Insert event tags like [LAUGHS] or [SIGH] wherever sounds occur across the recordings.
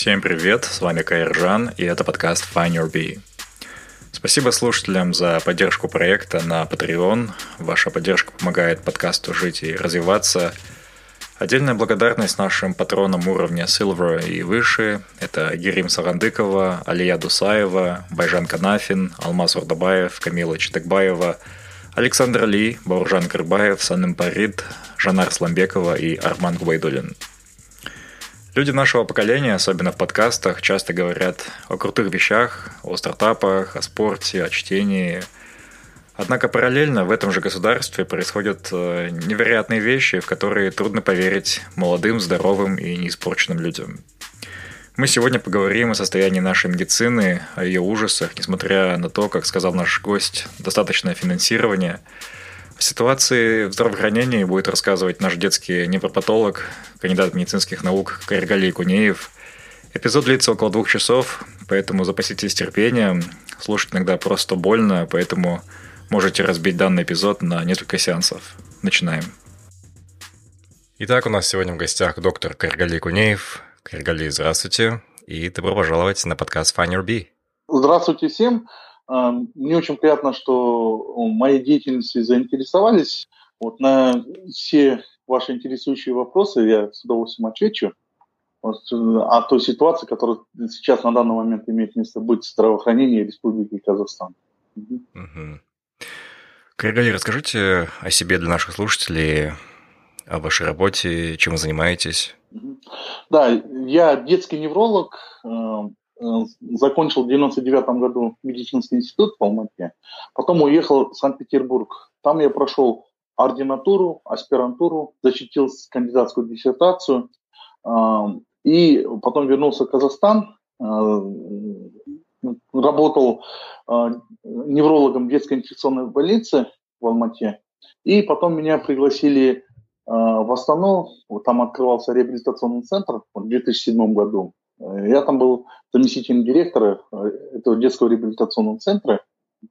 Всем привет, с вами Кайржан, и это подкаст Find Your Bee. Спасибо слушателям за поддержку проекта на Patreon. Ваша поддержка помогает подкасту жить и развиваться. Отдельная благодарность нашим патронам уровня Silver и выше. Это Герим Сарандыкова, Алия Дусаева, Байжан Канафин, Алмаз Урдабаев, Камила Читакбаева, Александр Ли, Бауржан Кырбаев, Саным Парид, Жанар Сламбекова и Арман Губайдулин – Люди нашего поколения, особенно в подкастах, часто говорят о крутых вещах, о стартапах, о спорте, о чтении. Однако параллельно в этом же государстве происходят э, невероятные вещи, в которые трудно поверить молодым, здоровым и неиспорченным людям. Мы сегодня поговорим о состоянии нашей медицины, о ее ужасах, несмотря на то, как сказал наш гость, достаточное финансирование – ситуации в здравоохранении будет рассказывать наш детский невропатолог, кандидат медицинских наук Каргалий Кунеев. Эпизод длится около двух часов, поэтому запаситесь терпением. Слушать иногда просто больно, поэтому можете разбить данный эпизод на несколько сеансов. Начинаем. Итак, у нас сегодня в гостях доктор Каргалий Кунеев. Каргалий, здравствуйте и добро пожаловать на подкаст Find Your Bee. Здравствуйте всем. Мне очень приятно, что моей деятельностью заинтересовались. Вот на все ваши интересующие вопросы я с удовольствием отвечу. Вот, о той ситуации, которая сейчас на данный момент имеет место быть в здравоохранении Республики Казахстан. Угу. Киргали, расскажите о себе для наших слушателей, о вашей работе, чем вы занимаетесь. Да, я детский невролог, Э, закончил в 99 году медицинский институт в Алмате, потом уехал в Санкт-Петербург. Там я прошел ординатуру, аспирантуру, защитил кандидатскую диссертацию, э, и потом вернулся в Казахстан, э, работал неврологом детской инфекционной больницы в Алмате, и потом меня пригласили в Астану, там открывался реабилитационный центр в 2007 году. Я там был заместителем директора э, этого детского реабилитационного центра.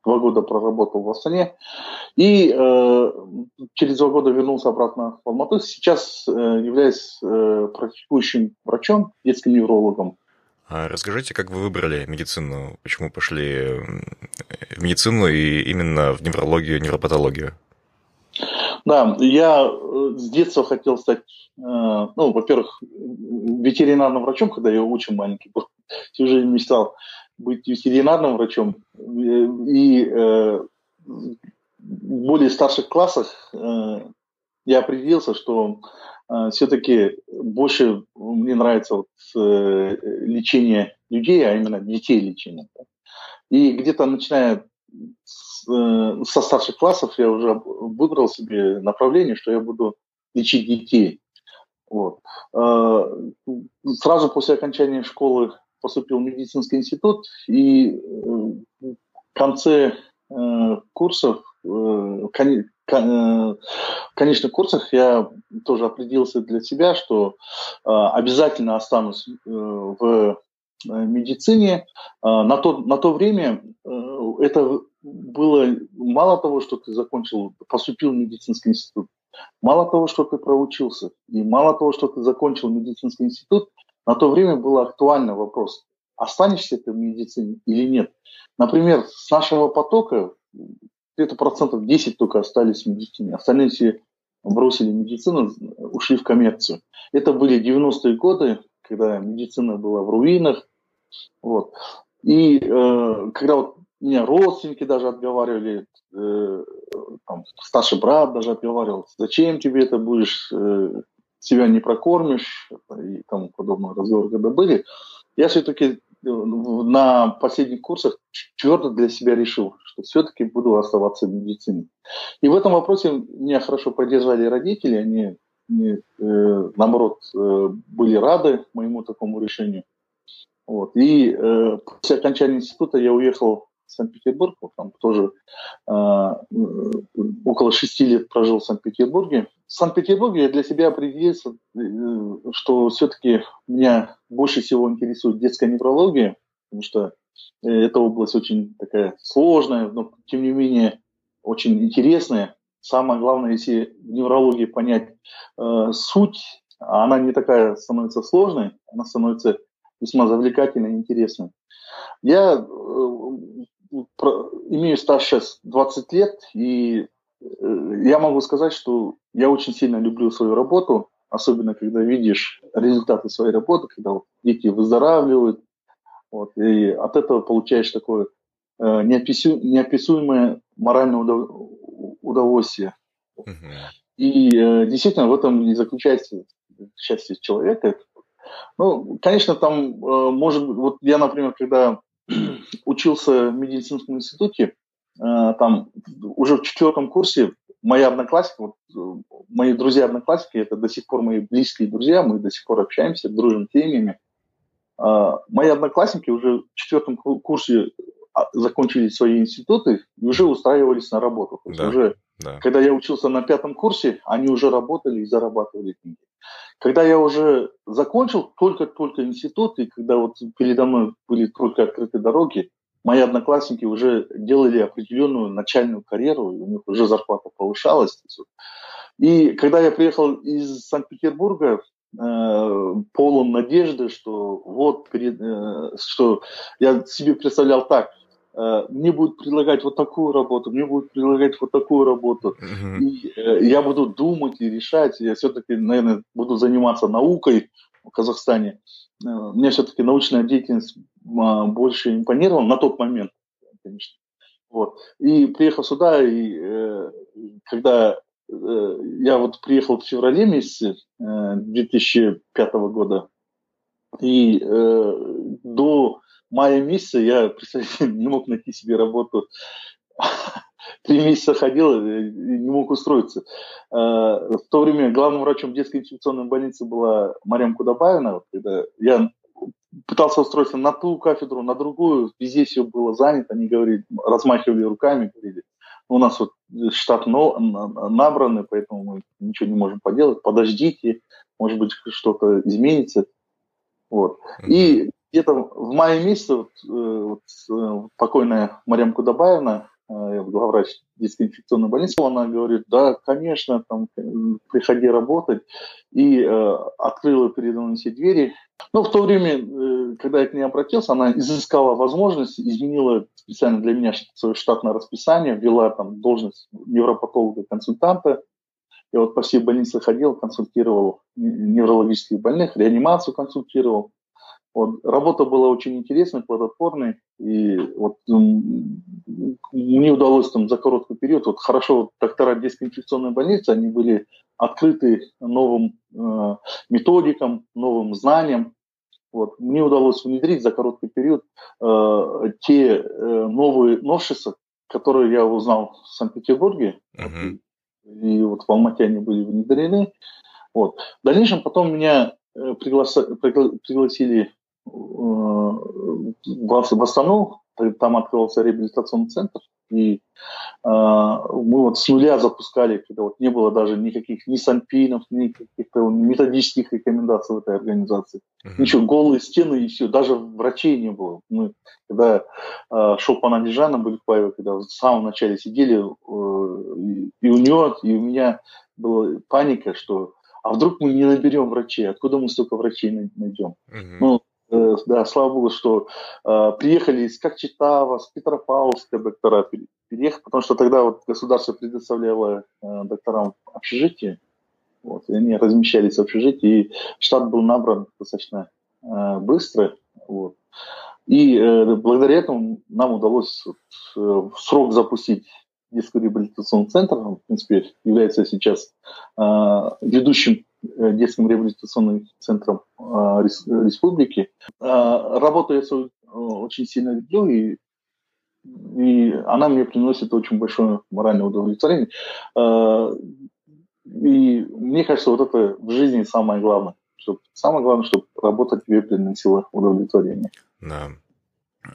Два года проработал в Астане. И э, через два года вернулся обратно в Алмату. Сейчас э, являюсь э, практикующим врачом, детским неврологом. А расскажите, как вы выбрали медицину? Почему пошли в медицину и именно в неврологию, невропатологию? Да, я э, с детства хотел стать, э, ну, во-первых, ветеринарным врачом, когда я очень маленький был. [LAUGHS] Всю жизнь мечтал быть ветеринарным врачом. И э, в более старших классах я определился, что все-таки больше мне нравится вот, лечение людей, а именно детей лечение. И где-то начиная Э, со старших классов я уже выбрал себе направление, что я буду лечить детей. Вот. Э, сразу после окончания школы поступил в медицинский институт, и э, в конце курсов, в конечных курсах я тоже определился для себя, что обязательно останусь в медицине. На то, на то время это было мало того, что ты закончил, поступил в медицинский институт, мало того, что ты проучился, и мало того, что ты закончил медицинский институт, на то время был актуальный вопрос, останешься ты в медицине или нет. Например, с нашего потока где-то процентов 10 только остались в медицине, остальные все бросили медицину, ушли в коммерцию. Это были 90-е годы, когда медицина была в руинах, Вот. И э, когда вот меня родственники даже отговаривали, э, там, старший брат даже отговаривал, зачем тебе это будешь, э, себя не прокормишь и тому подобное разговоры, когда были, я все-таки э, на последних курсах твердо для себя решил, что все-таки буду оставаться в медицине. И в этом вопросе меня хорошо поддержали родители, они, они э, наоборот э, были рады моему такому решению. Вот. И э, после окончания института я уехал Санкт-Петербург, там тоже э, около шести лет прожил в Санкт-Петербурге. В Санкт-Петербурге я для себя определился, э, что все-таки меня больше всего интересует детская неврология, потому что э, эта область очень такая сложная, но тем не менее очень интересная. Самое главное, если в неврологии понять э, суть, она не такая становится сложной, она становится весьма завлекательной и интересной. Я э, имею стаж сейчас 20 лет, и э, я могу сказать, что я очень сильно люблю свою работу, особенно когда видишь результаты своей работы, когда дети выздоравливают, вот, и от этого получаешь такое э, неопису, неописуемое моральное удовольствие. Угу. И э, действительно в этом и заключается счастье человека. Ну, конечно, там э, может быть, вот я, например, когда [CLEARS THROAT] учился в медицинском институте, э, там уже в четвертом курсе моя одноклассника, вот, э, мои друзья-одноклассники, это до сих пор мои близкие друзья, мы до сих пор общаемся, дружим темами. Э, мои одноклассники уже в четвертом курсе а, закончили свои институты и уже устраивались на работу. То есть да, уже, да. когда я учился на пятом курсе, они уже работали и зарабатывали деньги. Когда я уже закончил только-только институт, и когда вот передо мной были только открыты дороги, мои одноклассники уже делали определенную начальную карьеру, у них уже зарплата повышалась. И когда я приехал из Санкт-Петербурга, э, полон надежды, что вот э, что я себе представлял так, мне будут предлагать вот такую работу, мне будут предлагать вот такую работу. Uh-huh. И э, я буду думать и решать. Я все-таки, наверное, буду заниматься наукой в Казахстане. Э, мне все-таки научная деятельность э, больше импонировала на тот момент, конечно. Вот. И приехал сюда, и э, когда э, я вот приехал в феврале месяце э, 2005 года, и э, до мая месяца я, представляете, [LAUGHS] не мог найти себе работу. [LAUGHS] Три месяца ходил и не мог устроиться. А, в то время главным врачом детской инфекционной больницы была Марьям Кудабаевна. Когда я пытался устроиться на ту кафедру, на другую, везде все было занято, они говорили, размахивали руками, говорили, у нас вот штат набранный, поэтому мы ничего не можем поделать, подождите, может быть, что-то изменится. Вот. И где-то в мае месяце вот, э, вот, э, покойная Марьям Кудабаевна, э, главврач детской инфекционной больницы, она говорит, да, конечно, там, приходи работать, и э, открыла передо мной все двери. Но в то время, э, когда я к ней обратился, она изыскала возможность, изменила специально для меня свое штатное расписание, ввела там должность невропатолога-консультанта, я вот по всей больнице ходил, консультировал неврологических больных, реанимацию консультировал. Вот, работа была очень интересной, плодотворной, и вот мне удалось там за короткий период, вот хорошо, вот доктора детской инфекционной больницы, они были открыты новым э, методикам, новым знаниям. Вот, мне удалось внедрить за короткий период э, те э, новые новшества, которые я узнал в Санкт-Петербурге, uh-huh. и вот в Алмате они были внедрены. Вот. В дальнейшем потом меня э, пригласили в Астану, там открылся реабилитационный центр, и э, мы вот с нуля запускали, когда вот не было даже никаких ни санпинов, ни каких-то методических рекомендаций в этой организации. Uh-huh. Ничего, голые стены и все, даже врачей не было. Мы, когда э, шел по Надежана Баликбаева, когда в самом начале сидели, э, и, у него, и у меня была паника, что а вдруг мы не наберем врачей, откуда мы столько врачей найдем? Uh-huh. Ну, Э, да, слава богу, что э, приехали из Кокчетава, с Петропавловска доктора переехали, потому что тогда вот государство предоставляло э, докторам общежитие, вот, и они размещались в общежитии, и штат был набран достаточно э, быстро, вот. И э, благодаря этому нам удалось вот, э, в срок запустить детский реабилитационный центр. Он, в принципе, является сейчас э, ведущим э, детским реабилитационным центром э, республики. Э, работу я свою очень сильно люблю, и, и она мне приносит очень большое моральное удовлетворение. Э, и мне кажется, вот это в жизни самое главное. Чтобы, самое главное, чтобы работа тебе приносила удовлетворение. Да.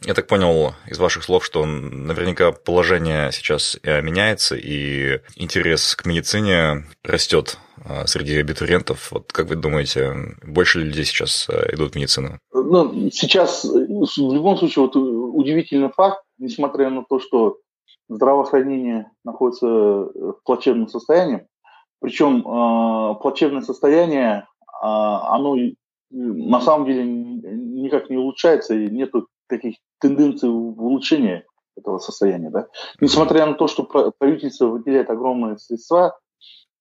Я так понял из ваших слов, что наверняка положение сейчас э, меняется, и интерес к медицине растет э, среди абитуриентов. Вот как вы думаете, больше людей сейчас э, идут в медицину? Ну, сейчас, в любом случае, вот удивительный факт, несмотря на то, что здравоохранение находится в плачевном состоянии, причем э, плачевное состояние, э, оно на самом деле никак не улучшается, и нету таких тенденций в улучшении этого состояния. Да? Несмотря на то, что правительство выделяет огромные средства,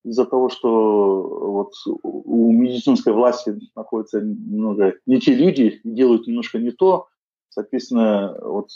из-за того, что вот у медицинской власти находятся немного не те люди, делают немножко не то, соответственно, вот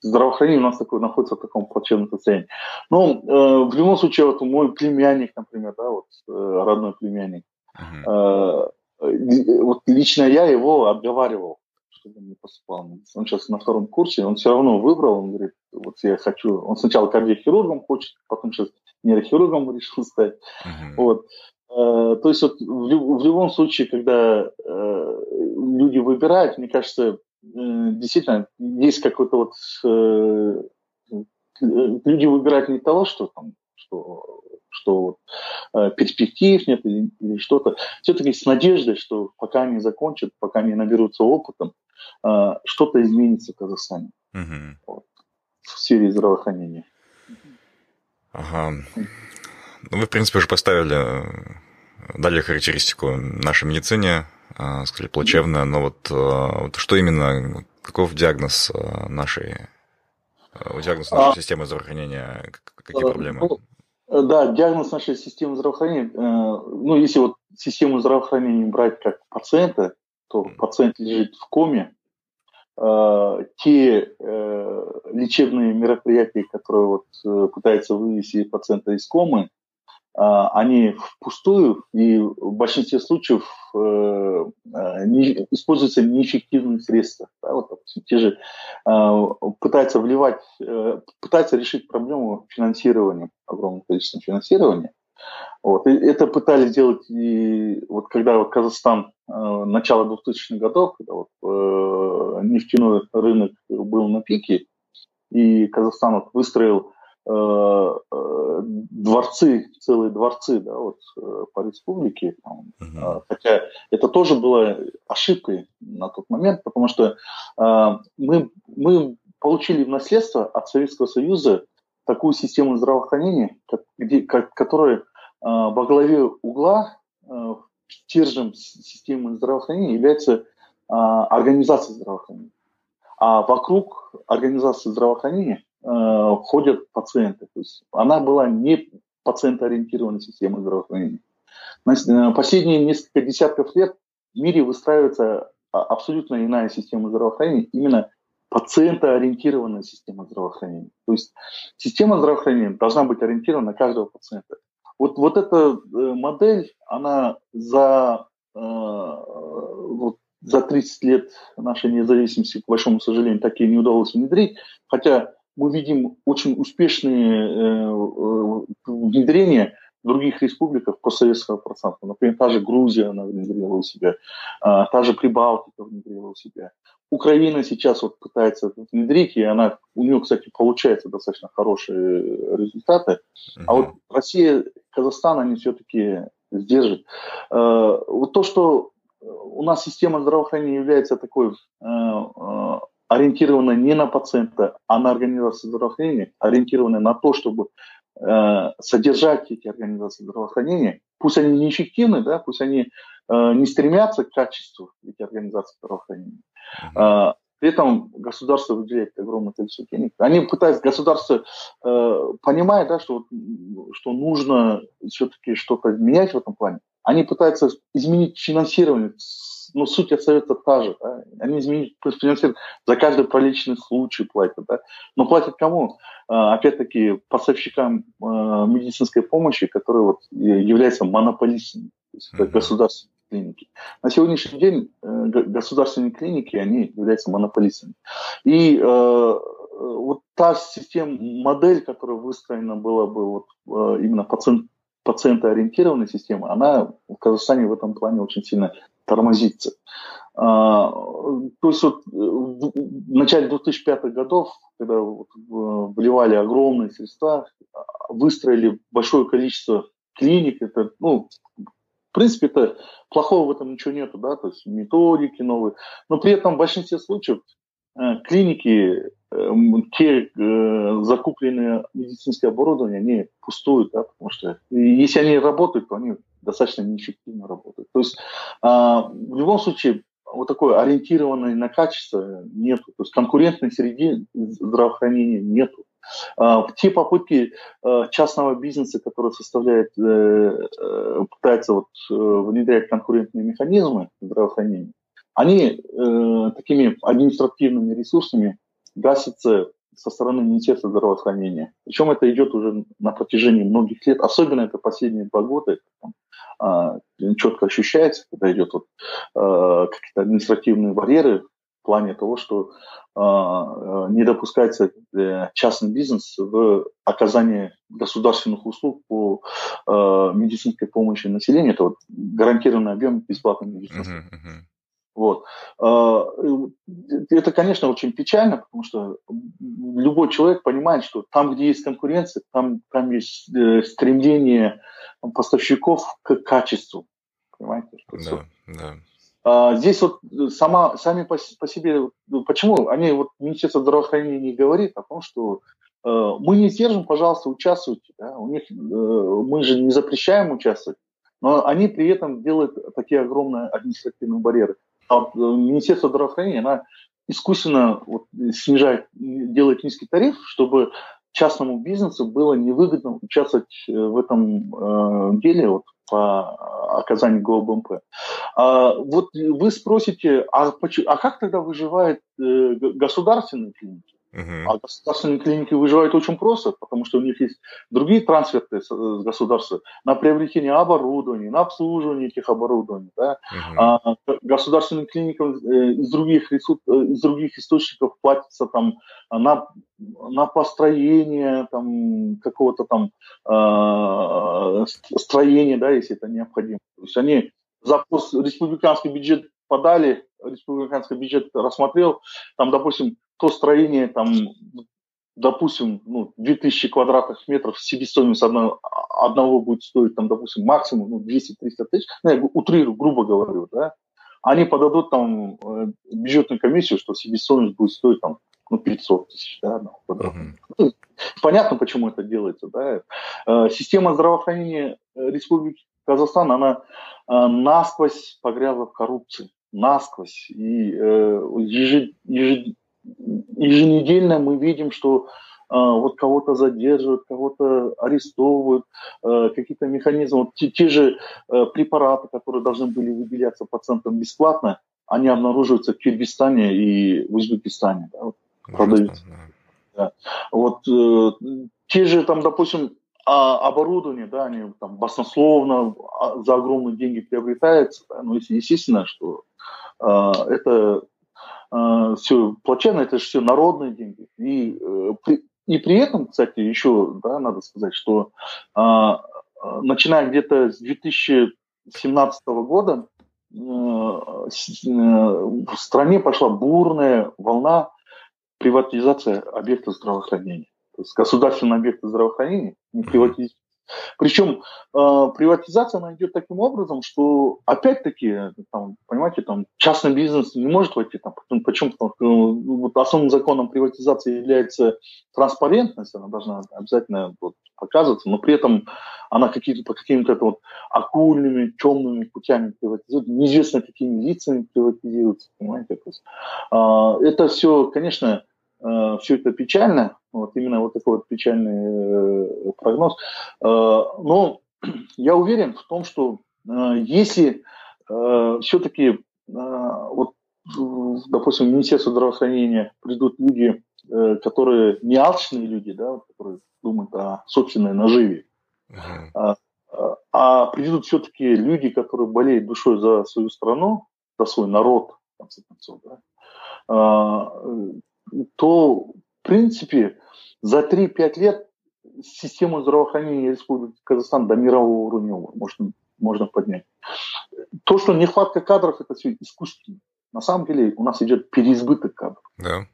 здравоохранение у нас такое находится в таком плачевном состоянии. Но э, в любом случае, вот мой племянник, например, да, вот э, родной племянник, uh-huh. э, вот лично я его отговаривал чтобы он не поступал. Он сейчас на втором курсе, он все равно выбрал, он говорит, вот я хочу, он сначала кардиохирургом хочет, потом сейчас нейрохирургом решил стать. Uh-huh. Вот. Э, то есть вот в, любом случае, когда э, люди выбирают, мне кажется, э, действительно есть какой-то вот люди выбирают не того, что там, что что э, перспектив нет или, или что-то. Все-таки с надеждой, что пока они закончат, пока они наберутся опытом, что-то изменится в Казахстане угу. вот, в сфере здравоохранения. Ага. Ну, вы, в принципе, уже поставили, дали характеристику нашей медицине, э, сказали, плачевно, но вот, э, вот что именно, каков диагноз э, нашей диагноз нашей а, системы здравоохранения, какие проблемы? Ну, да, диагноз нашей системы здравоохранения, ну, если вот систему здравоохранения брать как пациента, то пациент лежит в коме, э, те э, лечебные мероприятия, которые вот, э, пытаются вывести пациента из комы, а, они впустую, и в большинстве случаев э, не, используются неэффективные средства. Да, вот, допустим, те же э, пытаются вливать, пытаются решить проблему финансирования, огромное количество финансирования. Вот, и это пытались сделать и вот когда вот Казахстан э, начало 2000-х годов, когда вот, э, нефтяной рынок был на пике, и Казахстан вот выстроил Э, э, дворцы, целые дворцы, да, вот э, по республике. Там, uh-huh. Хотя это тоже было ошибкой на тот момент, потому что мы, мы получили в наследство от Советского Союза такую систему здравоохранения, как, где, как, которая во главе угла стержнем системы здравоохранения является организация здравоохранения. А вокруг организации здравоохранения э, ходят пациенты. То есть она была не пациентоориентированной системой здравоохранения. Э, последние несколько десятков лет в мире выстраивается а, абсолютно иная система здравоохранения, именно пациентоориентированная система здравоохранения. То есть система здравоохранения должна быть ориентирована на каждого пациента. Вот, вот эта э, модель, она за, э, вот, за 30 лет нашей независимости, к большому сожалению, так и не удалось внедрить, хотя мы видим очень успешные э, э, внедрения в других республиках постсоветского пространства. Например, та же Грузия она внедрила у себя, а, та же Прибалтика внедрила у себя. Украина сейчас вот пытается внедрить, и она, у нее, кстати, получается достаточно хорошие результаты. Uh-huh. А вот Россия, Казахстан, они все-таки сдержат. Э, вот то, что у нас система здравоохранения является такой ориентированы не на пациента, а на организацию здравоохранения, ориентированы на то, чтобы э, содержать эти организации здравоохранения. Пусть они неэффективны, да, пусть они э, не стремятся к качеству эти организации здравоохранения. Э, при этом государство выделяет огромное количество денег. Они пытаются, государство э, понимает, да, что, что нужно все-таки что-то менять в этом плане. Они пытаются изменить финансирование ну, суть остается та же. Да? Они изменить финансируют, за каждый проличный случай платят. Да? Но платят кому? А, опять-таки поставщикам а, медицинской помощи, которые вот являются монополистами, то есть это государственные клиники. На сегодняшний день э, государственные клиники, они являются монополистами. И э, вот та система, модель, которая выстроена была бы вот, э, именно пациент, пациентоориентированной системы, она в Казахстане в этом плане очень сильно тормозится. А, то есть вот в начале 2005-х годов, когда вливали огромные средства, выстроили большое количество клиник, это, ну, в принципе, это плохого в этом ничего нету, да, то есть методики новые, но при этом в большинстве случаев э, клиники Эм, те э, закупленные медицинское оборудование, они пустуют, да, потому что если они работают, то они достаточно неэффективно работают. То есть э, в любом случае вот такой ориентированной на качество нету, то есть конкурентной среди здравоохранения нету. Э, те попытки э, частного бизнеса, который составляет, э, э, пытается вот, внедрять конкурентные механизмы здравоохранения, они такими административными ресурсами гасится со стороны Министерства здравоохранения. Причем это идет уже на протяжении многих лет, особенно это последние два года, а, четко ощущается, когда идет вот, а, какие-то административные барьеры в плане того, что а, не допускается э, частный бизнес в оказании государственных услуг по а, медицинской помощи населению. Это вот гарантированный объем бесплатной медицинской uh-huh, uh-huh. Вот. А, это, конечно, очень печально, потому что любой человек понимает, что там, где есть конкуренция, там, там есть э, стремление поставщиков к качеству. Понимаете? Да, да. А, здесь вот сама, сами по, по себе, ну, почему они, вот Министерство здравоохранения не говорит о том, что э, мы не сдержим, пожалуйста, участвуйте. Да? У них, э, мы же не запрещаем участвовать, но они при этом делают такие огромные административные барьеры. А э, Министерство здравоохранения, она искусственно вот, снижает, делает низкий тариф, чтобы частному бизнесу было невыгодно участвовать э, в этом э, деле вот, по оказанию ГОБМП. А, вот вы спросите, а, а как тогда выживают э, государственные клиники? Uh-huh. А государственные клиники выживают очень просто, потому что у них есть другие трансферты с, с государства на приобретение оборудования, на обслуживание этих оборудований. Да? Uh-huh. А, государственным клиникам э, из, других э, из других источников платится там, на, на построение там, какого-то там э, строения, да, если это необходимо. То есть они запрос республиканский бюджет подали, республиканский бюджет рассмотрел, там, допустим, то строение, там, допустим, ну, 2000 квадратных метров, себестоимость одного, одного будет стоить, там, допустим, максимум ну, 200-300 тысяч, ну, я утрирую, грубо говорю, да, они подадут там э, бюджетную комиссию, что себестоимость будет стоить там ну, 500 тысяч, да, uh-huh. ну, Понятно, почему это делается, да. Э, система здравоохранения Республики Казахстан, она э, насквозь погрязла в коррупции, насквозь. И ежед, ежед, еженедельно мы видим, что э, вот кого-то задерживают, кого-то арестовывают, э, какие-то механизмы, вот те, те же э, препараты, которые должны были выделяться пациентам бесплатно, они обнаруживаются в Киргизстане и в Узбекистане. Да, вот, продаются. Да. Вот э, те же там, допустим, а, оборудование, да, они там баснословно а, за огромные деньги приобретаются, да, но естественно, что э, это э, все плачевно, это же все народные деньги. И, э, при, и при этом, кстати, еще да, надо сказать, что э, начиная где-то с 2017 года э, в стране пошла бурная волна приватизации объектов здравоохранения. То есть государственные объекты здравоохранения не приватизируют причем э, приватизация, она идет таким образом, что опять-таки, там, понимаете, там частный бизнес не может войти. Там, почему? Потому что ну, вот основным законом приватизации является транспарентность, она должна обязательно вот, показываться, но при этом она какие-то, по каким-то вот окульными, темными путями приватизирует, неизвестно какими лицами приватизируется, понимаете. То есть, э, это все, конечно, все это печально, вот именно вот такой вот печальный э, прогноз. Э, но [CLEARS THROAT] я уверен в том, что э, если все-таки вот, допустим, в Министерство здравоохранения придут люди, которые не алчные люди, да, которые думают о собственной наживе, uh-huh. а, а придут все-таки люди, которые болеют душой за свою страну, за свой народ, в конце концов, да, то, в принципе, за 3-5 лет систему здравоохранения Республики Казахстан до мирового уровня можно, можно поднять. То, что нехватка кадров, это все искусственно. На самом деле у нас идет переизбыток кадров. Да.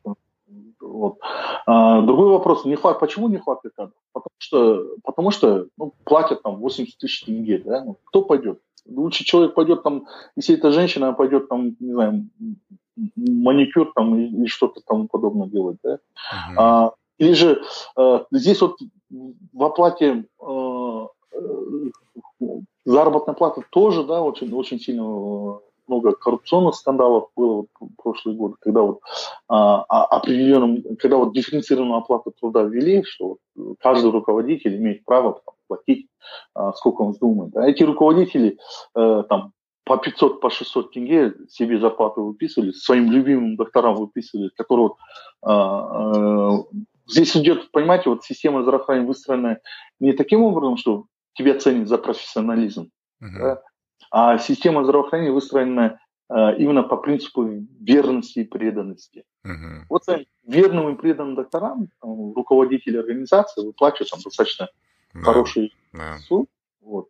Вот. А, другой вопрос, нехват, почему нехватка кадров? Потому что, потому что ну, платят там 80 тысяч тенге, да? ну, кто пойдет? Лучше человек пойдет там, если это женщина, пойдет там, не знаю, маникюр там или что-то там подобное делать, да? Uh-huh. А, или же э, здесь вот в оплате э, заработной платы тоже, да, очень, очень сильно э, много коррупционных скандалов было вот в прошлые годы, когда вот а, а, определенным, когда вот дифференцированную оплату труда ввели, что вот каждый руководитель имеет право там, платить, а, сколько он вздумает. А эти руководители а, там по 500, по 600 тенге себе зарплату выписывали, своим любимым докторам выписывали, которые вот, а, а, здесь идет, понимаете, вот система здравоохранения выстроена не таким образом, что тебя ценят за профессионализм, uh-huh. да, а система здравоохранения выстроена э, именно по принципу верности и преданности. Uh-huh. Вот верным и преданным докторам, там, руководители организации выплачивают там достаточно yeah. хороший yeah. суд. Вот.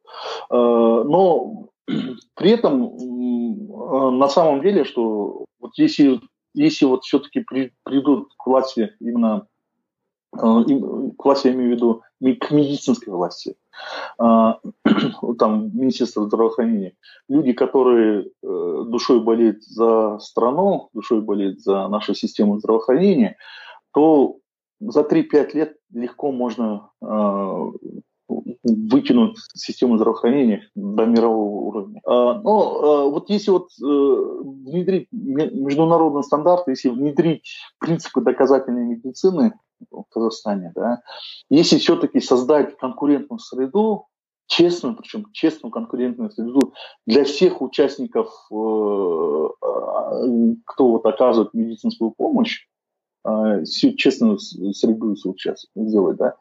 Э, но [CLEARS THROAT] при этом э, на самом деле, что вот если, если вот все-таки при, придут к власти именно к власти я имею в виду к медицинской власти, [CLEARS THROAT] там, Министерство здравоохранения, люди, которые э, душой болеют за страну, душой болеют за нашу систему здравоохранения, то за 3-5 лет легко можно а, вытянуть систему здравоохранения до мирового уровня. А, но вот если вот э, внедрить международный стандарт, если внедрить принципы доказательной медицины в Казахстане, да, если все-таки создать конкурентную среду, честную, причем честную конкурентную среду для всех участников, э, э, кто вот оказывает медицинскую помощь, э, всю честную среду сейчас сделать, да,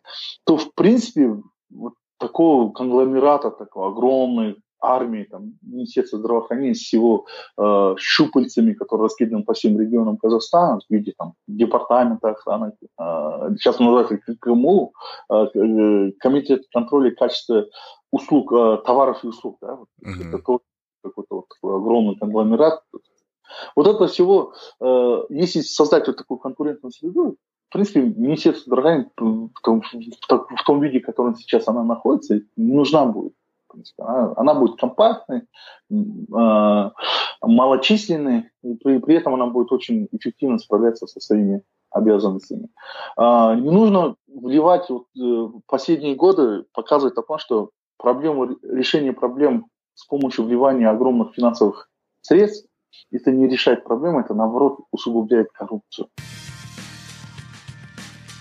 то в принципе вот такого конгломерата, такого огромной армии, там, Министерства здравоохранения с его э, щупальцами, которые раскиданы по всем регионам Казахстана, в виде там, департамента охраны, э, сейчас называется КМУ, э, Комитет контроля качества услуг, э, товаров и услуг. Да? Вот, mm-hmm. Это какой-то вот такой огромный конгломерат. Вот это всего, э, если создать вот такую конкурентную среду, в принципе, Министерство здравоохранения в том, в том виде, в котором сейчас она находится, не нужна будет. Она, она будет компактной, э, малочисленной, и при, при этом она будет очень эффективно справляться со своими обязанностями. Э, не нужно вливать, вот, э, последние годы показывать о том, что проблему, решение проблем с помощью вливания огромных финансовых средств, это не решает проблему, это наоборот усугубляет коррупцию.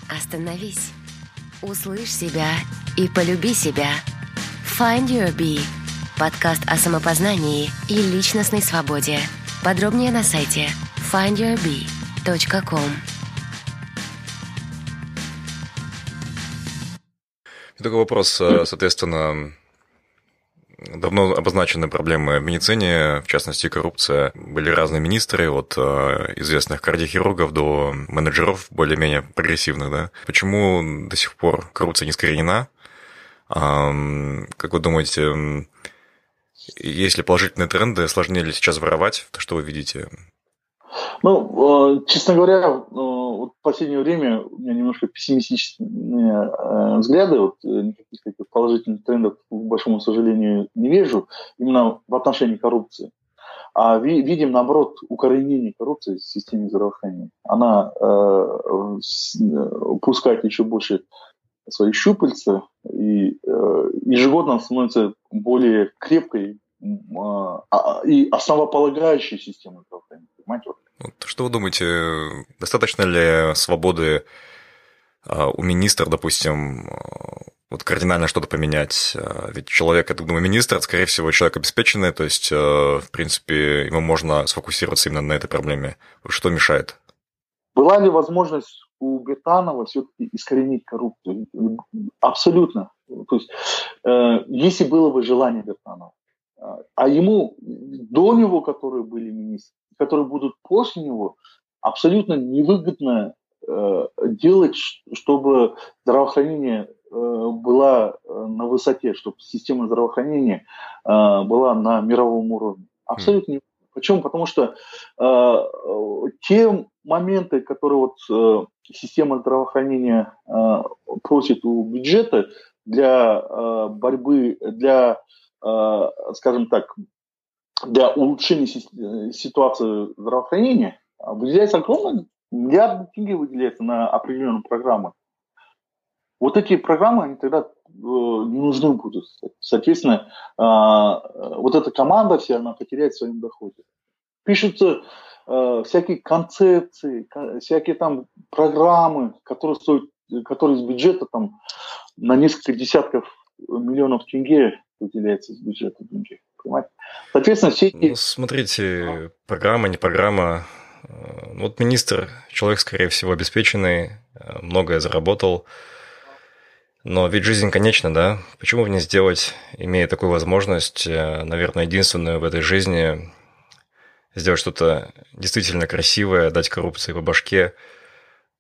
Остановись, услышь себя и полюби себя – Find Your Bee – подкаст о самопознании и личностной свободе. Подробнее на сайте findyourbee.com. Такой вопрос, э, соответственно, давно обозначены проблемы в медицине, в частности коррупция. Были разные министры, от э, известных кардиохирургов до менеджеров более-менее прогрессивных. Да? Почему до сих пор коррупция не искоренена? Как вы думаете, есть ли положительные тренды, сложнее ли сейчас воровать? То, что вы видите? Ну, э, честно говоря, э, вот в последнее время у меня немножко пессимистичные э, взгляды, вот никаких таких положительных трендов, к большому сожалению, не вижу, именно в отношении коррупции. А видим, наоборот, укоренение коррупции в системе здравоохранения. Она э, пускает еще больше свои щупальца, и э, ежегодно становится более крепкой а, и основополагающей системой здравоохранения. Понимаете? Что вы думаете, достаточно ли свободы а, у министра, допустим, вот кардинально что-то поменять? Э, ведь человек, я думаю, министр, скорее всего, человек обеспеченный, то есть, в принципе, ему можно сфокусироваться именно на этой проблеме. Что мешает? Была ли возможность у Бетанова все-таки искоренить коррупцию? Абсолютно. То есть, э, если было бы желание Бетанова, а ему, до него, которые были министры, которые будут после него, абсолютно невыгодно э, делать, чтобы здравоохранение э, была э, на высоте, чтобы система здравоохранения э, была на мировом уровне. Абсолютно не. Почему? Потому что э, те моменты, которые вот э, система здравоохранения э, просит у бюджета для э, борьбы, для, э, скажем так, для улучшения ситуации здравоохранения, выделяется огромное, миллиарды тенге выделяется на определенные программы. Вот эти программы, они тогда э, не нужны будут. Соответственно, э, вот эта команда вся, она потеряет в своем доходе. Пишутся э, всякие концепции, всякие там программы, которые стоят, которые из бюджета там на несколько десятков миллионов тенге выделяется из бюджета деньги. Понимаете? Соответственно, все эти... Ну, смотрите, программа, не программа, Э, вот министр, человек, скорее всего, обеспеченный, э, многое заработал, но ведь жизнь конечна, да? Почему бы не сделать, имея такую возможность, э, наверное, единственную в этой жизни, сделать что-то действительно красивое, дать коррупции по башке,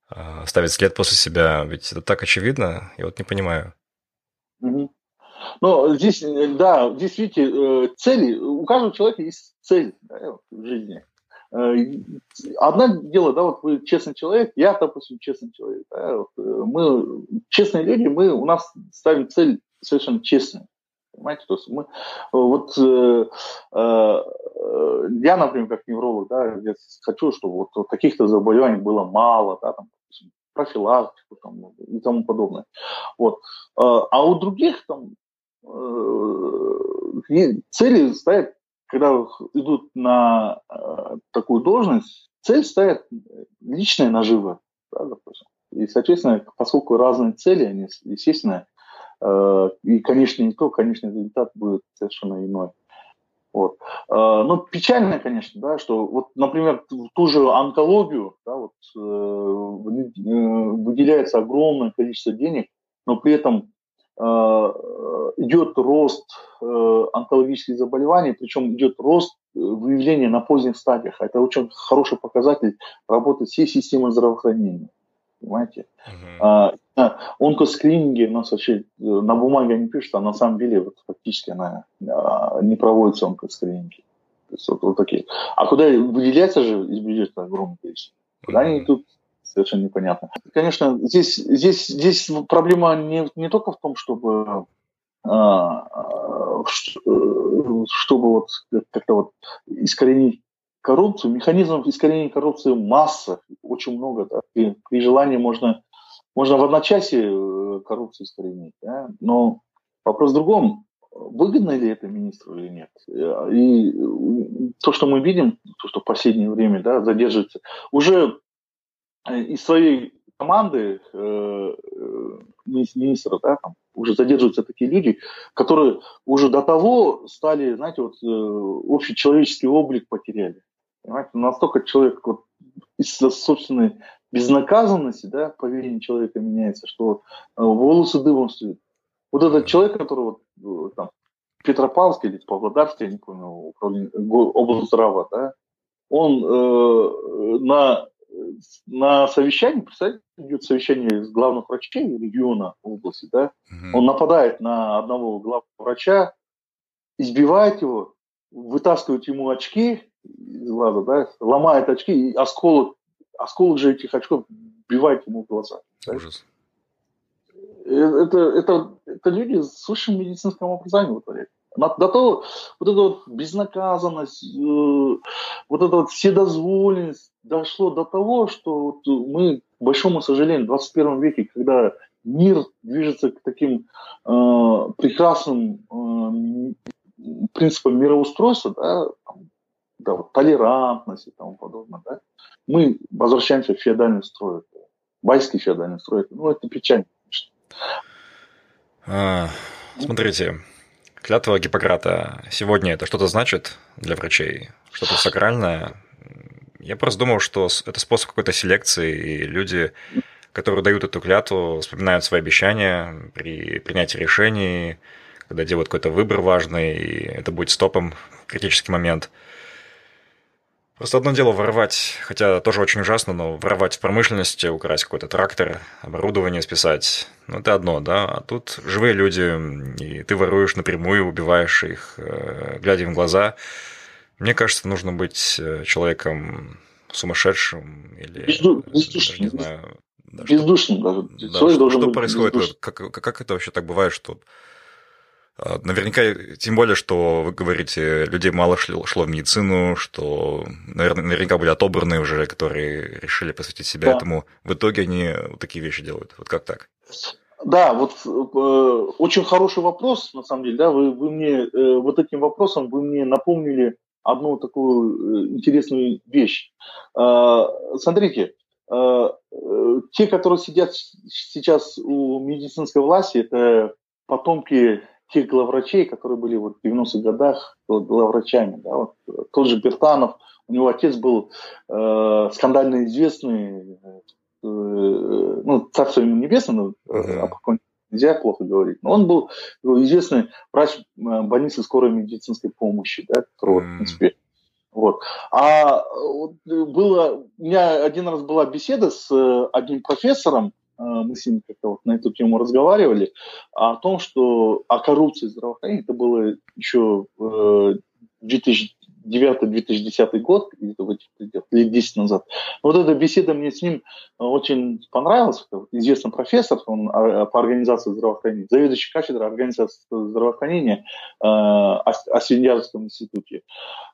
оставить след после себя? Ведь это так очевидно, я вот не понимаю. Угу. Ну, здесь, да, здесь, видите, цели, у каждого человека есть цель да, в жизни. Э, одно дело, да, вот вы честный человек, я, допустим, честный человек. Да, вот э, мы честные люди, мы, у нас ставим цель совершенно честную. Понимаете, то есть мы, вот э, э, я, например, как невролог, да, я хочу, чтобы вот каких-то заболеваний было мало, да, там, профилактику там, и тому подобное. Вот. А у других там цели ставят когда идут на э, такую должность, цель ставят личная нажива. Да, И, соответственно, поскольку разные цели, они, естественно, э, и конечный итог, конечный результат будет совершенно иной. Вот. Э, но печально, конечно, да, что вот, например, ту же онкологию, да, вот, э, выделяется огромное количество денег, но при этом Э, идет рост э, онкологических заболеваний, причем идет рост э, выявления на поздних стадиях. Это очень хороший показатель работы всей системы здравоохранения. Понимаете? Uh-huh. А, онкоскрининги у нас вообще на бумаге они пишут, а на самом деле вот, фактически она, а, не проводится онкоскрининги. То есть, вот, вот такие. А куда выделяется же из бюджета огромное количество? Куда uh-huh. они идут, совершенно непонятно. Конечно, здесь, здесь, здесь проблема не, не только в том, чтобы а, а, чтобы вот как-то вот искоренить коррупцию. Механизмов искоренения коррупции масса, очень много. Да. И при желании можно, можно в одночасье э, коррупцию искоренить. Да. Но вопрос в другом. Выгодно ли это министру или нет? И то, что мы видим, то, что в последнее время да, задерживается, уже из своей команды э, э министра, да, там, уже задерживаются такие люди, которые уже до того стали, знаете, вот э, общий человеческий облик потеряли. Понимаете, настолько человек вот, из-за собственной безнаказанности, да, поведение человека меняется, что э, волосы дымом стоят. Вот этот человек, который вот, э, там, Петропавловск или Павлодарск, я не помню, управление, область здрава, да, он э, на на совещании, представляете, идет совещание с главных врачей региона области, да, угу. он нападает на одного главного врача, избивает его, вытаскивает ему очки из глаза, да, ломает очки, и осколок, осколок же этих очков вбивает ему в глаза. Ужас. Э, это, это, это люди с высшим медицинским образованием вытворяют. До того, вот эта вот безнаказанность, э, вот эта вот вседозволенность дошло до того, что вот мы, к большому сожалению, в 21 веке, когда мир движется к таким э, прекрасным э, принципам мироустройства, да, там, да, вот, толерантность и тому подобное, да, мы возвращаемся в феодальный строй, байский феодальный строй. Ну, это печально, конечно. А, смотрите, клятва Гиппократа сегодня это что-то значит для врачей? Что-то сакральное? Я просто думал, что это способ какой-то селекции, и люди, которые дают эту клятву, вспоминают свои обещания при принятии решений, когда делают какой-то выбор важный, и это будет стопом в критический момент – Просто одно дело воровать, хотя тоже очень ужасно, но воровать в промышленности, украсть какой-то трактор, оборудование списать, ну это одно, да, а тут живые люди, и ты воруешь напрямую, убиваешь их, э, глядя им в глаза. Мне кажется, нужно быть э, человеком сумасшедшим или... Безду... Бездушным. Не знаю. Да, бездушным даже. Да, что, что происходит? Как, как это вообще так бывает, что наверняка, тем более, что вы говорите, людей мало шло, шло в медицину, что наверняка были отобраны уже, которые решили посвятить себя да. этому. В итоге они вот такие вещи делают. Вот как так? Да, вот э, очень хороший вопрос, на самом деле, да, вы, вы мне э, вот этим вопросом вы мне напомнили одну такую э, интересную вещь. Э, смотрите, э, э, те, которые сидят сейчас у медицинской власти, это потомки тех главврачей, которые были вот в 90-х годах главврачами. Да, вот, тот же Бертанов, у него отец был э, скандально известный, э, ну, царство ему небесное, но uh-huh. нельзя плохо говорить. Но он был известный врач э, больницы скорой медицинской помощи, да, который, mm. в принципе, вот. А было, у меня один раз была беседа с э, одним профессором, Э, мы с ним как-то вот на эту тему разговаривали, о том, что о коррупции здравоохранения, это было еще в 2009-2010 год, где-то в лет 10 назад. Вот эта беседа мне с ним очень понравилась. Это известный профессор, он а, по организации здравоохранения, заведующий кафедрой организации здравоохранения э, Освенярском институте.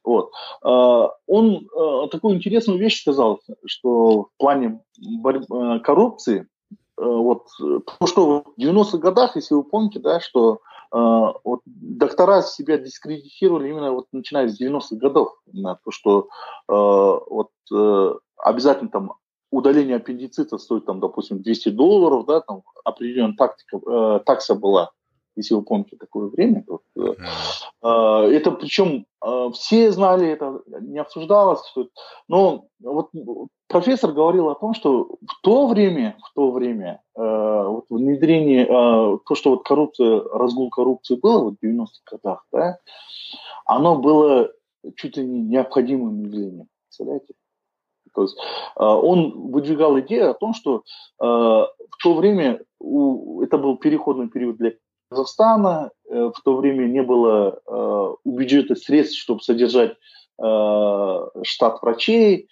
Вот. Э, он такую интересную вещь сказал, что в плане коррупции Э, вот, потому что в 90-х годах, если вы помните, да, что э, вот, доктора себя дискредитировали именно вот, начиная с 90-х годов. Именно то, что э, вот, э, обязательно там удаление аппендицита стоит, там, допустим, 200 долларов, да, там определенная тактика, э, такса была если вы помните такое время. Вот, э, э, это причем э, все знали, это не обсуждалось. Что, но вот профессор говорил о том, что в то время, в то время э, вот внедрение, э, то, что вот коррупция, разгул коррупции было вот в 90-х годах, да, оно было чуть ли не необходимым явлением. Представляете? То есть э, он выдвигал идею о том, что э, в то время у, это был переходный период для Казахстана. Э, в то время не было э, у бюджета средств, чтобы содержать э, штат врачей.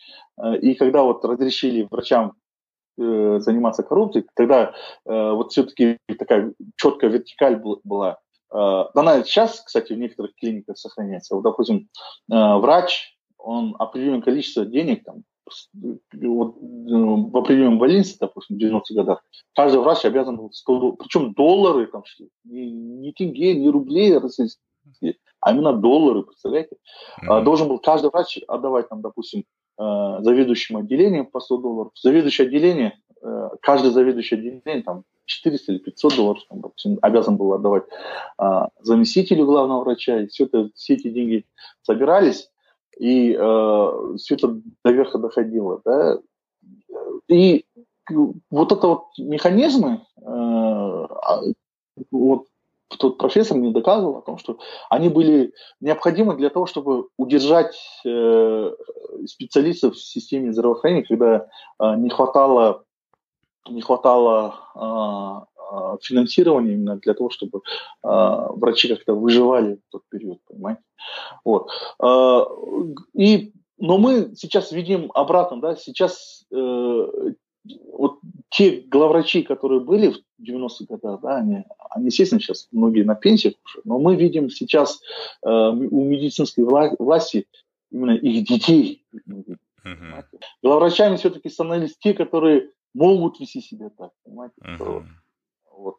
И когда вот разрешили врачам заниматься коррупцией, тогда вот все-таки такая четкая вертикаль была. Она сейчас, кстати, в некоторых клиниках сохраняется. Вот, допустим, врач, он определенное количество денег, там, вот, в определенном больнице, допустим, в 90-х годах, каждый врач обязан был 100 причем доллары там шли, не, не тенге, не рублей российские, а именно доллары, представляете? Mm-hmm. Должен был каждый врач отдавать, там, допустим, э, заведующим отделением по 100 долларов. Заведующее отделение, э, каждый заведующий отделение, там, 400 или 500 долларов, там, допустим, обязан был отдавать а, заместителю главного врача, и все, это, все эти деньги собирались, и э, все это до верха доходило. Да? И вот это вот механизмы, э, а, вот тот профессор мне доказывал о том, что они были необходимы для того, чтобы удержать э, специалистов в системе здравоохранения, когда э, не хватало не хватало э, финансирование именно для того, чтобы э, врачи как-то выживали в тот период, понимаете? Вот. Э, и, но мы сейчас видим обратно, да, сейчас э, вот те главврачи, которые были в 90-х годах, да, они, они, естественно, сейчас многие на пенсиях уже, но мы видим сейчас э, у медицинской вла- власти именно их детей. Uh-huh. Главврачами все-таки становились те, которые могут вести себя так, понимаете? Uh-huh. Вот.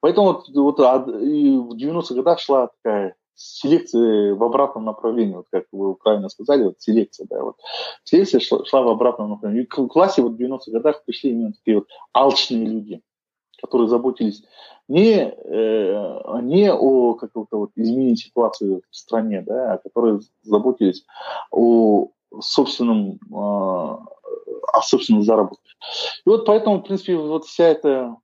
Поэтому вот, вот и в 90-х годах шла такая селекция в обратном направлении, вот как вы правильно сказали, вот селекция, да, вот. Селекция шла, шла в обратном направлении. И к классе вот в 90-х годах пришли именно такие вот алчные люди, которые заботились не, э, не о каком-то вот изменении ситуации в стране, да, а которые заботились о собственном, э, о собственном заработке. И вот поэтому, в принципе, вот вся эта...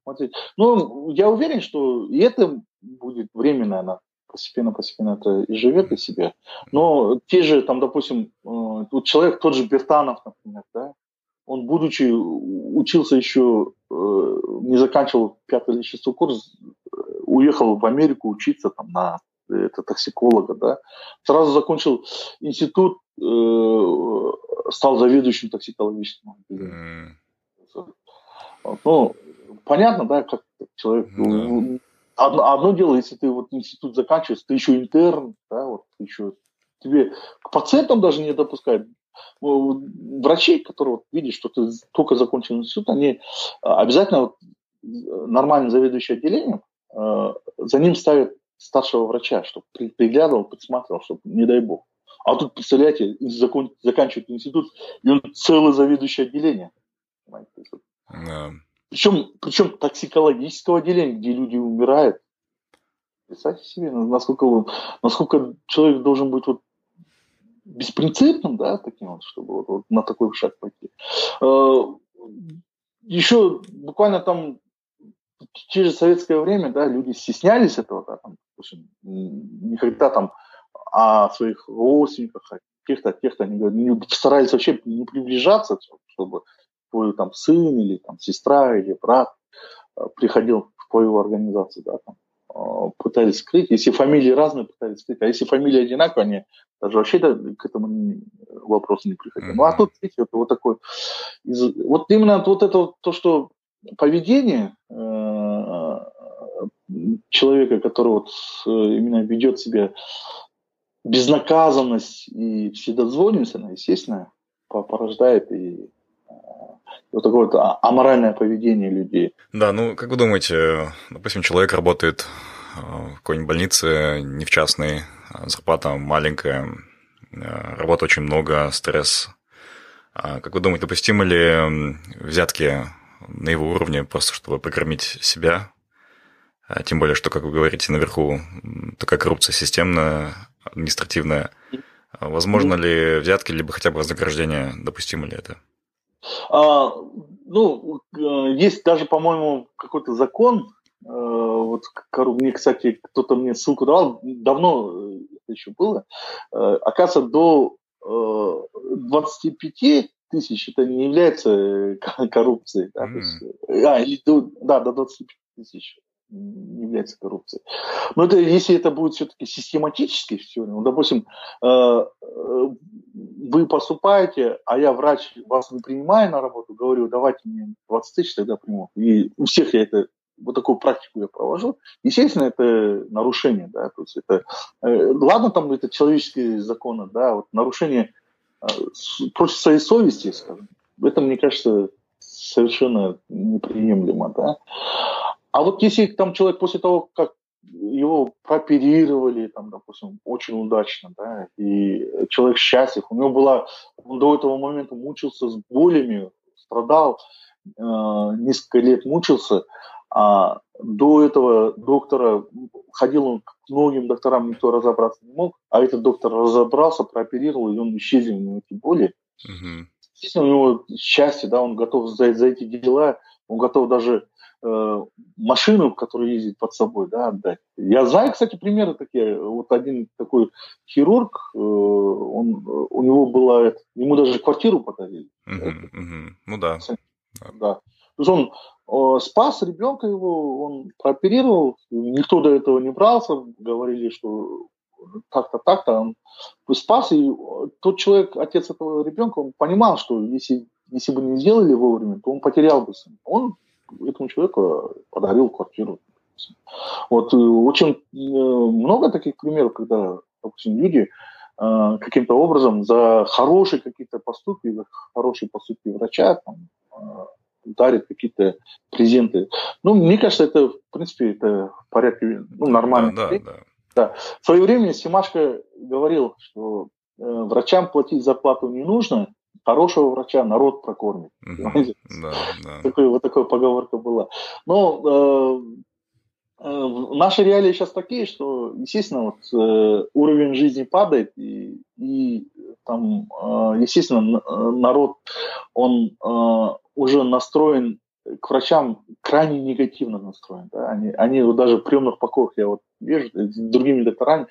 Ну, я уверен, что и это будет временно, она постепенно-постепенно это и живет из себя. Но те же, там, допустим, э, вот человек, тот же Бертанов, например, да, он, будучи, учился еще, э, не заканчивал пятый или шестой курс, уехал в Америку учиться там на это токсиколога, да, сразу закончил институт, э, стал заведующим токсикологическим отделением. Mm. Ну, понятно, да, как человек mm одно, одно дело, если ты вот институт заканчиваешь, ты еще интерн, да, вот еще тебе к пациентам даже не допускают. Ну, врачей, которые вот, видят, что ты только закончил институт, они обязательно вот, нормально заведующий отделением, э, за ним ставят старшего врача, чтобы приглядывал, подсматривал, чтобы не дай бог. А тут, представляете, закон, заканчивает институт, и он целый заведующий отделение. Yeah. Причем, причем токсикологического отделения, где люди умирают. Представьте себе, насколько, насколько человек должен быть вот беспринципным, да, таким вот, чтобы вот, вот на такой шаг пойти. Э, Еще буквально там через советское время, да, люди стеснялись этого, да, там, допустим, никогда там о своих родственниках, о тех-то, тех-то, они старались вообще не приближаться, чтобы твой там сын или там сестра или брат приходил в твою организацию, да, там, пытались скрыть. Если фамилии разные, пытались скрыть. А если фамилии одинаковые, они даже вообще к этому вопросу не приходили. Mm-hmm. Ну, а тут, видите, вот, вот такой... Вот именно вот это то, что поведение э, человека, который вот именно ведет себя безнаказанность и вседозволенность, она, естественно, порождает и вот такое вот а, аморальное поведение людей. Да, ну, как вы думаете, допустим, человек работает э, в какой-нибудь больнице, не в частной, а зарплата маленькая, э, работы очень много, стресс. А как вы думаете, допустимы ли взятки на его уровне просто, чтобы покормить себя? Тем более, что, как вы говорите, наверху такая коррупция системная, административная. Возможно ли взятки, либо хотя бы вознаграждение, допустимо ли это? А, ну, э, есть даже, по-моему, какой-то закон, э, вот мне, кстати, кто-то мне ссылку давал, давно это еще было, э, оказывается, до 25 тысяч это не является коррупцией. Да, mm. есть, а, или до, да, до 25 тысяч является коррупцией. Но это, если это будет все-таки систематически все, ну, допустим, э, э, вы поступаете, а я врач, вас не принимаю на работу, говорю, давайте мне 20 тысяч, тогда приму. И у всех я это вот такую практику я провожу. Естественно, это нарушение, да, то есть это, э, ладно, там это человеческие законы, да, вот нарушение против своей совести, скажем, это, мне кажется, совершенно неприемлемо, да. А вот если там человек после того, как его прооперировали, там, допустим, очень удачно, да, и человек счастлив, у него была, он до этого момента мучился с болями, страдал, э, несколько лет мучился, а до этого доктора ходил он к многим докторам, никто разобраться не мог, а этот доктор разобрался, прооперировал, и он исчезли у него эти боли. Угу. Естественно, у него счастье, да, он готов за, за эти дела, он готов даже э, машину, которая ездит под собой, да, отдать. Я знаю, кстати, примеры такие. Вот один такой хирург, э, он, у него была, ему даже квартиру подарили. Uh-huh, uh-huh. Ну да. Да. То есть он э, спас ребенка его, он прооперировал, никто до этого не брался, говорили, что так-то, так-то, он спас, и тот человек, отец этого ребенка, он понимал, что если, если бы не сделали вовремя, то он потерял бы сына. Он этому человеку подарил квартиру. Вот э, очень э, много таких примеров, когда, допустим, люди э, каким-то образом за хорошие какие-то поступки, за хорошие поступки врача там, дарят какие-то презенты. Ну, мне кажется, это, в принципе, это в порядке, ну, нормально. Да, да, да. да. В свое время Симашко говорил, что э, врачам платить зарплату не нужно, хорошего врача народ прокормит. Да, да. Такой, вот такая поговорка была. Но э, э, наши реалии сейчас такие, что, естественно, вот, э, уровень жизни падает, и, и там, э, естественно, народ, он э, уже настроен к врачам крайне негативно настроен. Да? Они, они вот даже в приемных покоях, я вот вижу, с другими докторами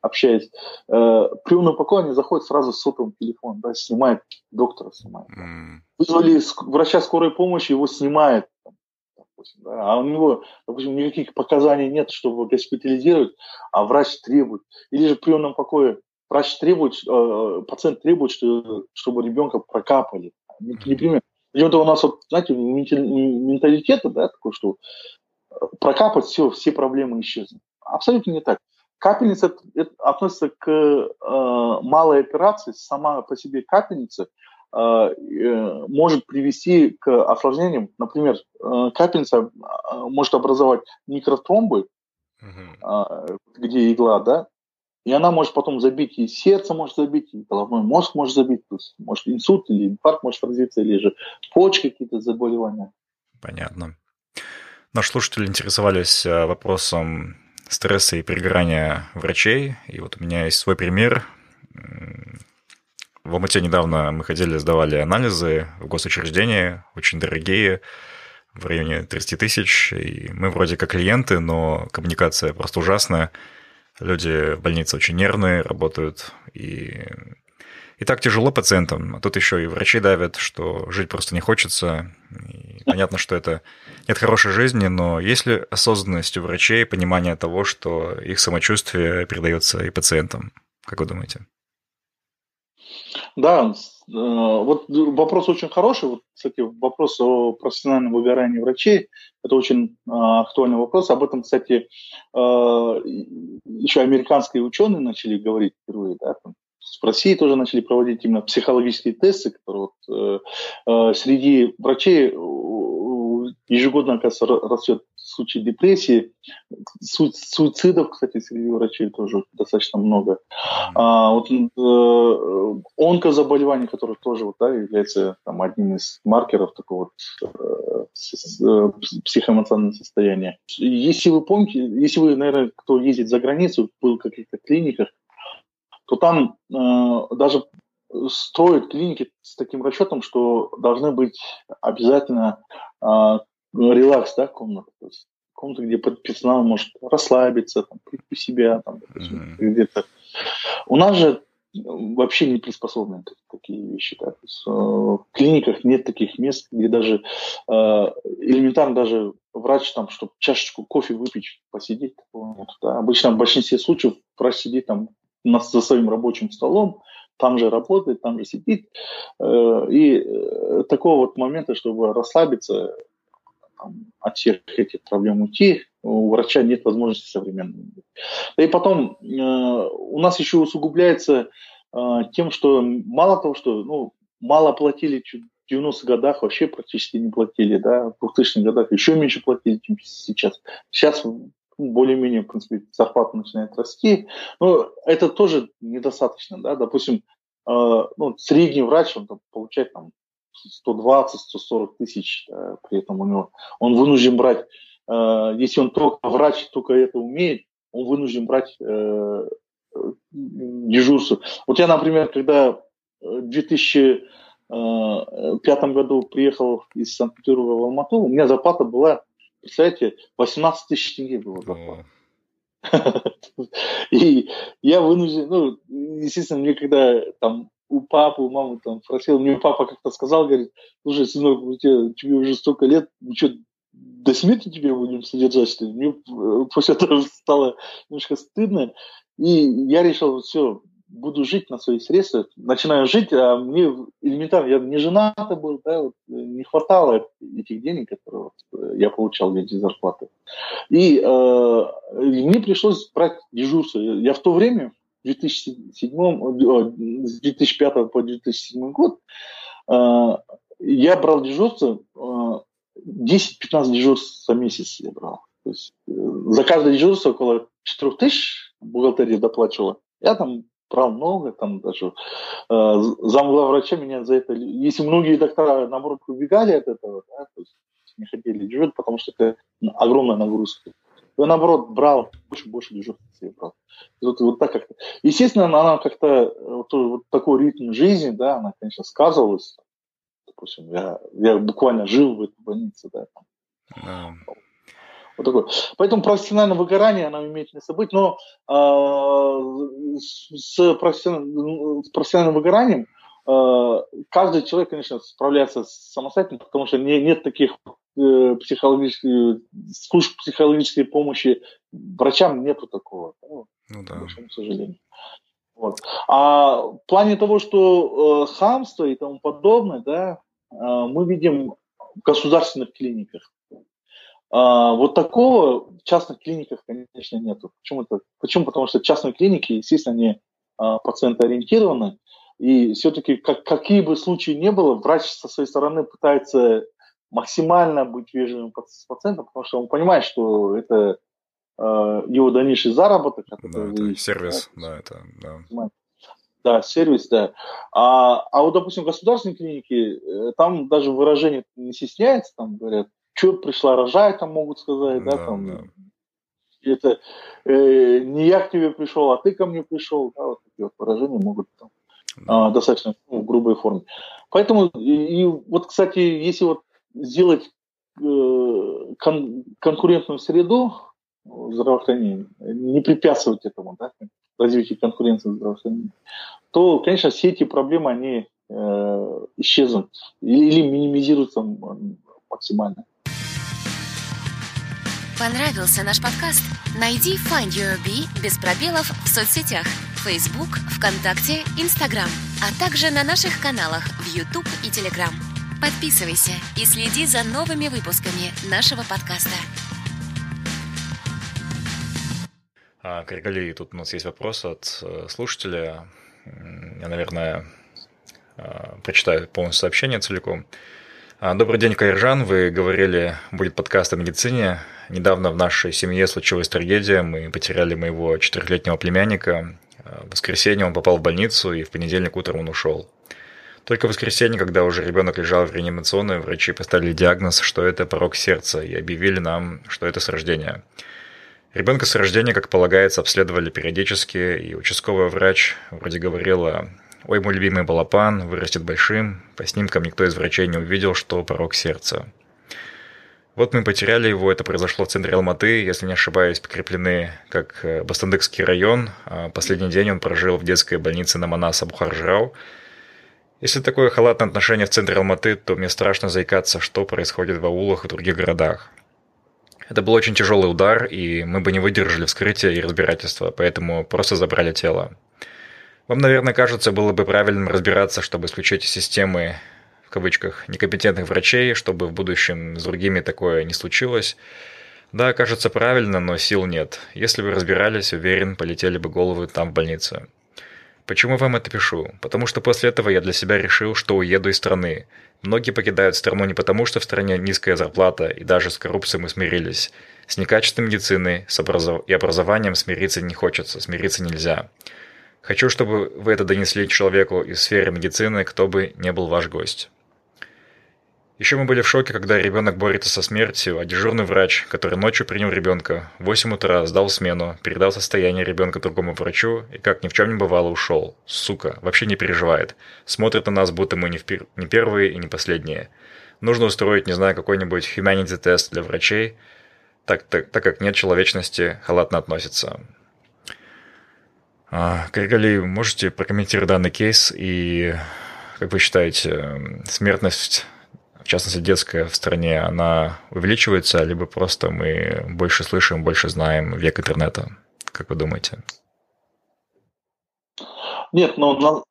общаюсь, э, приемный покой они заходят сразу с сотовым телефоном, да, снимает, доктора снимает. Mm. Вызвали врача скорой помощи, его снимает, допустим, да, а у него, допустим, никаких показаний нет, чтобы госпитализировать, а врач требует. Или же в приемном покое врач требует, э, пациент требует, что, чтобы ребенка прокапали. Не, пример. Причем-то у нас, вот, знаете, менталитет, да, такой, что э, прокапать все, все проблемы исчезнут. Абсолютно не так. Капельница это, это относится к э, малой операции, сама по себе капельница э, э, может привести к осложнениям. Например, э, капельница э, может образовать микротромбы, э, где игла, да, и она может потом забить, и сердце может забить, и головной мозг может забить, то есть может инсульт или инфаркт может развиться, или же почки какие-то заболевания. Понятно. Наши слушатели интересовались э, вопросом стресса и перегорания врачей, и вот у меня есть свой пример. В Алмате недавно мы ходили, сдавали анализы в госучреждении, очень дорогие, в районе 30 тысяч, и мы вроде как клиенты, но коммуникация просто ужасная Люди в больнице очень нервные, работают, и, и так тяжело пациентам. А тут еще и врачи давят, что жить просто не хочется. И понятно, что это нет хорошей жизни, но есть ли осознанность у врачей, понимание того, что их самочувствие передается и пациентам? Как вы думаете? Да, вот вопрос очень хороший. Вот, кстати, вопрос о профессиональном выгорании врачей. Это очень э, актуальный вопрос. Об этом, кстати, э, еще американские ученые начали говорить впервые. Да, там, в России тоже начали проводить именно психологические тесты, которые вот, э, среди врачей ежегодно, оказывается, растет случаи депрессии. Су- суицидов, кстати, среди врачей тоже достаточно много. А, вот, э, онкозаболеваний, которые тоже вот, да, является там, одним из маркеров такого вот, э, э, психоэмоционального состояния. Если вы помните, если вы, наверное, кто ездит за границу, был в каких-то клиниках, то там э, даже строят клиники с таким расчетом, что должны быть обязательно э, релакс, да, комната. То есть комната, где персонал может расслабиться, там, прийти себя, там, mm-hmm. где-то. У нас же вообще не приспособлены такие вещи. Да? Есть, э, в клиниках нет таких мест, где даже э, элементарно даже врач, там, чтобы чашечку кофе выпить, посидеть. Вот, да? Обычно в большинстве случаев врач сидит там за своим рабочим столом, там же работает, там же сидит. Э, и э, такого вот момента, чтобы расслабиться, там, от всех этих проблем уйти, у врача нет возможности современной. И потом э, у нас еще усугубляется э, тем, что мало того, что ну, мало платили в 90-х годах, вообще практически не платили, да, в 2000-х годах еще меньше платили, чем сейчас. Сейчас более-менее, в принципе, зарплата начинает расти, но это тоже недостаточно, да, допустим, э, ну, средний врач, он там, получает там 120-140 тысяч, да, при этом у него, он вынужден брать, э, если он только врач, только это умеет, он вынужден брать э, дежурство. Вот я, например, когда в 2005 году приехал из Санкт-Петербурга в Алмату, у меня зарплата была, представляете, 18 тысяч тенге была зарплата. [LAUGHS] И я вынужден, ну, естественно, мне когда там у папы, у мамы там спросил, мне папа как-то сказал, говорит, слушай, сынок, тебе, тебе уже столько лет, ну что, до смерти тебе будем содержать, что ли? Мне э, после этого [LAUGHS] стало немножко стыдно, и я решил, все, буду жить на свои средства, начинаю жить, а мне элементарно, я не женатый был, да, вот, не хватало этих денег, которые вот, э, я получал в виде зарплаты. И э, мне пришлось брать дежурство. Я в то время, 2007, с 2005 по 2007 год э, я брал дежурство, 10-15 э, дежурств за месяц я брал. То есть э, за каждое дежурство около 4 тысяч бухгалтерия доплачивала. Я там прав много, там даже э, замглава врача меня за это... Если многие доктора, наоборот, убегали от этого, да, то есть не хотели дежурить, потому что это огромная нагрузка. Я, наоборот, брал больше больше дежурств себе брал. Вот, вот так как-то. Естественно, она как-то, вот, вот такой ритм жизни, да, она, конечно, сказывалась. Допустим, я, я буквально жил в этой больнице, да. Там. Вот такое. Поэтому профессиональное выгорание, оно имеет место быть, но э, с, профессиональным, с профессиональным выгоранием э, каждый человек, конечно, справляется самостоятельно, потому что не, нет таких э, психологических служб психологической помощи врачам нету такого. Ну, ну да. К сожалению. Вот. А в плане того, что э, хамство и тому подобное, да, э, мы видим в государственных клиниках. А, вот такого в частных клиниках, конечно, нету. Почему, -то? Почему? Потому что частные клиники, естественно, они а, пациентоориентированы, и все-таки, как, какие бы случаи ни было, врач со своей стороны пытается максимально быть вежливым с пациентом, потому что он понимает, что это э, его дальнейший заработок. Да, это сервис, да, да это, да. Да, сервис, да. А, а вот, допустим, в государственной клинике, э, там даже выражение не стесняется, там говорят, что пришла рожай, там могут сказать, да, да там. Да. Это э, не я к тебе пришел, а ты ко мне пришел, да, вот такие вот выражения могут там да. э, достаточно ну, в грубой форме. Поэтому, и, и вот, кстати, если вот сделать э, кон, конкурентную среду здравоохранения, не препятствовать этому, да, развитию конкуренции в здравоохранении, то, конечно, все эти проблемы, они э, исчезнут или, или минимизируются максимально. Понравился наш подкаст? Найди Find Your Bee без пробелов в соцсетях Facebook, ВКонтакте, Instagram, а также на наших каналах в YouTube и Telegram. Подписывайся и следи за новыми выпусками нашего подкаста. А, Каргали, тут у нас есть вопрос от э, слушателя. Я, наверное, э, прочитаю полностью сообщение целиком. А, добрый день, Кайржан. Вы говорили, будет подкаст о медицине. Недавно в нашей семье случилась трагедия. Мы потеряли моего четырехлетнего племянника. А, в воскресенье он попал в больницу, и в понедельник утром он ушел. Только в воскресенье, когда уже ребенок лежал в реанимационной, врачи поставили диагноз, что это порог сердца, и объявили нам, что это с рождения. Ребенка с рождения, как полагается, обследовали периодически, и участковый врач вроде говорила Ой, мой любимый балапан вырастет большим. По снимкам никто из врачей не увидел, что порог сердца. Вот мы потеряли его, это произошло в центре Алматы, если не ошибаюсь, покреплены как э, Бастандыкский район. А последний день он прожил в детской больнице на Манаса Бухаржрау. Если такое халатное отношение в центре Алматы, то мне страшно заикаться, что происходит в аулах и других городах. Это был очень тяжелый удар, и мы бы не выдержали вскрытия и разбирательства, поэтому просто забрали тело. Вам, наверное, кажется, было бы правильным разбираться, чтобы исключить системы, в кавычках, некомпетентных врачей, чтобы в будущем с другими такое не случилось. Да, кажется правильно, но сил нет. Если бы разбирались, уверен, полетели бы головы там в больнице. Почему вам это пишу? Потому что после этого я для себя решил, что уеду из страны. Многие покидают страну не потому, что в стране низкая зарплата, и даже с коррупцией мы смирились. С некачественной медициной с образов... и образованием смириться не хочется, смириться нельзя. Хочу, чтобы вы это донесли человеку из сферы медицины, кто бы не был ваш гость. Еще мы были в шоке, когда ребенок борется со смертью, а дежурный врач, который ночью принял ребенка, в 8 утра сдал смену, передал состояние ребенка другому врачу и, как ни в чем не бывало, ушел. Сука, вообще не переживает. Смотрит на нас, будто мы не, впер... не первые и не последние. Нужно устроить, не знаю, какой-нибудь humanity тест для врачей, так, так, так как нет человечности, халатно относится. А, Григорий, можете прокомментировать данный кейс и, как вы считаете, смертность, в частности детская в стране, она увеличивается, либо просто мы больше слышим, больше знаем век интернета? Как вы думаете? Нет, но на,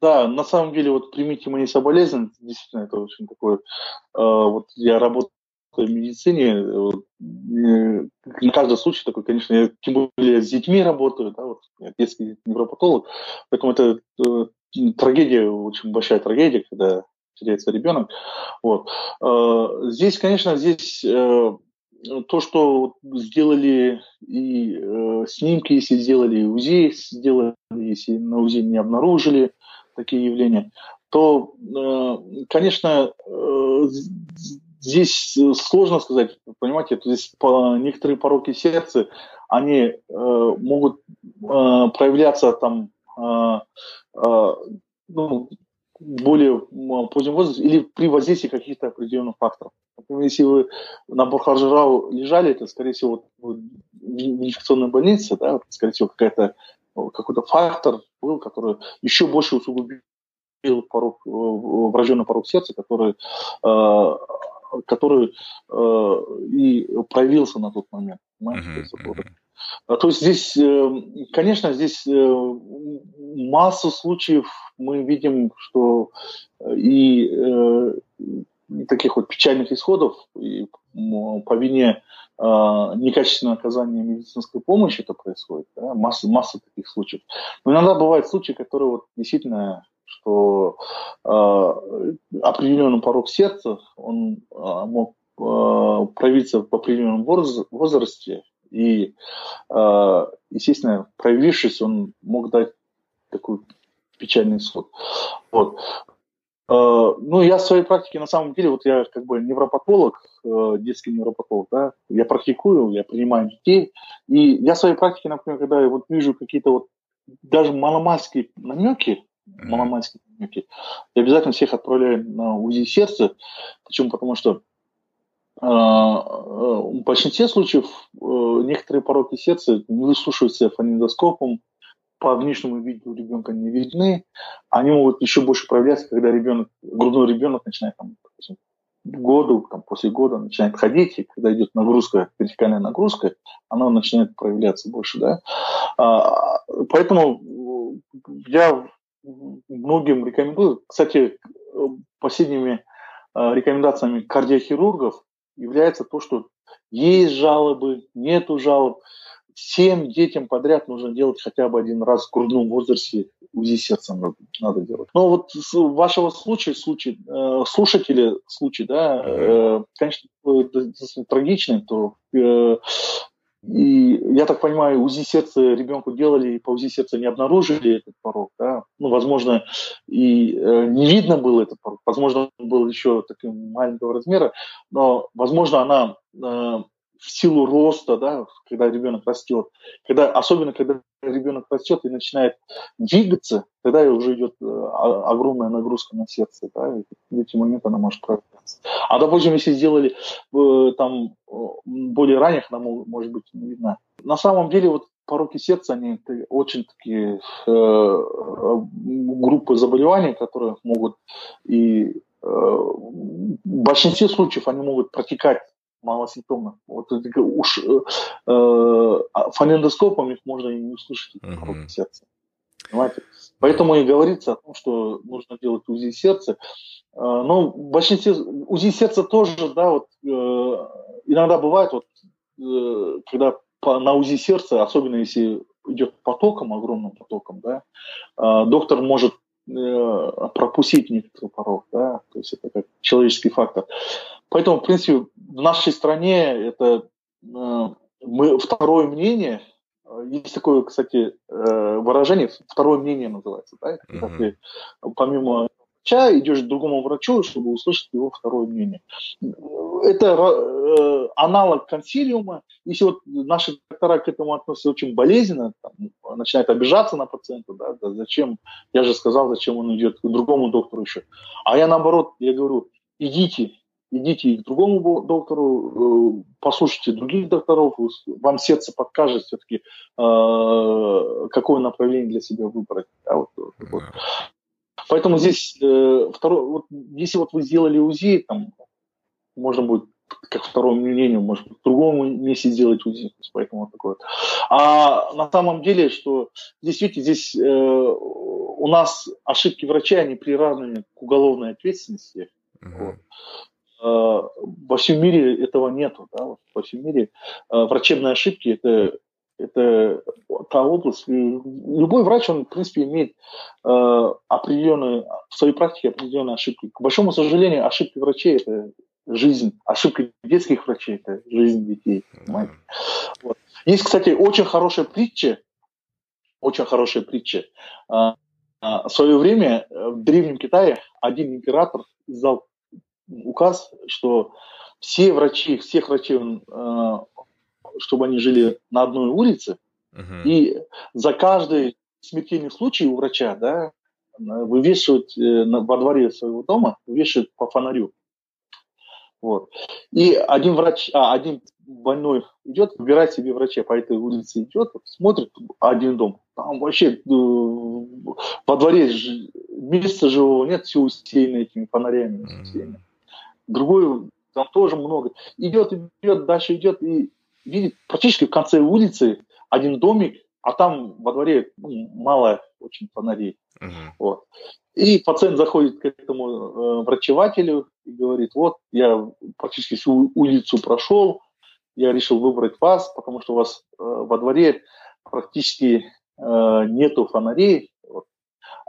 да, на самом деле, вот примите мои соболезнования, действительно, это очень такое, э, вот я работаю в медицине, не каждый случай такой, конечно, я тем более с детьми работаю, да, вот детский невропатолог, поэтому это э, трагедия, очень большая трагедия, когда теряется ребенок. Вот. Э, здесь, конечно, здесь э, то, что сделали и э, снимки, если сделали, УЗИ сделали, если на УЗИ не обнаружили такие явления, то, конечно, здесь сложно сказать, понимаете, то есть по, некоторые пороки сердца, они могут проявляться там ну, более позднем возрасте или при воздействии каких-то определенных факторов. Например, если вы на Бурхаржирау лежали, это, скорее всего, в инфекционной больнице, да, скорее всего, какая-то какой-то фактор был, который еще больше усугубил порог, врожденный порог сердца, который, э, который э, и проявился на тот момент. А, то есть здесь, э, конечно, здесь э, массу случаев мы видим, что э, и таких вот печальных исходов и по вине некачественного оказания медицинской помощи это происходит, да, масса, масса таких случаев. Но иногда бывают случаи, которые вот действительно что э, определенный порог сердца, он э, мог э, проявиться в определенном возрасте, и, э, естественно, проявившись, он мог дать такой печальный исход. Вот. Э, ну, я в своей практике, на самом деле, вот я как бы невропатолог, э, детский невропатолог, да, я практикую, я принимаю детей, и я в своей практике, например, когда я вот вижу какие-то вот даже маломальские намеки, маломальские намеки, я обязательно всех отправляю на УЗИ сердца, почему? Потому что а, а, в большинстве случаев э, некоторые пороки сердца не выслушиваются фонендоскопом, по внешнему виду ребенка не видны, они могут еще больше проявляться, когда ребенок, грудной ребенок начинает там, году, там, после года начинает ходить, и когда идет нагрузка, вертикальная нагрузка, она начинает проявляться больше, да. А, поэтому я многим рекомендую, кстати, последними рекомендациями кардиохирургов является то, что есть жалобы, нету жалоб. Всем детям подряд нужно делать хотя бы один раз в грудном возрасте УЗИ сердца надо, надо делать. Но вот с вашего случая, случай, э, слушателя случай, да, э, конечно, трагичный, то э, и я так понимаю, УЗИ сердца ребенку делали, и по УЗИ сердца не обнаружили этот порог. Да? Ну, возможно, и э, не видно было этот порог. Возможно, он был еще таким маленького размера, но, возможно, она э, в силу роста, да, когда ребенок растет, когда, особенно когда ребенок растет и начинает двигаться, тогда уже идет э, огромная нагрузка на сердце, да, и в эти моменты она может проявляться. А, допустим, если сделали э, там более ранних, она может быть не видна. На самом деле, вот пороки сердца, они очень такие э, группы заболеваний, которые могут и э, в большинстве случаев они могут протекать малосимптомно. Вот уж э, э, а фонендоскопом их можно и не услышать, uh-huh. сердца. Понимаете? Поэтому и говорится о том, что нужно делать УЗИ сердца. Э, но в большинстве УЗИ сердца тоже, да, вот э, иногда бывает, вот, э, когда на УЗИ сердца, особенно если идет потоком, огромным потоком, да, э, доктор может э, пропустить некоторый порог, да, то есть это как человеческий фактор. Поэтому, в принципе, в нашей стране это мы второе мнение. Есть такое, кстати, э, выражение «второе мнение» называется. Да? Когда mm-hmm. ты помимо врача идешь к другому врачу, чтобы услышать его второе мнение. Это э, аналог консилиума. Если вот наши доктора к этому относятся очень болезненно, там, начинают обижаться на пациента, да, да, зачем, я же сказал, зачем он идет к другому доктору еще. А я наоборот, я говорю, идите, идите к другому доктору, э, послушайте других докторов, вам сердце подскажет все-таки, э, какое направление для себя выбрать. Да, вот, вот. Поэтому здесь э, второй, вот, если вот вы сделали УЗИ, там, можно будет как второму мнению, может в другом месте сделать УЗИ. Поэтому вот такое. А на самом деле, что здесь, видите, здесь э, у нас ошибки врача, они приравнены к уголовной ответственности. Uh-huh. Вот. Э, во всем мире этого нету. Да? Во всем мире э, врачебные ошибки это это та область. Любой врач, он, в принципе, имеет э, определенные, в своей практике определенные ошибки. К большому сожалению, ошибки врачей – это жизнь, ошибка детских врачей – это жизнь детей. Понимаете? Вот. Есть, кстати, очень хорошая притча, очень хорошая притча. А, в свое время в Древнем Китае один император издал указ, что все врачи, всех врачей, а, чтобы они жили на одной улице, uh-huh. и за каждый смертельный случай у врача, да, вывешивать э, во дворе своего дома, вывешивать по фонарю. Вот. И один врач, а, один больной идет, выбирает себе врача, по этой улице идет, смотрит один дом, там вообще э, во дворе места живого нет, все усеяно этими фонарями. Mm-hmm. Другой, там тоже много. Идет, идет, дальше идет и видит практически в конце улицы один домик, а там во дворе ну, мало очень фонарей. Uh-huh. Вот. И пациент заходит к этому э, врачевателю и говорит, вот, я практически всю улицу прошел, я решил выбрать вас, потому что у вас э, во дворе практически э, нету фонарей. Вот.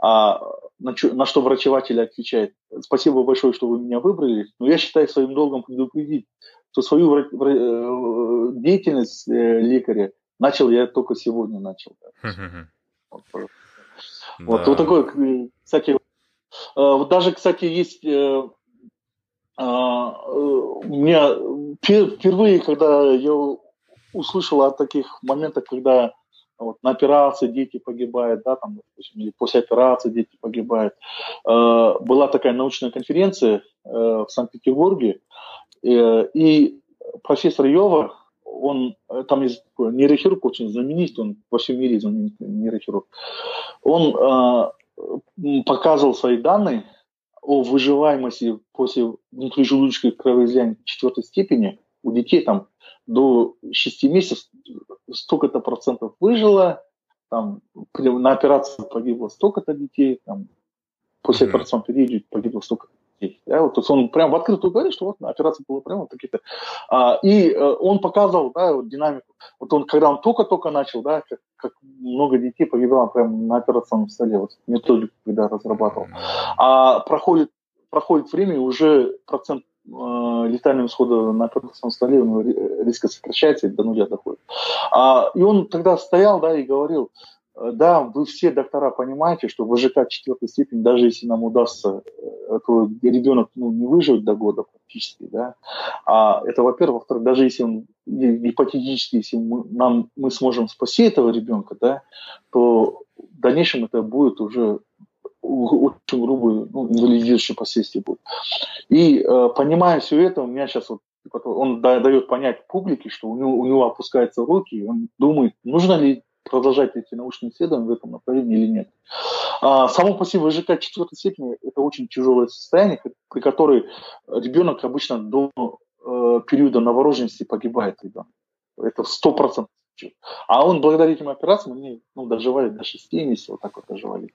А на, на что врачеватель отвечает, спасибо большое, что вы меня выбрали, но я считаю своим долгом предупредить, что свою э, деятельность э, лекаря начал я только сегодня начал. Вот, вот, вот такой, кстати, вот даже, кстати, есть а, у меня впервые, когда я услышал о таких моментах, когда вот, на операции дети погибают, да, там, допустим, или после операции дети погибают. Э, была такая научная конференция э, в Санкт-Петербурге, э, и профессор Йова, он, там есть нейрохирург очень знаменитый, он во всем мире знаменитый нейрохирург, он показывал свои данные о выживаемости после внутрижелудочной кровоизлияния четвертой степени у детей там до 6 месяцев столько-то процентов выжило, там, на операции погибло столько-то детей, там, после mm-hmm. операционного периода погибло столько-то детей. Да, вот, то есть он прям в открытую говорит, что вот операция была прямо вот такие-то. А, и э, он показывал да, вот, динамику. Вот он, когда он только-только начал, да, как, как много детей погибло прямо на операционном столе, вот методику, когда разрабатывал. А проходит, проходит время, и уже процент летального исхода на операционном столе него резко сокращается и до нуля доходит. А, и он тогда стоял да, и говорил, э, да, вы все доктора понимаете, что ВЖК четвертой степени, даже если нам удастся, э, то ребенок ну, не выживет до года практически, да. А это, во-первых, во-вторых, даже если он гипотетически, если мы, нам, мы сможем спасти этого ребенка, да, то в дальнейшем это будет уже очень грубые, ну, инвалидирующие последствия будут. И э, понимая все это, у меня сейчас вот типа, он дает понять публике, что у него, у него опускаются руки, и он думает, нужно ли продолжать эти научные исследования в этом направлении или нет. А, само по себе ВЖК четвертой степени – это очень тяжелое состояние, при которой ребенок обычно до э, периода новорожденности погибает. Ребенок. Это сто процентов. А он благодаря этим операциям, они ну, доживали до 6 месяцев, вот так вот доживали.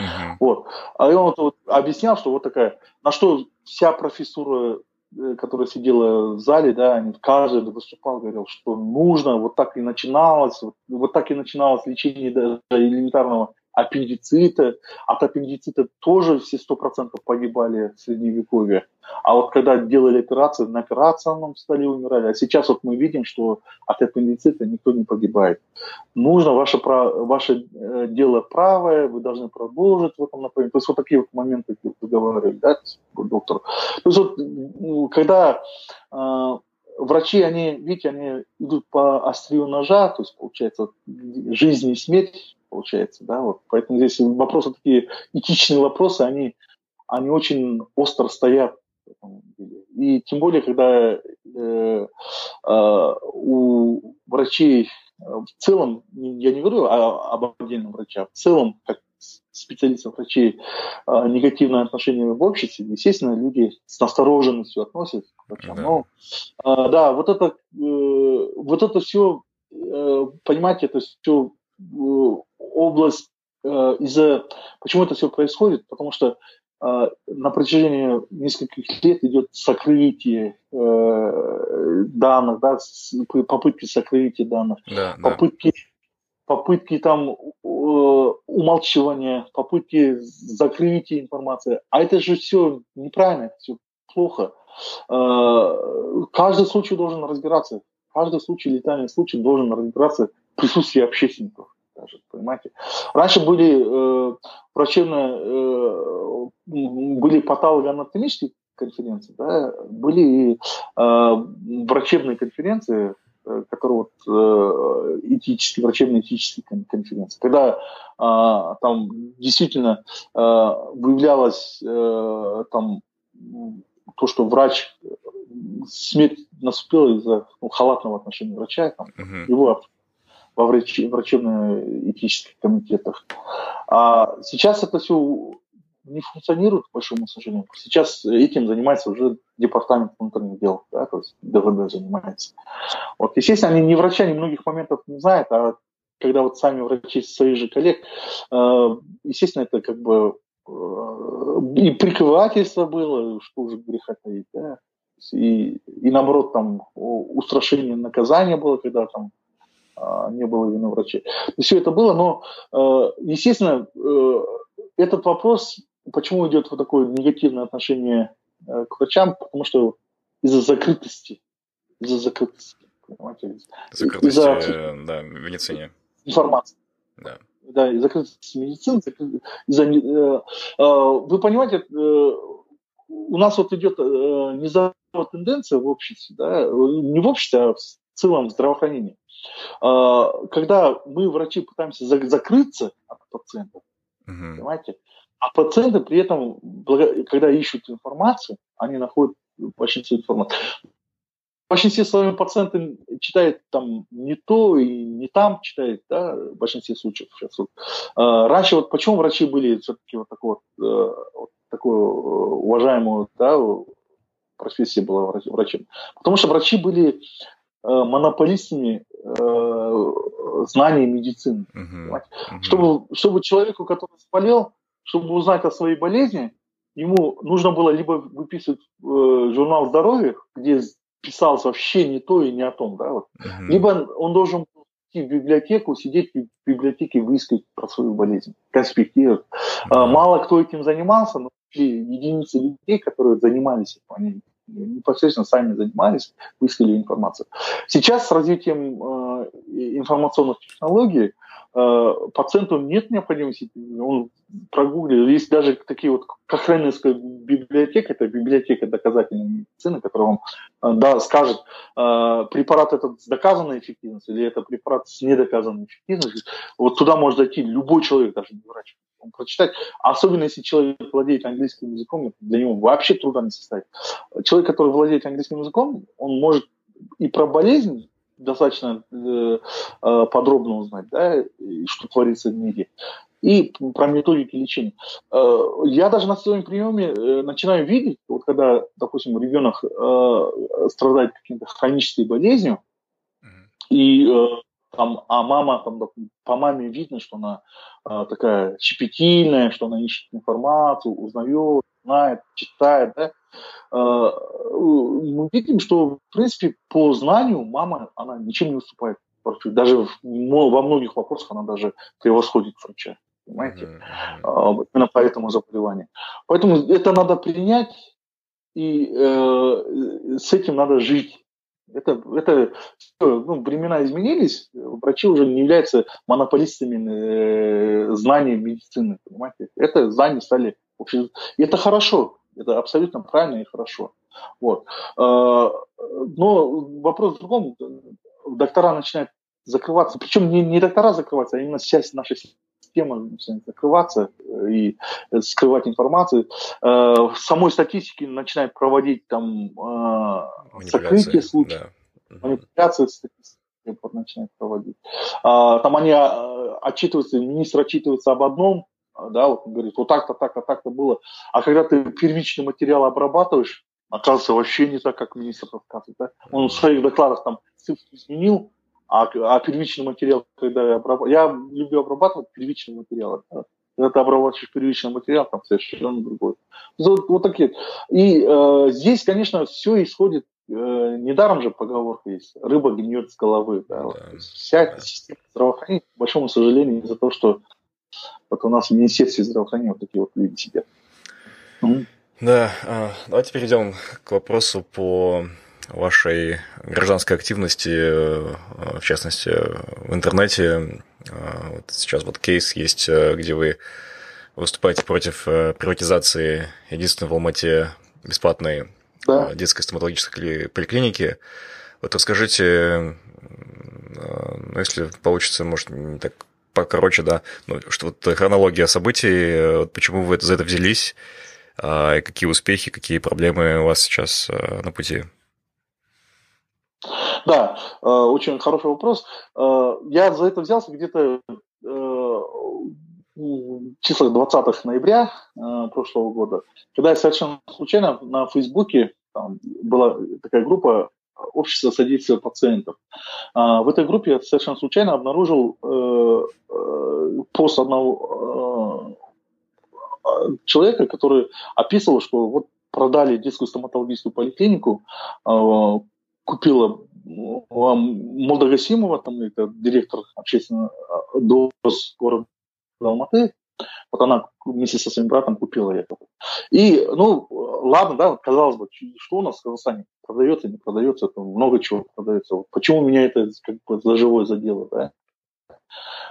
Uh-huh. Вот. А он вот, объяснял, что вот такая, на что вся профессура, э, которая сидела в зале, да, каждый выступал, говорил, что нужно, вот так и начиналось, вот, вот так и начиналось лечение даже элементарного аппендицита. От аппендицита тоже все сто процентов погибали в Средневековье. А вот когда делали операцию, на операционном столе умирали. А сейчас вот мы видим, что от аппендицита никто не погибает. Нужно ваше, ваше э, дело правое, вы должны продолжить в этом направлении. То есть вот такие вот моменты вы говорили, да, доктор. То есть вот когда э, врачи, они, видите, они идут по острию ножа, то есть получается жизнь и смерть получается, да, вот. Поэтому здесь вопросы такие, этичные вопросы, они, они очень остро стоят. И тем более, когда э, э, у врачей э, в целом, я не говорю о, об отдельном враче, а в целом, как специалистов врачей, э, негативное отношение в обществе, естественно, люди с настороженностью относятся к врачам. Да. Но, э, да, вот это, э, вот это все, э, понимаете, это все область э, из-за... Почему это все происходит? Потому что э, на протяжении нескольких лет идет сокрытие э, данных, да, попытки сокрытия данных, да, попытки, да. попытки там э, умалчивания, попытки закрытия информации. А это же все неправильно, это все плохо. э, каждый случай должен разбираться. Каждый случай, летальный случай должен разбираться в присутствии общественников. Даже, понимаете? Раньше были э, врачебные, э, были патологоанатомические конференции, да, были э, врачебные конференции, Э, которые вот э, этические, врачебно-этические конференции, когда а, там действительно э, выявлялось там то, что врач смерть наступила из-за ну, халатного отношения врача, там, uh-huh. его во врач, врачебно-этических комитетах. А сейчас это все не функционирует, к большому сожалению. Сейчас этим занимается уже департамент внутренних дел, да, то есть ДВД занимается. Вот, естественно, они ни врача, ни многих моментов не знают, а когда вот сами врачи своих же коллег, э, естественно, это как бы э, и прикрывательство было, что уже греха таить, да, и, и наоборот, там устрашение наказания было, когда там не было вины врачей. И все это было, но, э, естественно, э, этот вопрос Почему идет вот такое негативное отношение э, к врачам? Потому что из-за закрытости. Из-за закрытости. Понимаете? Закрытости, из-за да, в медицине. Информации. Да. Да, из закрытости медицины. Из-за, э, э, вы понимаете, э, у нас вот идет э, независимая тенденция в обществе, да, не в обществе, а в целом в здравоохранении. Э, когда мы, врачи, пытаемся закрыться от пациентов, угу. понимаете, а пациенты при этом, когда ищут информацию, они находят большинство информации. В большинстве своем пациенты читают там не то и не там читают, да, в большинстве случаев сейчас. Вот. А, раньше вот почему врачи были все-таки вот такой вот, э, вот такой э, уважаемую, да, профессия была врачем? Потому что врачи были э, знаний медицины. Uh-huh. Uh-huh. Чтобы, чтобы человеку, который заболел, чтобы узнать о своей болезни, ему нужно было либо выписывать э, журнал здоровья, где писалось вообще не то и не о том, да, вот. uh-huh. либо он должен идти в библиотеку, сидеть в библиотеке и выискать про свою болезнь, конспектировать. Uh-huh. Мало кто этим занимался, но единицы людей, которые занимались этим, они непосредственно сами занимались, выискали информацию. Сейчас с развитием э, информационных технологий Э, пациенту нет необходимости, он прогуглил, есть даже такие вот, как Рейнерская библиотека, это библиотека доказательной медицины, которая вам э, да, скажет, э, препарат этот с доказанной эффективностью или это препарат с недоказанной эффективностью. Вот туда может зайти любой человек, даже не врач, он прочитать. Особенно если человек владеет английским языком, для него вообще труда не составит. Человек, который владеет английским языком, он может и про болезнь достаточно э, э, подробно узнать, да, что творится в мире, и про методики лечения. Э, я даже на своем приеме э, начинаю видеть, вот когда, допустим, ребенок э, страдает каким-то хронической болезнью, и там, а мама, там, по маме видно, что она э, такая щепетильная, что она ищет информацию, узнает, знает, читает, да, Э, мы видим, что, в принципе, по знанию мама, она ничем не уступает врачу. Даже во многих вопросах она даже превосходит врача. Понимаете? Mm-hmm. Именно по этому заболеванию. Поэтому это надо принять, и э, с этим надо жить. Это, это ну, времена изменились, врачи уже не являются монополистами э, знаний медицины, понимаете? Это знания стали и это хорошо. Это абсолютно правильно и хорошо. Вот. А, но вопрос в другом. Доктора начинают закрываться. Причем не, не доктора закрываться, а именно часть нашей системы начинает закрываться и скрывать информацию. А, в самой статистике начинают проводить там а, сокрытие случаев, да. манипуляции статистики начинают проводить. Там они отчитываются, министр отчитывается об одном, да, вот он говорит, вот так-то, так-то, так-то было. А когда ты первичный материал обрабатываешь, оказывается, вообще не так, как министр рассказывает. Да? Он в своих докладах там цифры изменил, а, а первичный материал, когда я обрабатываю, я люблю обрабатывать первичный материал. Да? Когда ты обрабатываешь первичный материал, там совершенно другой. Вот, вот такие. И э, здесь, конечно, все исходит э, недаром же поговорка есть. Рыба гниет с головы. Да? Да. Вся эта система здравоохранения, к большому сожалению, из-за того, что вот у нас в Министерстве здравоохранения вот такие вот люди сидят. Да, а, давайте перейдем к вопросу по вашей гражданской активности, э, в частности, в интернете. А, вот сейчас вот кейс есть, э, где вы выступаете против э, приватизации единственной в Алмате бесплатной да. детской стоматологической поликлиники. Вот расскажите, ну, если получится, может, не так покороче, да, ну, что вот хронология событий, вот почему вы за это взялись, а, какие успехи, какие проблемы у вас сейчас на пути? Да, э, очень хороший вопрос. Э, я за это взялся где-то э, в числах 20 ноября прошлого года, когда я совершенно случайно на Фейсбуке, там была такая группа общество содействия пациентов. В этой группе я совершенно случайно обнаружил пост одного человека, который описывал, что вот продали детскую стоматологическую поликлинику, купила Молдогасимова, там это директор общественного а, ДОС города Алматы, вот она вместе со своим братом купила это. И, ну, ладно, да, казалось бы, что у нас в Казахстане продается, не продается, там много чего продается. Почему меня это как бы за живое задело, да?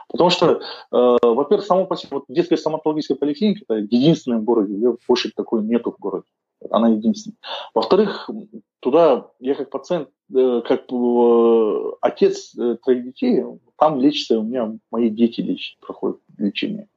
Потому что, э, во-первых, само по себе, вот детская стоматологическая поликлиника это единственная в городе, ее больше такой нету в городе. Она единственная. Во-вторых, туда я как пациент, э, как э, отец э, троих детей, там лечится, у меня мои дети лечат, проходят лечение.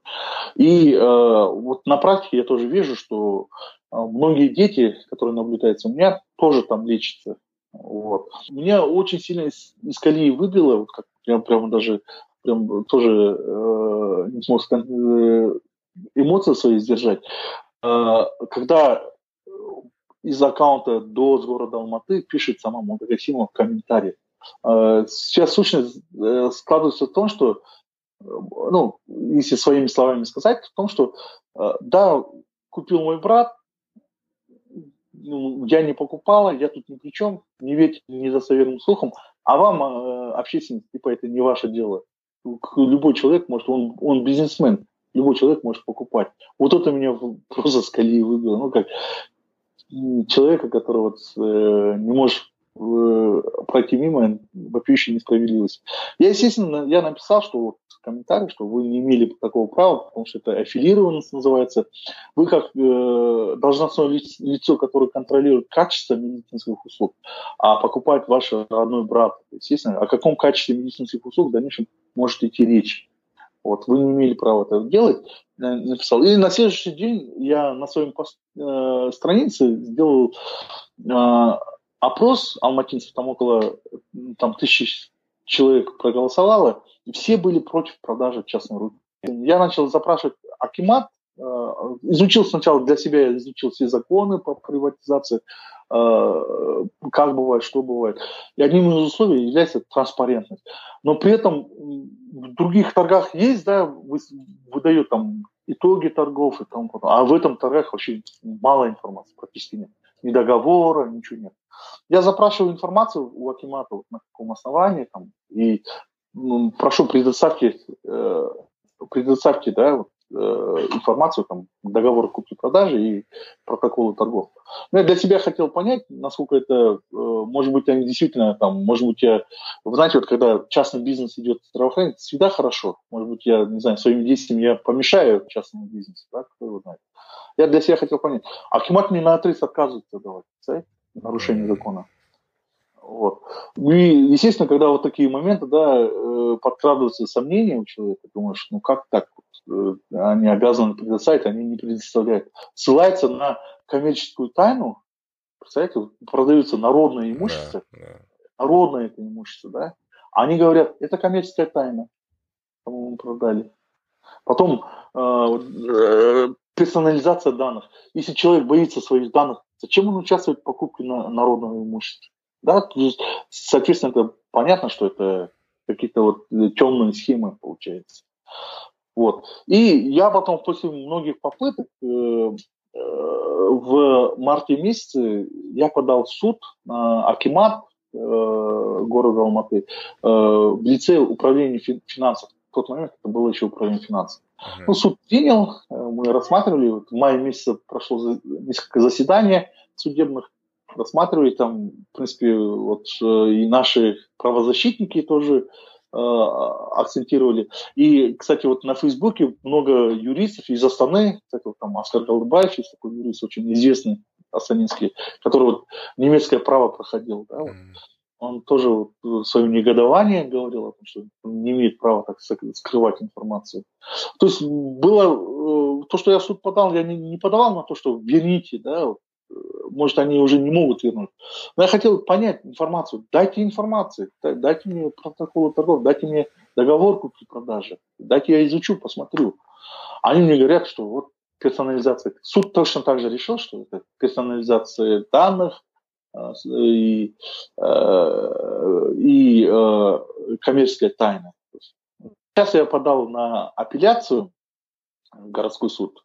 И вот на практике я тоже вижу, что многие дети, которые наблюдаются у меня, тоже там лечатся. Вот. Меня очень сильно из, из колеи выбило, вот как прям, прям даже прям тоже э, не смог эмоции свои сдержать. Э, когда из аккаунта до города Алматы пишет сама Молдогасимова в комментариях. Э, сейчас сущность э, складывается в том, что, э, ну, если своими словами сказать, в том, что, да, купил мой брат, ну, я не покупала, я тут ни при чем, не верьте недостоверным слухам, а вам, общественность, типа, это не ваше дело. Любой человек может, он, он бизнесмен, любой человек может покупать. Вот это меня [LAUGHS] просто с колеи выбило. Ну, как человека, который вот э, не может э, пройти мимо вопиющей несправедливости. Я, естественно, я написал, что вот комментарий, что вы не имели такого права, потому что это аффилированность называется. Вы как э, должностное лицо, которое контролирует качество медицинских услуг, а покупает ваш родной брат. Естественно, о каком качестве медицинских услуг в дальнейшем может идти речь. Вот, вы не имели права это делать, написал. И на следующий день я на своем пост, э, странице сделал э, опрос алматинцев, там около там, тысячи человек проголосовало, и все были против продажи частной руки. Я начал запрашивать Акимат, э, изучил сначала для себя, изучил все законы по приватизации, э, как бывает, что бывает. И одним из условий является транспарентность. Но при этом в других торгах есть, да, выдают там итоги торгов и тому подобное. А в этом торгах вообще мало информации, практически нет. Ни договора, ничего нет. Я запрашиваю информацию у Акимата, вот на каком основании, там, и ну, прошу предоставьте, э, предоставьте да, вот, э, информацию, там, договор купли-продажи и протоколы торгов. Но я для себя хотел понять, насколько это, э, может быть, они действительно, там, может быть, я, вы знаете, вот когда частный бизнес идет в здравоохранение, всегда хорошо. Может быть, я, не знаю, своими действиями я помешаю частному бизнесу, да, кто его знает. Я для себя хотел понять. А Акимат мне на отрыв отказывается давать, знаете, нарушение закона. Вот. Ну и, естественно, когда вот такие моменты, да, э, подкрадываются сомнения у человека, думаешь, ну как так, э, они обязаны предоставить, они не предоставляют. Ссылается на коммерческую тайну, представляете, продаются народное имущество, да, да. народное это имущество, да, они говорят, это коммерческая тайна, кому продали. Потом э, э, персонализация данных. Если человек боится своих данных, зачем он участвует в покупке на, народного имущества? Да, то есть, соответственно, это понятно, что это какие-то вот темные схемы получается. Вот. И я потом после многих попыток э, э, в марте месяце я подал в суд на Акимат э, города Алматы э, в лице управления финансов тот момент это было еще управление финансов. Ну, суд принял, э, мы рассматривали, вот в мае месяце прошло несколько заседаний судебных, рассматривали там, в принципе, вот э, и наши правозащитники тоже э, акцентировали. И, кстати, вот на Фейсбуке много юристов из Астаны, кстати, вот там Оскар Голдбаев есть такой юрист, очень известный астанинский, который вот немецкое право проходил, да, вот. он тоже вот свое негодование говорил о том, что не имеет права так скрывать информацию. То есть было э, то, что я в суд подал, я не, не подавал на то, что верните, да, может, они уже не могут вернуть. Но я хотел понять информацию. Дайте информацию, дайте мне протоколы торгов, дайте мне договор купли-продажи, дайте я изучу, посмотрю. Они мне говорят, что вот персонализация. Суд точно так же решил, что это персонализация данных э, и, э, и э, коммерческая тайна. Сейчас я подал на апелляцию, городской суд.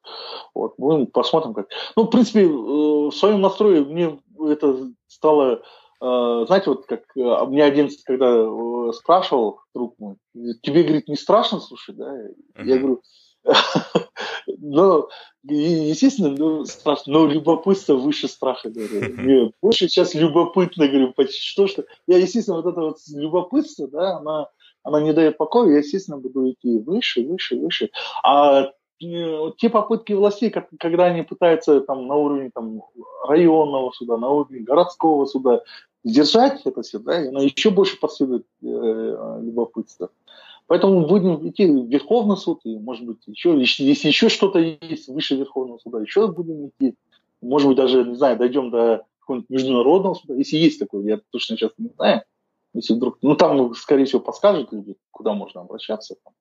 Вот, мы посмотрим, как. Ну, в принципе, э, в своем настрое мне это стало, э, знаете, вот как э, мне один, когда спрашивал друг мой, тебе, говорит, не страшно слушай, да? Uh-huh. Я говорю, [LAUGHS] ну, естественно, ну, страшно, но любопытство выше страха, говорю. [LAUGHS] Мне больше сейчас любопытно, говорю, почти что, что. Я, естественно, вот это вот любопытство, да, она, она не дает покоя, я, естественно, буду идти выше, выше, выше. А те попытки властей, когда они пытаются там, на уровне там, районного суда, на уровне городского суда сдержать это все, да, оно еще больше подсилит э, любопытство. Поэтому будем идти в Верховный суд, и, может быть, еще, если еще что-то есть выше Верховного суда, еще будем идти. Может быть, даже, не знаю, дойдем до какого-нибудь международного суда, если есть такое, я точно сейчас не знаю. Если вдруг, ну, там, скорее всего, подскажут люди, куда можно обращаться. Там.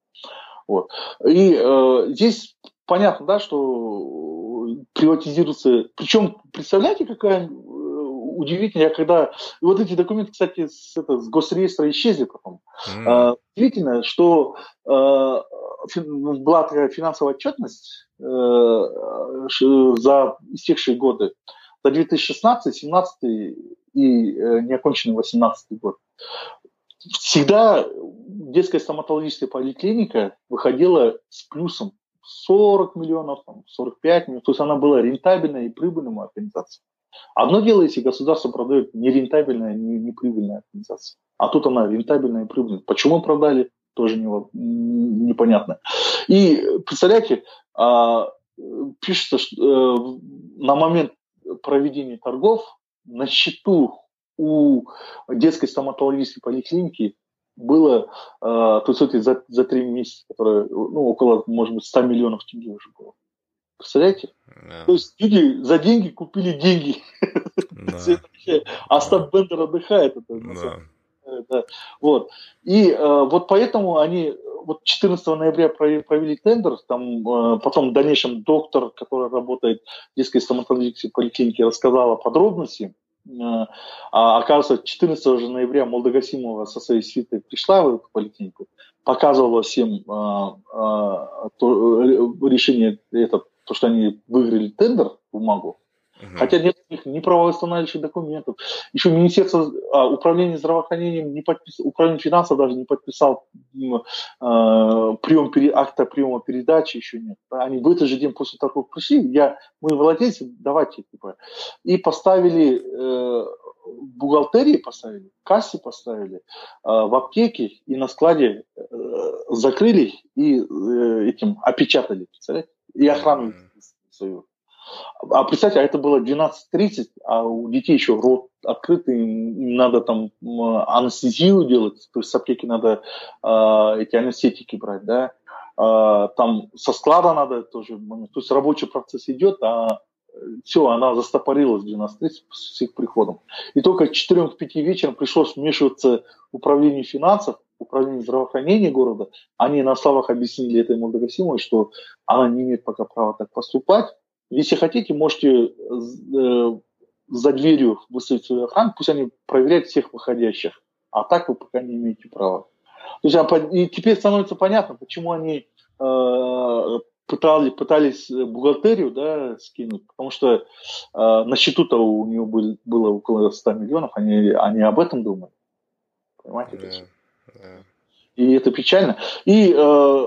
Вот. И э, здесь понятно, да, что приватизируется. Причем, представляете, какая э, удивительная, когда и вот эти документы, кстати, с, это, с госреестра исчезли потом. Mm. Э, удивительно, что э, была такая финансовая отчетность э, за истекшие годы, за 2016, 17 и э, неоконченный 18 год. Всегда детская стоматологическая поликлиника выходила с плюсом 40 миллионов, 45 миллионов. То есть она была рентабельной и прибыльной организацией. Одно дело, если государство продает нерентабельная, не, неприбыльная организация. А тут она рентабельная и прибыльная. Почему продали, тоже не, непонятно. И представляете, а, пишется, что э, на момент проведения торгов на счету у детской стоматологической поликлиники было, э, то есть за, за три месяца, которое, ну, около, может быть, 100 миллионов тенге уже было. Представляете? Yeah. То есть люди за деньги купили деньги. Yeah. [LAUGHS] а Стаб Бендер отдыхает. Это, yeah. да. Вот. И э, вот поэтому они вот 14 ноября провели тендер, там э, потом в дальнейшем доктор, который работает в детской стоматологической поликлинике, рассказала подробности. Э, а, оказывается, 14 же ноября Молдогасимова со своей свитой пришла в эту поликлинику, показывала всем а, а, э, решение, это, то, что они выиграли тендер, бумагу, Угу. Хотя нет ни правоустанавливающих документов. Еще Министерство а, управления здравоохранением, не подпис... управление финансов даже не подписал э, прием, акта приема передачи, еще нет. Они в этот же день после того, как пришли, я, мы владельцы, давайте, типа, и поставили э, бухгалтерии поставили, кассе поставили, э, в аптеке и на складе э, закрыли и э, этим опечатали, представляете? И охрану свою. А представьте, а это было 12.30, а у детей еще рот открытый, им надо там анестезию делать, то есть с аптеки надо э, эти анестетики брать, да, э, там со склада надо тоже, то есть рабочий процесс идет, а все, она застопорилась в 12.30 с их приходом. И только к 4-5 вечера пришлось вмешиваться управлению финансов, управлению здравоохранения города. Они на словах объяснили этой Молдогасимовой, что она не имеет пока права так поступать, если хотите, можете э, за дверью выставить охрану, пусть они проверяют всех выходящих. А так вы пока не имеете права. То есть, а и теперь становится понятно, почему они э, пытали, пытались бухгалтерию да, скинуть, потому что э, на счету-то у него был, было около 100 миллионов, они, они об этом думали. Понимаете? Yeah, yeah. И это печально. И, э,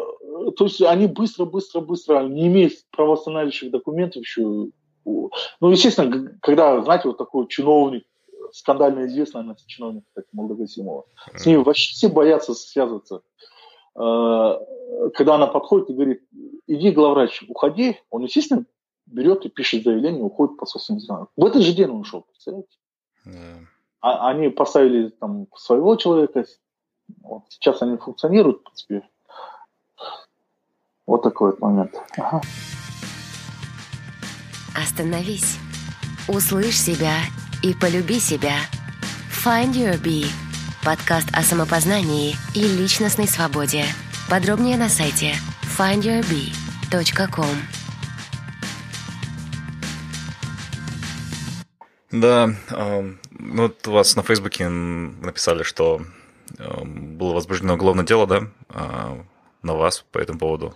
то есть, они быстро-быстро-быстро, не имея правоустанавливающих документов еще, ну, естественно, когда, знаете, вот такой чиновник, скандально известный, она чиновник, кстати, Молдогасимова, с ним вообще все боятся связываться. Э, когда она подходит и говорит, иди, главврач, уходи, он, естественно, берет и пишет заявление, уходит по собственным делам. В этот же день он ушел, представляете? Yeah. А, они поставили там своего человека, вот, сейчас они функционируют, в принципе. Вот такой вот момент. Ага. Остановись, услышь себя и полюби себя. Find Your Bee. Подкаст о самопознании и личностной свободе. Подробнее на сайте findyourbee.com. Да, э, ну вот у вас на Фейсбуке написали, что э, было возбуждено уголовное дело, да, э, на вас по этому поводу.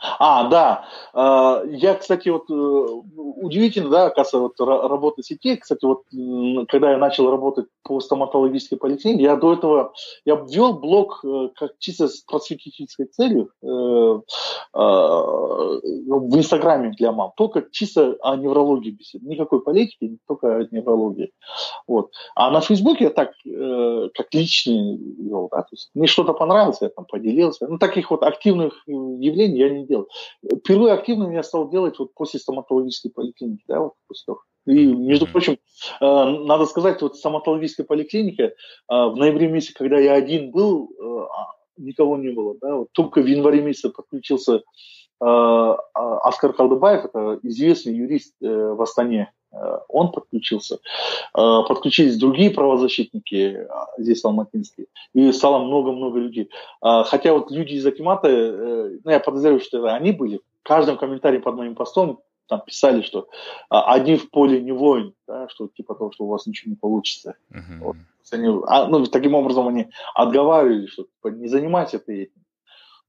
А, да. А, я, кстати, вот э, удивительно, да, оказывается, вот работа сетей. Кстати, вот когда я начал работать по стоматологической поликлинике, я до этого, я ввел блог э, как чисто с просветительской целью э, в Инстаграме для мам. Только чисто о неврологии беседы. Никакой политики, только о неврологии. Вот. А на Фейсбуке я так, как личный вел, да, то есть мне что-то понравилось, я там поделился. Ну, таких вот активных явлений я не делал. Впервые активно я стал делать вот после стоматологической поликлиники, да, вот после того. И, между прочим, э, надо сказать, вот стоматологическая поликлиника э, в ноябре месяце, когда я один был, э, а, никого не было, да, вот только в январе месяце подключился Аскар Калдыбаев, это известный юрист в Астане, он подключился. Подключились другие правозащитники здесь, алматинские, и стало много-много людей. Хотя вот люди из Акимата, ну, я подозреваю, что это они были, в каждом комментарии под моим постом там писали, что один в поле не воин, да, что типа того, что у вас ничего не получится. Uh-huh. Вот. Они, а, ну, таким образом они отговаривали, что типа, не занимайся ты этим.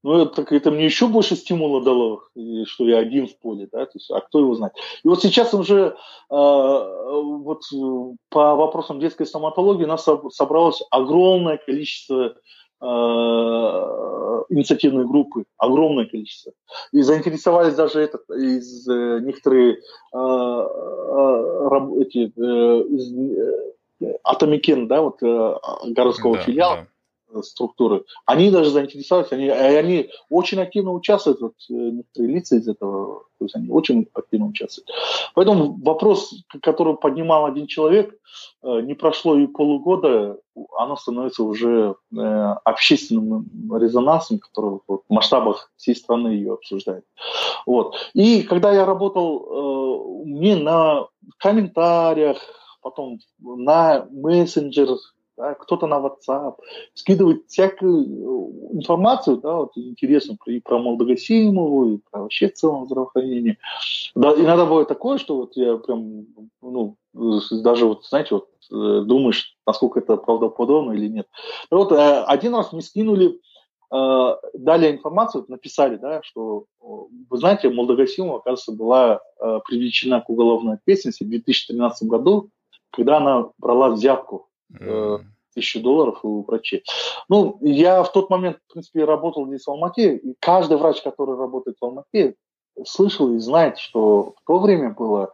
Ну, это, это мне еще больше стимула дало, что я один в поле, да, то есть, а кто его знает. И вот сейчас уже э, вот по вопросам детской стоматологии у нас собралось огромное количество э, инициативной группы, огромное количество. И заинтересовались даже этот, из э, некоторые э, э, эти, э, из, э, Атомикен, да, вот э, городского да, филиала, да структуры, они даже заинтересовались, они, они очень активно участвуют, вот, э, некоторые лица из этого, то есть они очень активно участвуют. Поэтому вопрос, который поднимал один человек, э, не прошло и полугода, оно становится уже э, общественным резонансом, который в масштабах всей страны ее обсуждает. Вот. И когда я работал, мне на комментариях, потом на мессенджерах, да, кто-то на WhatsApp, скидывает всякую э, информацию, да, вот интересную и про Молдогасимову, и про вообще в целом здравоохранение. Да, иногда бывает такое, что вот я прям, ну, даже вот, знаете, вот э, думаешь, насколько это правдоподобно или нет. И вот э, один раз мне скинули, дали информацию, написали, да, что, вы знаете, Молдогасимова, оказывается, была привлечена к уголовной ответственности в 2013 году, когда она брала взятку mm. тысячу долларов у врачей. Ну, я в тот момент, в принципе, работал здесь в Алмате, и каждый врач, который работает в Алмате, слышал и знает, что в то время было,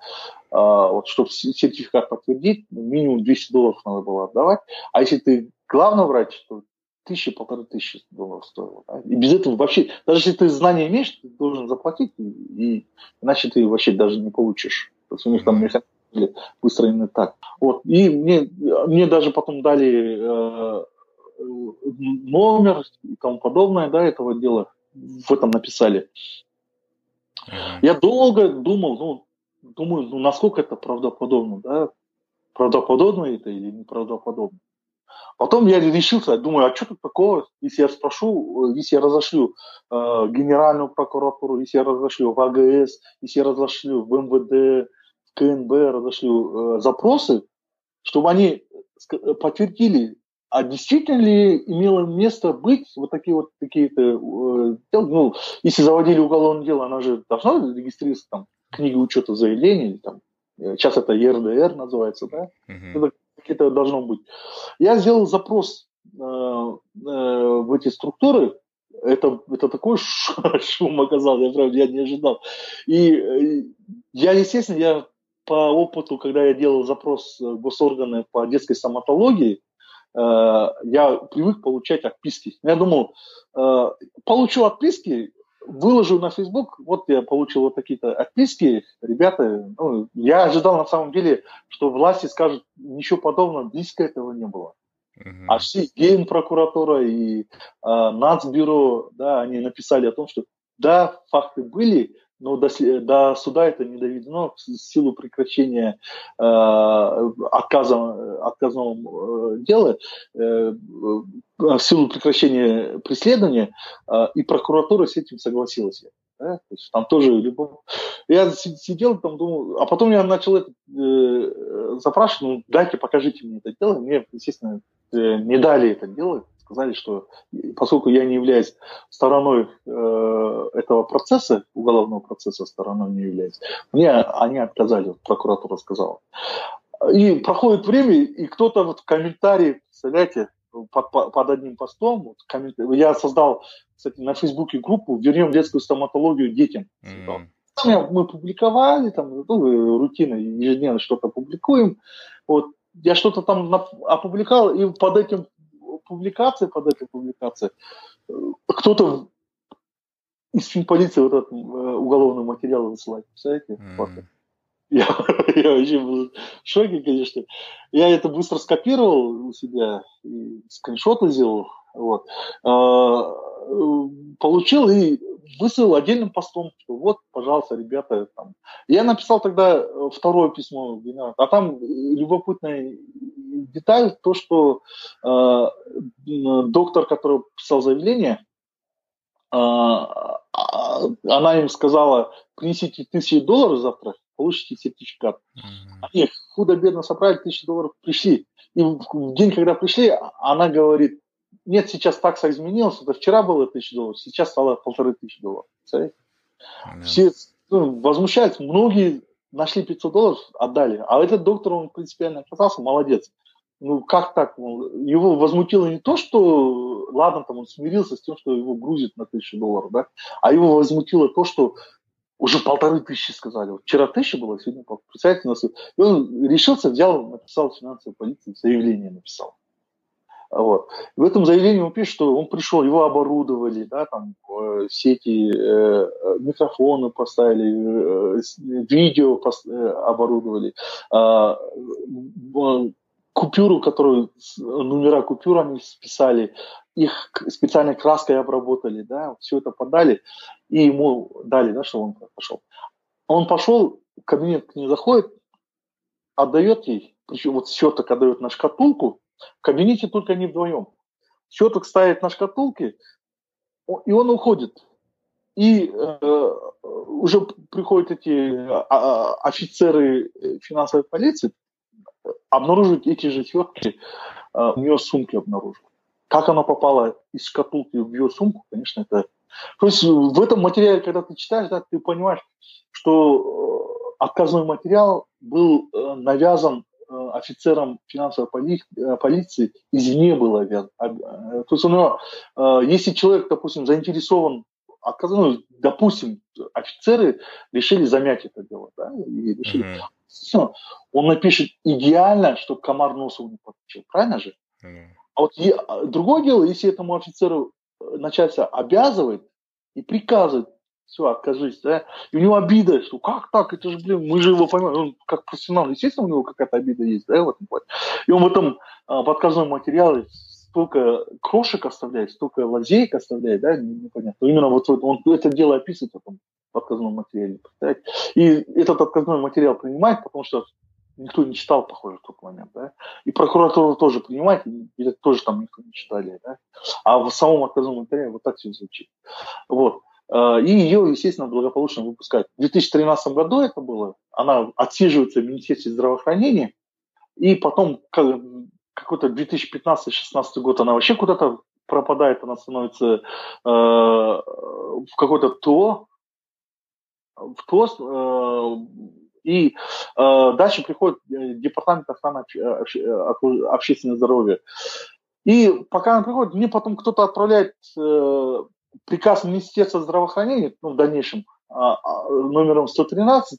а, вот, чтобы сертификат подтвердить, минимум 200 долларов надо было отдавать. А если ты главный врач, то тысячи, полторы тысячи долларов стоило. Да? И без этого вообще, даже если ты знания имеешь, ты должен заплатить, и, и иначе ты вообще даже не получишь. То есть у них там механизм были выстроены так. Вот. И мне, мне даже потом дали э, номер и тому подобное да, этого дела. В этом написали. Я долго думал, ну, думаю, ну, насколько это правдоподобно, да? Правдоподобно это или неправдоподобно. Потом я решился, думаю, а что тут такого, если я спрошу, если я разошлю э, Генеральную прокуратуру, если я разошлю в АГС, если я разошлю в МВД, КНБ разошлю э, запросы, чтобы они э, подтвердили, а действительно ли имело место быть вот такие вот какие-то э, ну, если заводили уголовное дело, она же должна регистрироваться там книги учета заявлений, там, сейчас это ЕРДР называется, да, uh-huh. это какие-то должно быть. Я сделал запрос в эти структуры, это, это такой [LAUGHS] шум оказал, я правда, я не ожидал. И я, естественно, я по опыту, когда я делал запрос в госорганы по детской стоматологии, я привык получать отписки. Я думал, получу отписки, выложу на Facebook, вот я получил вот такие-то отписки, ребята, ну, я ожидал на самом деле, что власти скажут, ничего подобного, близко этого не было. Uh-huh. А все генпрокуратура и э, Нацбюро, да, они написали о том, что да, факты были, но до, до суда это не доведено в силу прекращения э, отказа, отказного э, дела, э, в силу прекращения преследования, э, и прокуратура с этим согласилась. Да? То есть там тоже любовь. Я сидел там, думал, а потом я начал это э, запрашивать, ну дайте, покажите мне это дело. Мне, естественно, э, не дали это делать сказали, что поскольку я не являюсь стороной э, этого процесса, уголовного процесса стороной не являюсь, мне они отказали, прокуратура сказала. И проходит время, и кто-то вот в комментарии, представляете, под, под одним постом, вот, я создал, кстати, на Фейсбуке группу «Вернем детскую стоматологию детям». Mm-hmm. Там мы публиковали, там, ну, рутина, ежедневно что-то публикуем. Вот, я что-то там опубликовал, и под этим публикации, под этой публикацией, э, кто-то из финполиции вот этот э, уголовный материал высылает. Представляете? Mm. Я, [LAUGHS] я вообще был в шоке, конечно. Я это быстро скопировал у себя, и скриншоты сделал. Вот. А, э, получил и выставил отдельным постом, что вот, пожалуйста, ребята. Там. Я написал тогда второе письмо, а там любопытная деталь, то, что э, доктор, который писал заявление, э, она им сказала, принесите тысячи долларов завтра, получите сертификат. Mm-hmm. Они худо-бедно собрали тысячи долларов, пришли. И в день, когда пришли, она говорит, нет, сейчас такса изменилась, это вчера было тысяча долларов, сейчас стало полторы тысячи долларов. Mm-hmm. Все ну, возмущаются, многие нашли 500 долларов, отдали. А этот доктор, он принципиально оказался, молодец ну как так? Его возмутило не то, что, ладно, там он смирился с тем, что его грузит на тысячу долларов, да, а его возмутило то, что уже полторы тысячи сказали. Вчера тысяча было, сегодня представьте нас. И он решился, взял, написал в финансовой полиции, заявление написал. Вот. В этом заявлении он пишет, что он пришел, его оборудовали, да, там э, сети, э, микрофоны поставили, э, видео пос, э, оборудовали, э, купюру, которую номера купюрами списали, их специальной краской обработали, да, все это подали, и ему дали, да, что он пошел. Он пошел, кабинет к ней заходит, отдает ей, причем вот щеток отдает на шкатулку, в кабинете только они вдвоем. Щеток ставит на шкатулке, и он уходит. И э, уже приходят эти а, а, офицеры финансовой полиции, обнаружить эти же свертки э, у нее в сумке обнаружил. Как она попала из шкатулки в ее сумку, конечно, это... То есть в этом материале, когда ты читаешь, да, ты понимаешь, что э, отказной материал был э, навязан э, офицерам финансовой поли, полиции, извне был навязан. То есть у него, если человек, допустим, заинтересован отказ, ну, допустим, офицеры решили замять это дело, да, и решили. Mm-hmm все, он напишет идеально, чтобы комар носу не подключил. Правильно же? Mm. А вот и, а, другое дело, если этому офицеру э, начальство обязывает и приказывает, все, откажись, да, и у него обида, что как так, это же, блин, мы же его понимаем, он как профессионал, естественно, у него какая-то обида есть, да, в этом плане. И он в этом а, в отказном материале столько крошек оставляет, столько лазеек оставляет, да, непонятно. Именно вот, вот он это дело описывает в этом отказном материале. И этот отказной материал принимает, потому что никто не читал, похоже, в тот момент, да. И прокуратура тоже принимает, и это тоже там никто не читали, да. А в самом отказном материале вот так все звучит. Вот. А, и ее, естественно, благополучно выпускают. В 2013 году это было. Она отсиживается в Министерстве здравоохранения, и потом какой-то 2015-2016 год она вообще куда-то пропадает, она становится э, в какой-то ТО, в ТОС, э, и э, дальше приходит э, департамент охраны обще, обще, общественного здоровья. И пока она приходит, мне потом кто-то отправляет приказ Министерства здравоохранения, ну, в дальнейшем, а, а, номером 113,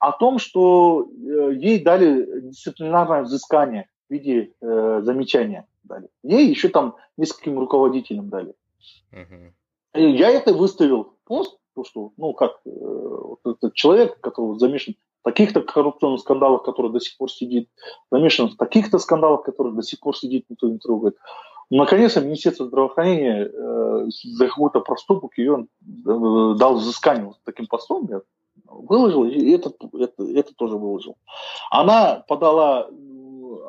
о том, что ей дали дисциплинарное взыскание в виде замечания. Дали. Ей еще там нескольким руководителям дали. Uh-huh. Я это выставил пост, то, что, ну, как э, вот этот человек, который замешан в таких-то коррупционных скандалах, который до сих пор сидит, замешан в таких-то скандалах, которые до сих пор сидит, никто не трогает. Наконец-то Министерство здравоохранения э, за какой-то проступок ее э, дал взыскание вот таким постом, я выложил, и это, это, это тоже выложил. Она подала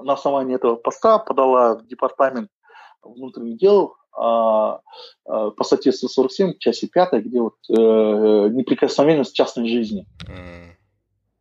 на основании этого поста, подала в департамент внутренних дел по статье 147, части 5, где вот э, неприкосновенность частной жизни. Mm.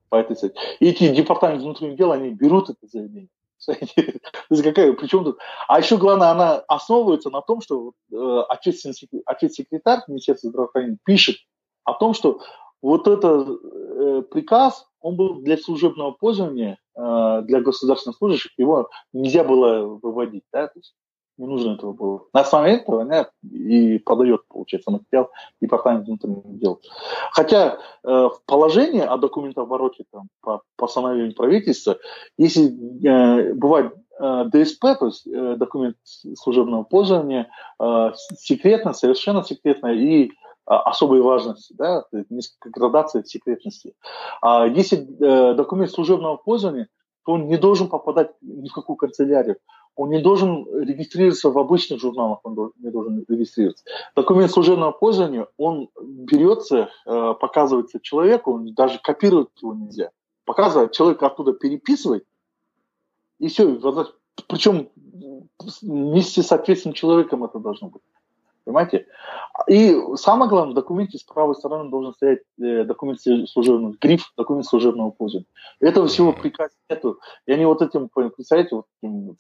По этой статье. И эти департаменты внутренних дел, они берут это заявление. [LAUGHS] какая, причем тут? А еще главное, она основывается на том, что э, ответ-секретарь Министерства здравоохранения пишет о том, что вот этот э, приказ, он был для служебного пользования, э, для государственных служащих, его нельзя было выводить. Да? То есть не нужно этого было. На основе этого она и подает, получается, материал департамент внутренних дел. Хотя э, в положении о документообороте там, по постановлению правительства, если э, бывает э, ДСП, то есть э, документ служебного пользования, э, секретно, совершенно секретно и э, особой важности, да, несколько градаций секретности. А если э, документ служебного пользования, то он не должен попадать ни в какую канцелярию он не должен регистрироваться в обычных журналах, он не должен регистрироваться. Документ служебного пользования, он берется, э, показывается человеку, даже копировать его нельзя. Показывает, человек оттуда переписывает, и все. Причем вместе с ответственным человеком это должно быть. Понимаете? И самое главное, в документе с правой стороны должен стоять э, документ служебного, гриф документ служебного пользования. Этого всего приказа нету. И они вот этим, представляете, вот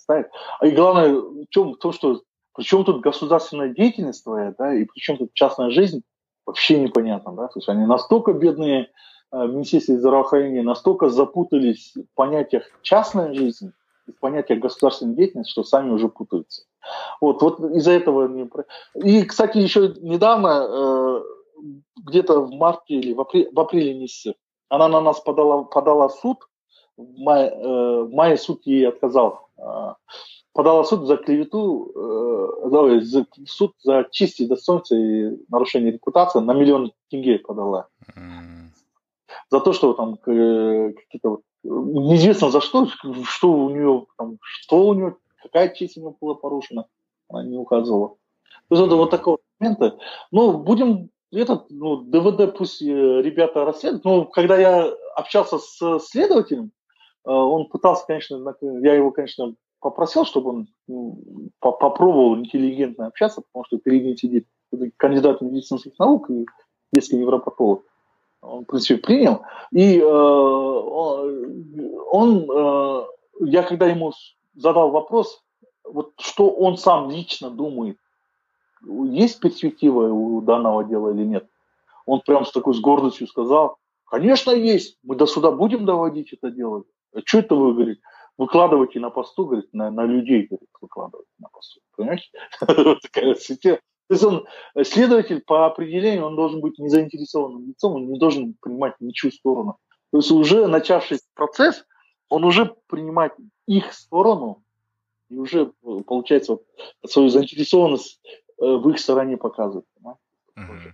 ставят. А и главное в чем, в том, что причем тут государственная деятельность твоя, да, и причем тут частная жизнь, вообще непонятно, да, то есть они настолько бедные, э, Министерство здравоохранения настолько запутались в понятиях частная жизнь, в понятиях государственной деятельности, что сами уже путаются. Вот, вот из-за этого не... И, кстати, еще недавно, э, где-то в марте или в апреле, в апреле месяце, она на нас подала, подала суд, в мае, э, в мае суд ей отказал. Э, подала суд за клевету, э, за, суд за честь и достоинство и нарушение репутации на миллион тенге подала. За то, что там э, какие-то вот неизвестно за что, что у нее, там, что у нее какая него была порушена, она не указывала. То есть это вот такого момента. Ну, будем этот, ну, ДВД пусть э, ребята расследуют. Но когда я общался с следователем, э, он пытался, конечно, я его, конечно, попросил, чтобы он ну, попробовал интеллигентно общаться, потому что перед ним сидит кандидат медицинских наук и детский невропатолог. Он, в принципе, принял. И э, он, э, я когда ему задал вопрос, вот что он сам лично думает, есть перспектива у данного дела или нет. Он прям с такой с гордостью сказал, конечно есть, мы до суда будем доводить это дело. А что это вы, говорит, выкладываете на посту, говорит, на, на людей, говорит, выкладываете на посту. Понимаете? [LAUGHS] Такая то есть он, следователь по определению, он должен быть незаинтересованным лицом, он не должен принимать ничью сторону. То есть уже начавшийся процесс, он уже принимает их сторону и уже, э, получается, вот, свою заинтересованность э, в их стороне показывает. Uh-huh.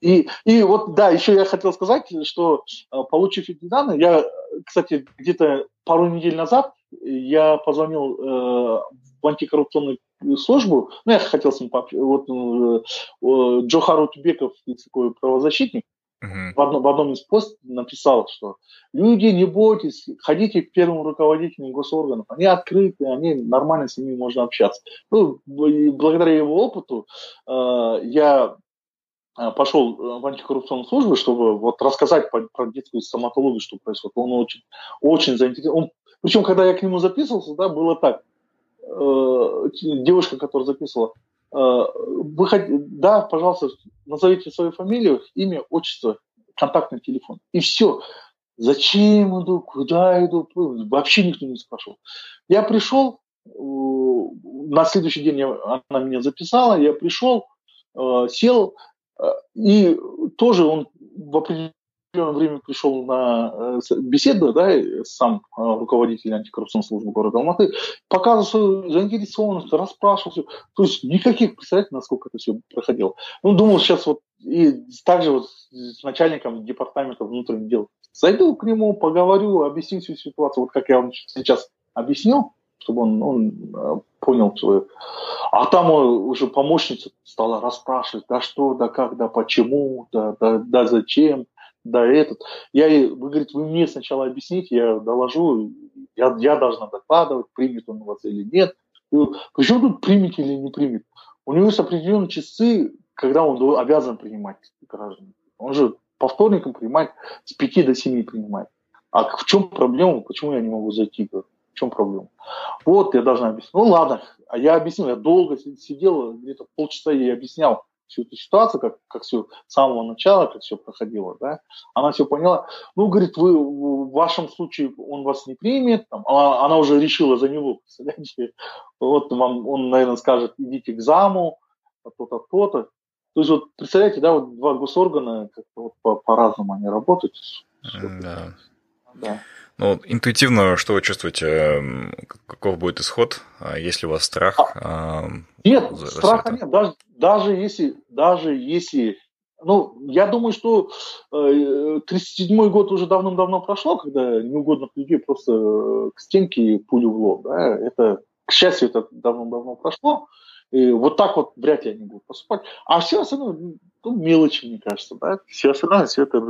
И, и вот, да, еще я хотел сказать, что э, получив эти данные, я, кстати, где-то пару недель назад я позвонил э, в антикоррупционную службу, ну, я хотел с ним пообщаться, вот э, Джохар Тубеков, такой правозащитник, Uh-huh. В, одном, в одном из постов написал, что люди, не бойтесь, ходите к первым руководителям госорганов, они открыты, они нормально с ними можно общаться. Ну, благодаря его опыту э, я э, пошел в антикоррупционную службу, чтобы вот рассказать про, про детскую стоматологию, что происходит. Он очень, очень заинтересован. Он, причем, когда я к нему записывался, да, было так. Э, девушка, которая записывала, Э, вы, да, пожалуйста, назовите свою фамилию, имя, отчество, контактный телефон. И все. Зачем иду, куда иду, вообще никто не спрашивал. Я пришел, на следующий день она меня записала, я пришел, э, сел, э, и тоже он в определенном определенное время пришел на э, беседу, да, сам э, руководитель антикоррупционной службы города Алматы, показывал свою заинтересованность, расспрашивал все. То есть никаких, представляете, насколько это все проходило. Ну, думал сейчас вот и также вот с начальником департамента внутренних дел зайду к нему, поговорю, объясню всю ситуацию, вот как я вам сейчас объяснил, чтобы он, он э, понял свою. А там уже помощница стала расспрашивать, да что, да как, да почему, да, да, да зачем да, этот. Я, вы говорите, вы мне сначала объясните, я доложу, я, я должна докладывать, примет он вас или нет. Причем тут примет или не примет? У него есть определенные часы, когда он обязан принимать граждан. Он же по вторникам принимает, с 5 до 7 принимает. А в чем проблема? Почему я не могу зайти? В чем проблема? Вот, я должна объяснить. Ну ладно, а я объяснил, я долго сидел, где-то полчаса я объяснял всю эту ситуацию, как, как все с самого начала, как все проходило, да, она все поняла. Ну, говорит, вы в вашем случае он вас не примет, там, она, она уже решила за него, представляете, [LAUGHS] вот вам, он, наверное, скажет, идите к заму, то-то, то-то. То есть вот представляете, да, вот два госоргана как-то вот по- по-разному они работают. Да. Да. Ну, интуитивно, что вы чувствуете, каков будет исход, а есть ли у вас страх? А, нет, за, страха за нет. Даже, даже если, даже если, ну, я думаю, что э, 37-й год уже давным-давно прошло, когда неугодных людей просто э, к стенке пулю в лоб, да, это, к счастью, это давным-давно прошло, и вот так вот вряд ли они будут поступать. А все остальное, ну, мелочи, мне кажется, да, все остальное, все это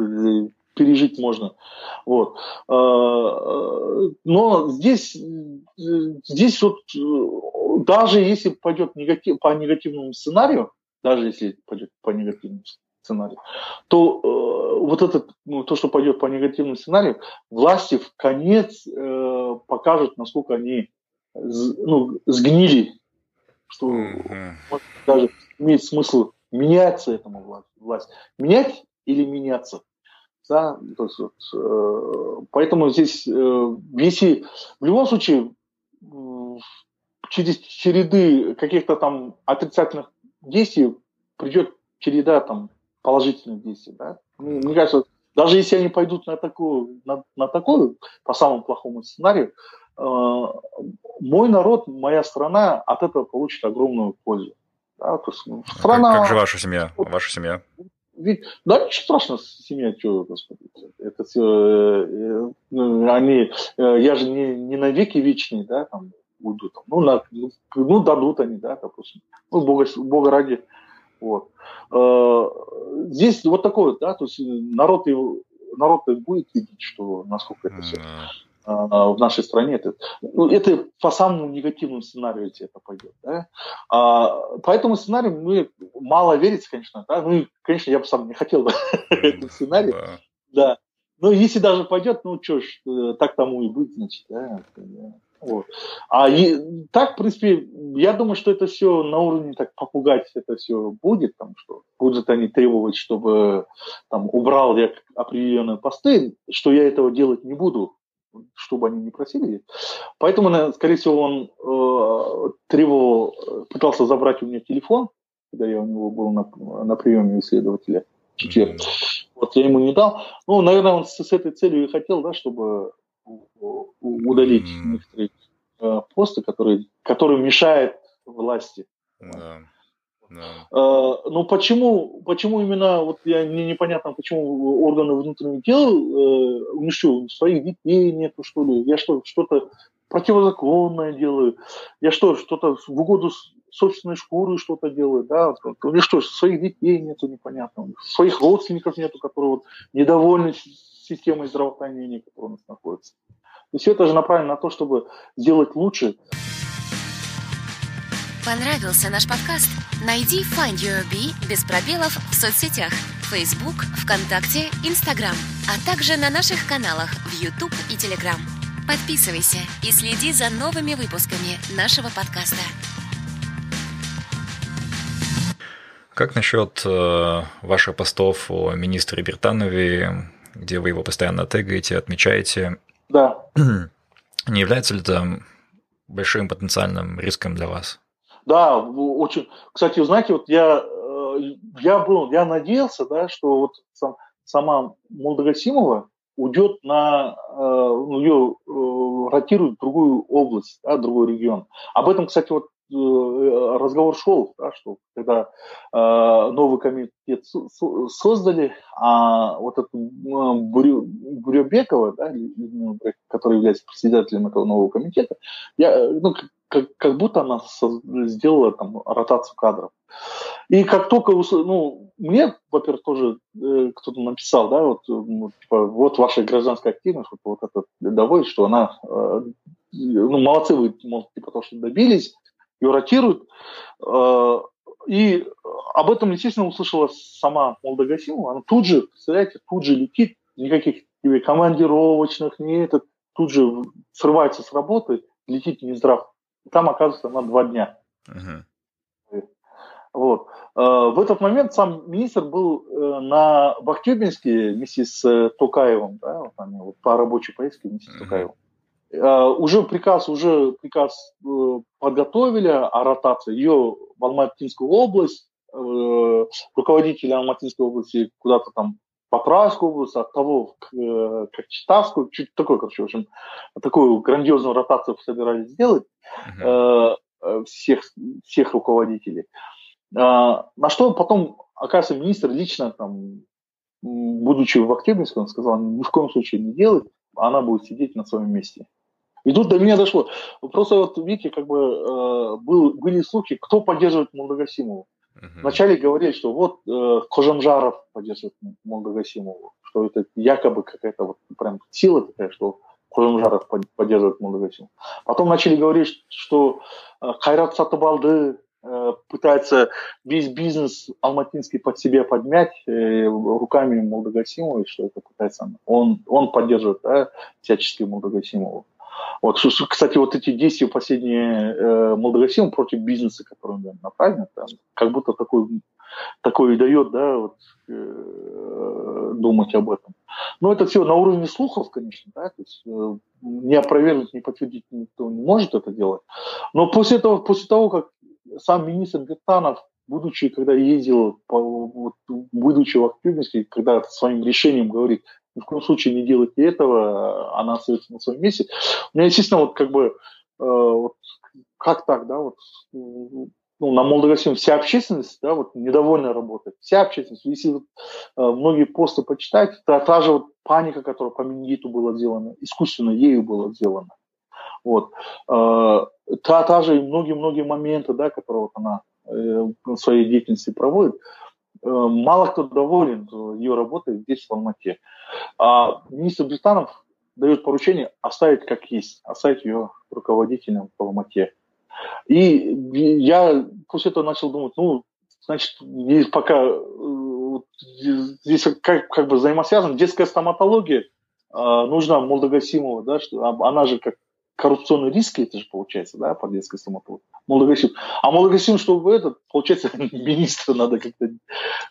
пережить можно. Вот. А, но здесь, здесь вот даже если пойдет негатив, по негативному сценарию, даже если пойдет по негативному сценарию, то э, вот это, ну, то, что пойдет по негативному сценарию, власти в конец э, покажут, насколько они ну, сгнили, что mm-hmm. даже имеет смысл меняться этому власть. Менять или меняться? Да? То есть, вот, э, поэтому здесь, э, если в любом случае э, через череды каких-то там отрицательных действий придет череда там положительных действий. Да? Ну, мне кажется, даже если они пойдут на такую, на, на такую по самому плохому сценарию, э, мой народ, моя страна от этого получит огромную пользу. Да? То есть, ну, страна... как, как же ваша семья? Ваша семья? Да, ничего страшного, семья, что, господи, это э, э, они, э, я же не, не навеки вечный, да, там, уйду, там, ну, на, ну, ну, дадут они, да, допустим, ну, Бога, Бога ради, вот. Э, здесь вот такое, да, то есть народ, его, народ будет видеть, что, насколько это все в нашей стране. Это, ну, это по самому негативному сценарию это пойдет. Да? А, по этому сценарию мы мало верится, конечно. Да? Ну, и, конечно, я бы сам не хотел бы [LAUGHS] этот сценарий. Да. Но если даже пойдет, ну что ж, э, так тому и быть, значит. Да? Вот. А и, так, в принципе, я думаю, что это все на уровне так попугать это все будет, там, что будут они требовать, чтобы там убрал я определенные посты, что я этого делать не буду, что бы они ни просили. Поэтому, скорее всего, он э, требовал, пытался забрать у меня телефон, когда я у него был на, на приеме у следователя Mm-hmm. Вот я ему не дал. Ну, наверное, он с, с этой целью и хотел, да, чтобы удалить mm-hmm. некоторые э, посты, которые, которые мешают власти. Yeah. Да. Uh, ну почему, почему именно, вот я мне непонятно, почему органы внутренних дел, uh, у что, своих детей нету, что ли? Я что, что-то противозаконное делаю? Я что, что-то в угоду собственной шкуры что-то делаю, да? У них что, своих детей нету, непонятно, своих родственников нету, которые вот недовольны системой здравоохранения, которая у нас находится. И все это же направлено на то, чтобы сделать лучше. Понравился наш подкаст? Найди Find Your Bee без пробелов в соцсетях Facebook, ВКонтакте, Instagram, а также на наших каналах в YouTube и Telegram. Подписывайся и следи за новыми выпусками нашего подкаста. Как насчет э, ваших постов о министре Бертанове, где вы его постоянно тегаете, отмечаете? Да. [CLEARS THROAT] Не является ли это большим потенциальным риском для вас. Да, очень. Кстати, знаете, вот я, э, я был, я надеялся, да, что вот сам, сама Молдогасимова уйдет на, ну, ее ротирует в другую область, да, другой регион. Об этом, кстати, вот Э, разговор шел, да, что когда э, новый комитет создали, а вот эту э, Бурю, Буребекова, да, который является председателем этого нового комитета, я, э, ну, как, как будто она сделала там ротацию кадров. И как только, ну, мне, во-первых, тоже э, кто-то написал, да, вот, ну, типа, вот ваша гражданская активность, вот, вот это доводит, что она, э, ну, молодцы вы, мол, типа, то, что добились, ее ротируют. Э, и об этом, естественно, услышала сама Молдогасимова. Она тут же, представляете, тут же летит, никаких тебе командировочных, не это, тут же срывается с работы, летит в Минздрав. Там оказывается на два дня. Uh-huh. Вот. Э, в этот момент сам министр был э, на Бахтюбинске вместе с Токаевым, да, вот они вот по рабочей поездке вместе с Токаевым. А, уже приказ, уже приказ э, подготовили о ротации. Ее в Алматинскую область, э, руководители Алматинской области куда-то там по Патравскую область, от того, э, как Читавскую, чуть такой, короче, в общем, такую грандиозную ротацию собирались сделать uh-huh. всех, всех руководителей. А, на что потом, оказывается, министр лично, там, будучи в Октябрьске, он сказал, ни в коем случае не делать, она будет сидеть на своем месте. И тут до меня дошло. Просто вот, видите, как бы э, был, были слухи, кто поддерживает Молдогасимову. Uh-huh. Вначале говорили, что вот э, Кожамжаров поддерживает Молдогасимову, что это якобы какая-то вот прям сила такая, что Кожамжаров поддерживает Молдогасимову. Потом начали говорить, что э, Хайрат Сатыбалды э, пытается весь бизнес алматинский под себя подмять э, руками Молдогасимова, что это пытается он, он поддерживает да, всячески Молдогасимову. Вот, кстати, вот эти действия последние э, Молдогасим против бизнеса, которые он направлен, там, как будто такой, такой и дает, да, вот, э, думать об этом. Но это все на уровне слухов, конечно, да, то есть э, не опровергнуть, не подтвердить никто не может это делать. Но после того, после того как сам министр Гертанов будучи, когда ездил, по, вот, будучи в Актюбинске, когда своим решением говорит, ни в коем случае не делайте этого, она остается на своем месте. У меня, естественно, вот как бы, э, вот, как так, да, вот, ну, на Молдавии вся общественность, да, вот, недовольна работой, вся общественность. Если вот, э, многие посты почитать, то та же вот паника, которая по Мингиту была сделана, искусственно ею была сделана. Вот. Э, та, та же многие-многие моменты, да, которые вот она э, в своей деятельности проводит, мало кто доволен ее работой здесь, в Алмате. А министр Британов дает поручение оставить как есть, оставить ее руководителем в Алмате. И я после этого начал думать, ну, значит, пока э, здесь как, как бы взаимосвязано, детская стоматология, а, нужна Молдогасимова, да, что она же как коррупционные риски, это же получается, да, по детской стоматологии. Молдогасим. А Молдогасим, чтобы этот, получается, [LAUGHS] министра надо как-то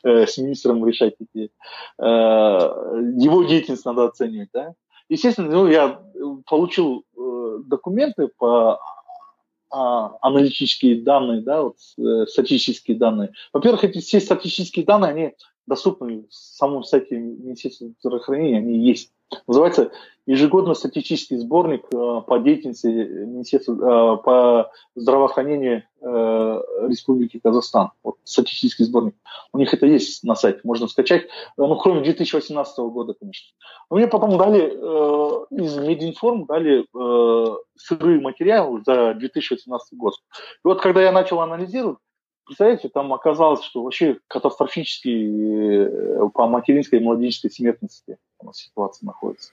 э, с министром решать эти, э, его деятельность надо оценивать, да. Естественно, ну, я получил э, документы по а, аналитические данные, да, вот, э, статистические данные. Во-первых, эти все статистические данные, они доступны в самом сайте Министерства здравоохранения, они есть. Называется ежегодно статистический сборник э, по деятельности Министерства э, по здравоохранению э, Республики Казахстан. Вот статистический сборник. У них это есть на сайте, можно скачать. Ну, кроме 2018 года, конечно. Но мне потом дали из Мединформ дали сырые материалы за 2018 год. И вот когда я начал анализировать, Представляете, там оказалось, что вообще катастрофически э, по материнской и младенческой смертности у нас ситуация находится.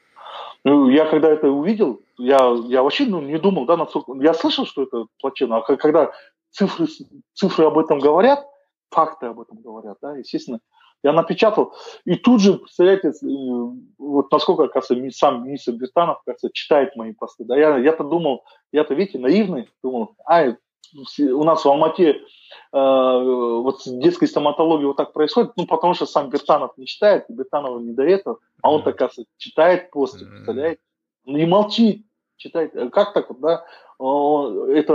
Ну, я когда это увидел, я, я вообще ну, не думал, да, насколько... Я слышал, что это плачевно, а когда цифры, цифры об этом говорят, факты об этом говорят, да, естественно, я напечатал, и тут же, представляете, э, вот насколько, оказывается, сам министр Бертанов, кажется, читает мои посты, да, я, я-то думал, я-то, видите, наивный, думал, ай, у нас в Алмате э, вот с детской стоматологией вот так происходит, ну, потому что сам Бертанов не читает, Бертанова не до этого, а он, так кажется, читает посты, представляете? И молчит, читает. Как так вот, да? Это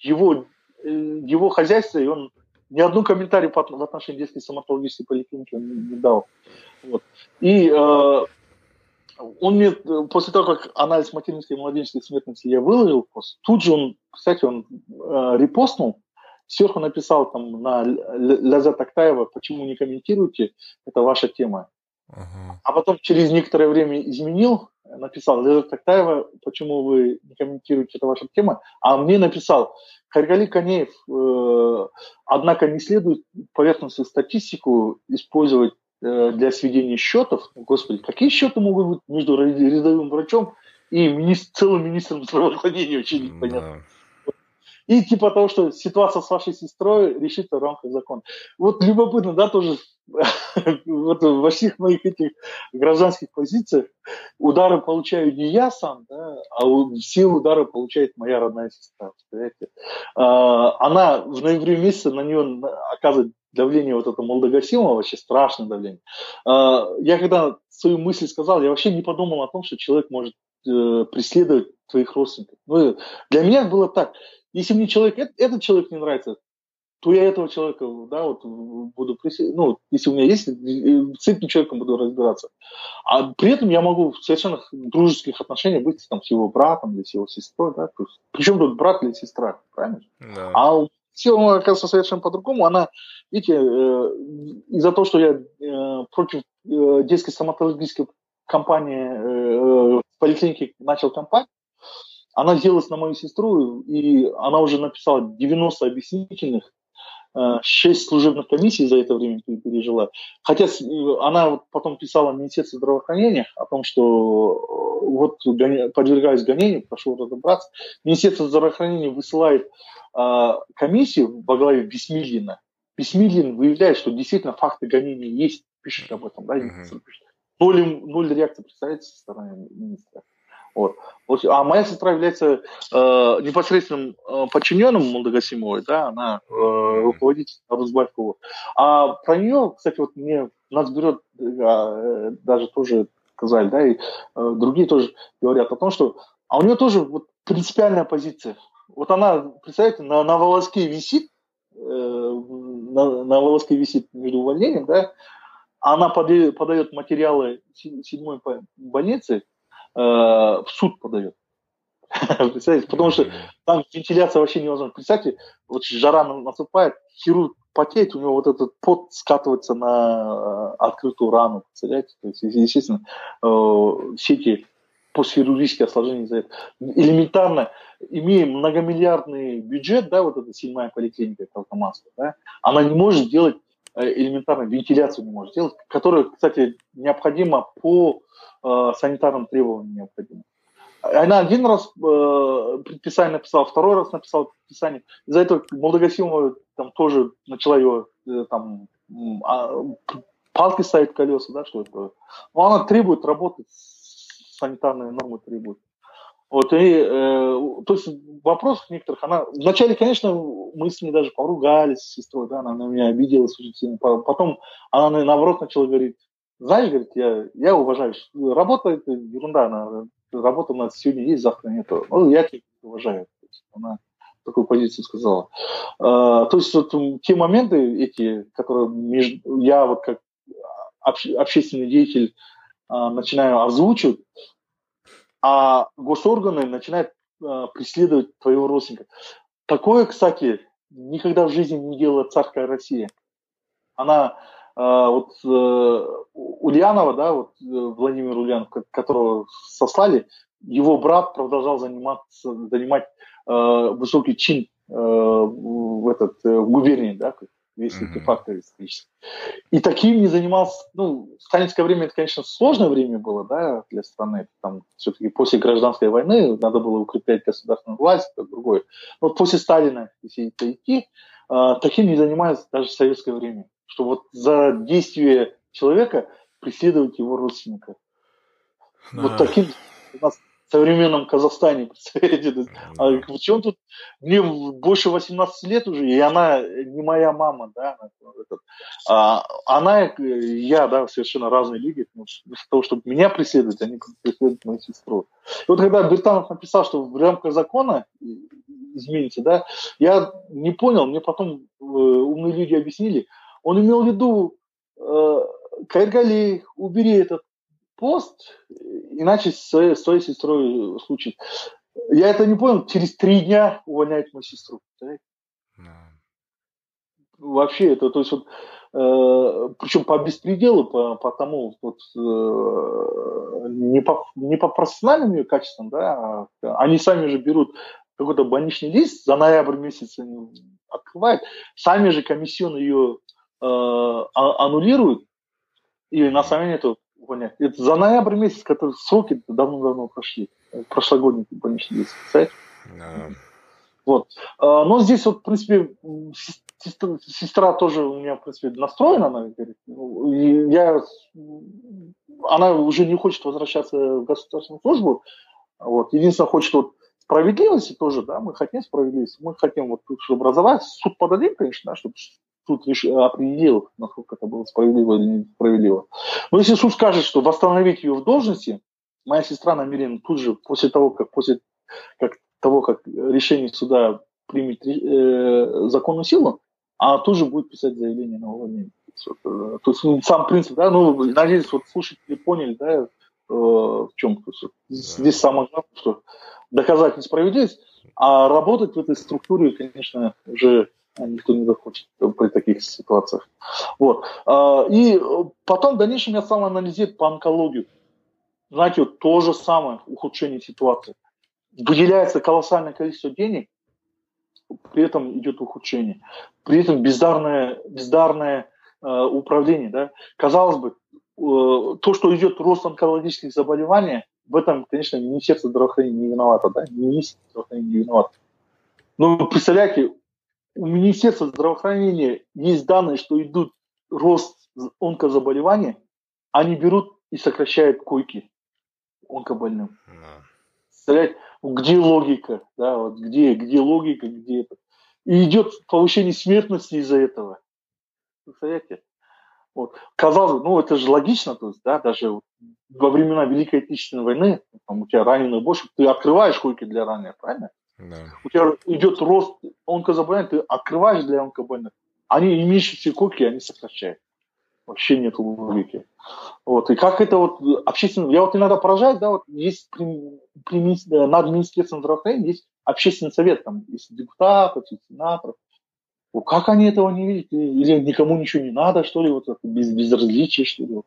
его, его хозяйство, и он ни одну комментарий в отношении детской стоматологической поликлиники он не дал. Вот. И э, он мне, после того, как анализ материнской и младенческой смертности я выложил, тут же он, кстати, он э, репостнул, сверху написал там на Ляза Тактаева, почему не комментируете, это ваша тема. Uh-huh. А потом через некоторое время изменил, написал Ляза Тактаева, почему вы не комментируете, это ваша тема, а мне написал, Харгали Канеев, э, однако не следует поверхностную статистику использовать э, для сведения счетов. Господи, какие счеты могут быть между рядовым врачом и министр, целым министром здравоохранения, очень непонятно. Да. И типа того, что ситуация с вашей сестрой решится в рамках закона. Вот любопытно, да, тоже [LAUGHS] вот во всех моих этих гражданских позициях удары получаю не я сам, да, а все удары получает моя родная сестра. Представляете? А, она в ноябре месяце на нее оказывает давление вот это Молдогасимова, вообще страшное давление. А, я когда свою мысль сказал, я вообще не подумал о том, что человек может э, преследовать твоих родственников. Ну, для меня было так. Если мне человек, этот человек не нравится, то я этого человека, да, вот буду, ну, если у меня есть, с этим человеком буду разбираться. А при этом я могу в совершенно дружеских отношениях быть там с его братом или с его сестрой, да, причем тут брат или сестра, правильно? Да. А все оказывается совершенно по-другому. Она, видите, э, из-за того, что я э, против э, детской стоматологической компании э, поликлинике начал компанию, она сделалась на мою сестру, и она уже написала 90 объяснительных Э, шесть служебных комиссий за это время пережила. Хотя она потом писала в Министерство здравоохранения о том, что э, вот подвергаясь гонению, прошу разобраться, Министерство здравоохранения высылает э, комиссию во главе Бесмиллина. Бесмиллин выявляет, что действительно факты гонения есть, пишет об этом, да, mm-hmm. Ноль, ноль реакции, представляете, со стороны министра. Вот. А моя сестра является э, непосредственным э, подчиненным Молдогасимовой, да, она э, руководитель Росбавкова. А про нее, кстати, вот мне нас берет э, даже тоже сказали, да, и э, другие тоже говорят о том, что а у нее тоже вот принципиальная позиция. Вот она, представляете, на, на волоске висит, э, на, на волоске висит между увольнением, да, она подает, подает материалы седьмой больницы, Э, в суд подает. [LAUGHS] Представляете? Потому что там вентиляция вообще невозможна. Представьте, вот жара наступает, хирург потеет, у него вот этот пот скатывается на э, открытую рану. Представляете? То есть, естественно, э, все эти постхирургические осложнения за это. Элементарно, имея многомиллиардный бюджет, да, вот эта седьмая поликлиника Калкаманская, да, она не может делать элементарно вентиляцию не может сделать, которая, кстати, необходима по э, санитарным требованиям необходима. Она один раз э, предписание написала, второй раз написала предписание. Из-за этого Молдогасимова там тоже начала его э, там э, палки ставить колеса, да, что это. Но она требует работать, санитарные нормы требуют. Вот, и, э, то есть в вопросах некоторых она... Вначале, конечно, мы с ней даже поругались с сестрой, да, она на меня обиделась очень сильно. Потом она, наоборот, начала говорить, знаешь, говорит, я, я уважаю, работа это ерунда, она, работа у нас сегодня есть, завтра нет. Ну, я тебя уважаю. Она такую позицию сказала. А, то есть вот те моменты эти, которые между, я вот как обще, общественный деятель а, начинаю озвучивать, а госорганы начинают а, преследовать твоего родственника. Такое, кстати, никогда в жизни не делала царская Россия. Она а, вот э, Ульянова, да, вот э, Владимир Ульянов, которого сослали, его брат продолжал заниматься, занимать э, высокий чин в, этот, в губернии, да, весь mm-hmm. эти факторы исторические. И таким не занимался, ну, сталинское время это, конечно, сложное время было, да, для страны, там все-таки после гражданской войны надо было укреплять государственную власть, это другое. Но вот после Сталина, если это идти, таким не занимались даже в советское время что вот за действие человека преследовать его родственника. Да. Вот таким у нас современном Казахстане, [LAUGHS] представляете? А в чем тут? Мне больше 18 лет уже, и она не моя мама, да, а, она, я, да, совершенно разные люди, вместо того, чтобы меня преследовать, они преследуют мою сестру. И вот когда Бертанов написал, что в рамках закона изменится, да, я не понял, мне потом э, умные люди объяснили, он имел в виду, э, Кайргали, убери этот пост, иначе с своей, с сестрой случится. Я это не понял, через три дня увольняют мою сестру. Да. Вообще это, то есть вот, э, причем по беспределу, по, по тому, вот, э, не, по, не по профессиональным ее качествам, да, а они сами же берут какой-то больничный лист, за ноябрь месяц открывают, сами же комиссионно ее э, а, аннулируют, и на самом деле это понять. Это за ноябрь месяц, который сроки давно-давно прошли. Прошлогодний больничный лист, представляете? Да. Вот. А, но здесь вот, в принципе, сестра, сестра тоже у меня, в принципе, настроена, она говорит. Ну, я, она уже не хочет возвращаться в государственную службу. Вот. Единственное, хочет вот справедливости тоже, да, мы хотим справедливости, мы хотим вот, чтобы образовать, суд подадим, конечно, да, чтобы суд лишь определил, насколько это было справедливо или несправедливо. Но если суд скажет, что восстановить ее в должности, моя сестра намерена тут же, после того, как, после как, того, как решение суда примет э, законную силу, она тут же будет писать заявление на увольнение. То есть ну, сам принцип, да, ну, надеюсь, вот слушатели поняли, да, э, в чем. Здесь самое главное, что доказать несправедливость, а работать в этой структуре, конечно, уже никто не захочет при таких ситуациях. Вот. А, и потом в дальнейшем я стал анализировать по онкологию. Знаете, вот то же самое ухудшение ситуации. Выделяется колоссальное количество денег, при этом идет ухудшение. При этом бездарное, бездарное э, управление. Да? Казалось бы, э, то, что идет рост онкологических заболеваний, в этом, конечно, Министерство здравоохранения не виновато. Да? Министерство здравоохранения не виновато. Но представляете, у Министерства здравоохранения есть данные, что идут рост онкозаболеваний, они берут и сокращают койки онкобольным. Представляете, где логика, да, вот где, где логика, где это. И идет повышение смертности из-за этого. Представляете? Вот. Казалось бы, ну это же логично, то есть, да, даже во времена Великой Отечественной войны, там, у тебя раненый больше, ты открываешь койки для раненых, правильно? Да. У тебя идет рост онкозаболеваний, ты открываешь для онкобольных. Они имеющиеся коки, они сокращают. Вообще нет логики. Вот. И как это вот общественно... Я вот иногда поражаюсь, да, вот есть при, при, над Министерством здравоохранения есть общественный совет, там есть депутатов, есть сенаторов. Вот как они этого не видят? Или никому ничего не надо, что ли, вот без, безразличие, что ли? Вот,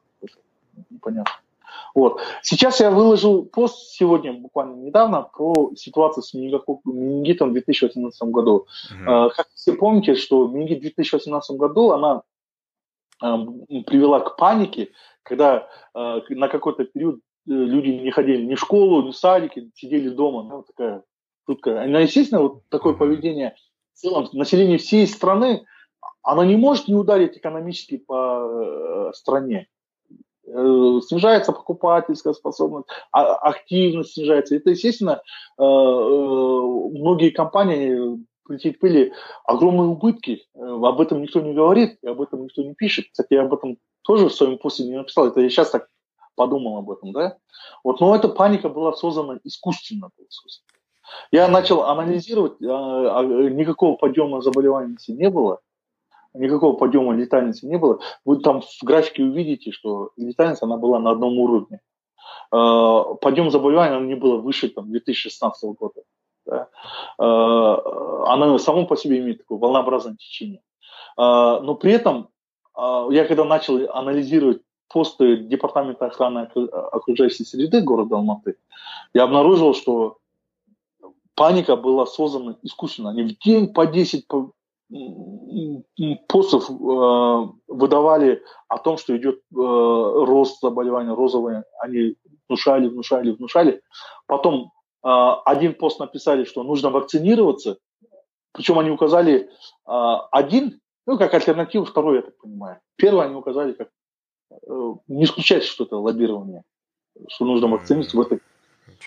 непонятно. Вот. Сейчас я выложил пост сегодня, буквально недавно, про ситуацию с менингитом в 2018 году. Mm-hmm. Как все помните, что менингит в 2018 году, она привела к панике, когда а, на какой-то период э, люди не ходили ни в школу, ни в садики, сидели дома. Ну, вот такая жуткая. Ну, естественно, вот такое поведение в целом население всей страны, оно не может не ударить экономически по э, стране. Э, снижается покупательская способность, а, активность снижается. Это, естественно, э, э, многие компании претерпели огромные убытки. Об этом никто не говорит, об этом никто не пишет. Кстати, я об этом тоже в своем посте не написал. Это я сейчас так подумал об этом, да? Вот, но эта паника была создана искусственно. Я начал анализировать, а, а, никакого подъема заболеваемости не было никакого подъема летальности не было. Вы там в графике увидите, что летальность она была на одном уровне. А, подъем заболеваний не было выше там, 2016 года. Да. А, она само по себе имеет такое волнообразное течение. А, но при этом я когда начал анализировать посты Департамента охраны окружающей среды города Алматы, я обнаружил, что паника была создана искусственно. Они в день по 10, по постов э, выдавали о том, что идет э, рост заболеваний розовые, они внушали, внушали, внушали. Потом э, один пост написали, что нужно вакцинироваться, причем они указали э, один, ну, как альтернативу, второй, я так понимаю. Первый они указали, как э, не исключать что-то лоббирование, что нужно вакцинироваться в этой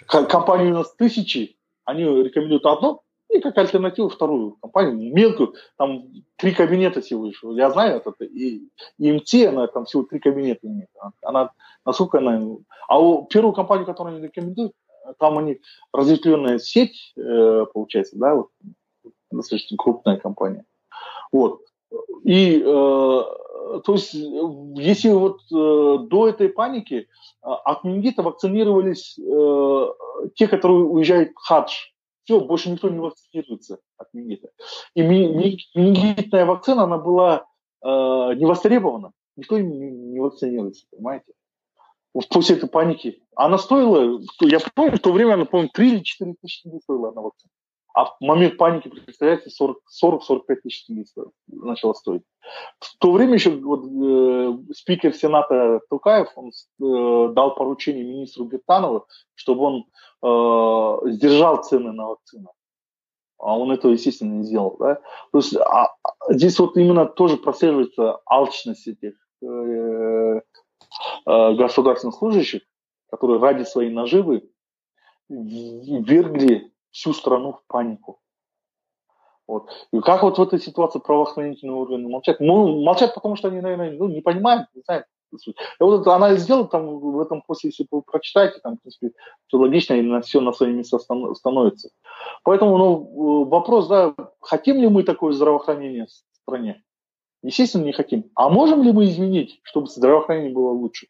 Компании у нас тысячи, они рекомендуют одно, и как альтернативу вторую компанию, мелкую, там три кабинета всего лишь. Я знаю это, и МТ, она там всего три кабинета имеет. Она, насколько она... А у первую компанию, которую они рекомендуют, там они разветвленная сеть, э, получается, да, вот, достаточно крупная компания. Вот. И, э, то есть, если вот э, до этой паники э, от менингита вакцинировались э, те, которые уезжают в хадж, все, больше никто не вакцинируется от менингита. И менингитная вакцина, она была э, не востребована, никто не, вакцинируется, понимаете? После этой паники. Она стоила, я помню, в то время она, по-моему, 3 или 4 тысячи не стоила одна вакцина. А в момент паники, представляете, 40-45 тысяч тенге начало стоить. В то время еще вот, э, спикер Сената Тукаев он, э, дал поручение министру Бертанову, чтобы он э, сдержал цены на вакцину. А он этого, естественно, не сделал. Да? То есть а, а здесь вот именно тоже прослеживается алчность этих э, э, государственных служащих, которые ради своей наживы вергли всю страну в панику. Вот. И как вот в этой ситуации правоохранительные органы молчат? Ну, молчат, потому что они, наверное, ну, не понимают, не знают. И вот этот анализ сделан, там в этом после, если вы прочитаете, там, в принципе, все логично и на все на свои места становится. Поэтому, ну, вопрос, да, хотим ли мы такое здравоохранение в стране? Естественно, не хотим. А можем ли мы изменить, чтобы здравоохранение было лучше?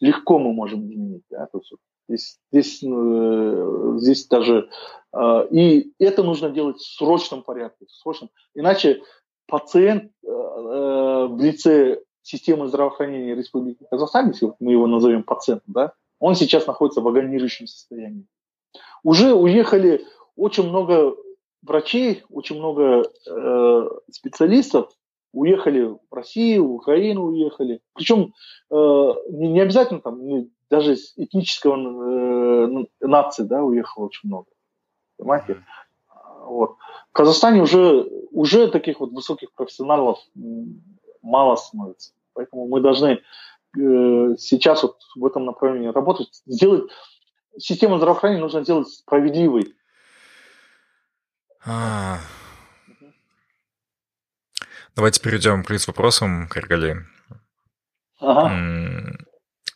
Легко мы можем изменить. Да? То есть, Здесь, здесь, э, даже... Э, и это нужно делать в срочном порядке. В срочном. Иначе пациент э, в лице системы здравоохранения Республики Казахстан, если мы его назовем пациентом, да, он сейчас находится в агонирующем состоянии. Уже уехали очень много врачей, очень много специалистов уехали в Россию, в Украину уехали. Причем э, не, не обязательно там даже из этнического э, ну, нации, да, уехало очень много. Понимаете? Вот. В Казахстане уже, уже таких вот высоких профессионалов мало становится. Поэтому мы должны э, сейчас вот в этом направлении работать, сделать систему здравоохранения нужно сделать справедливой. А... Давайте перейдем к лиц-вопросам, Каргали. Ага.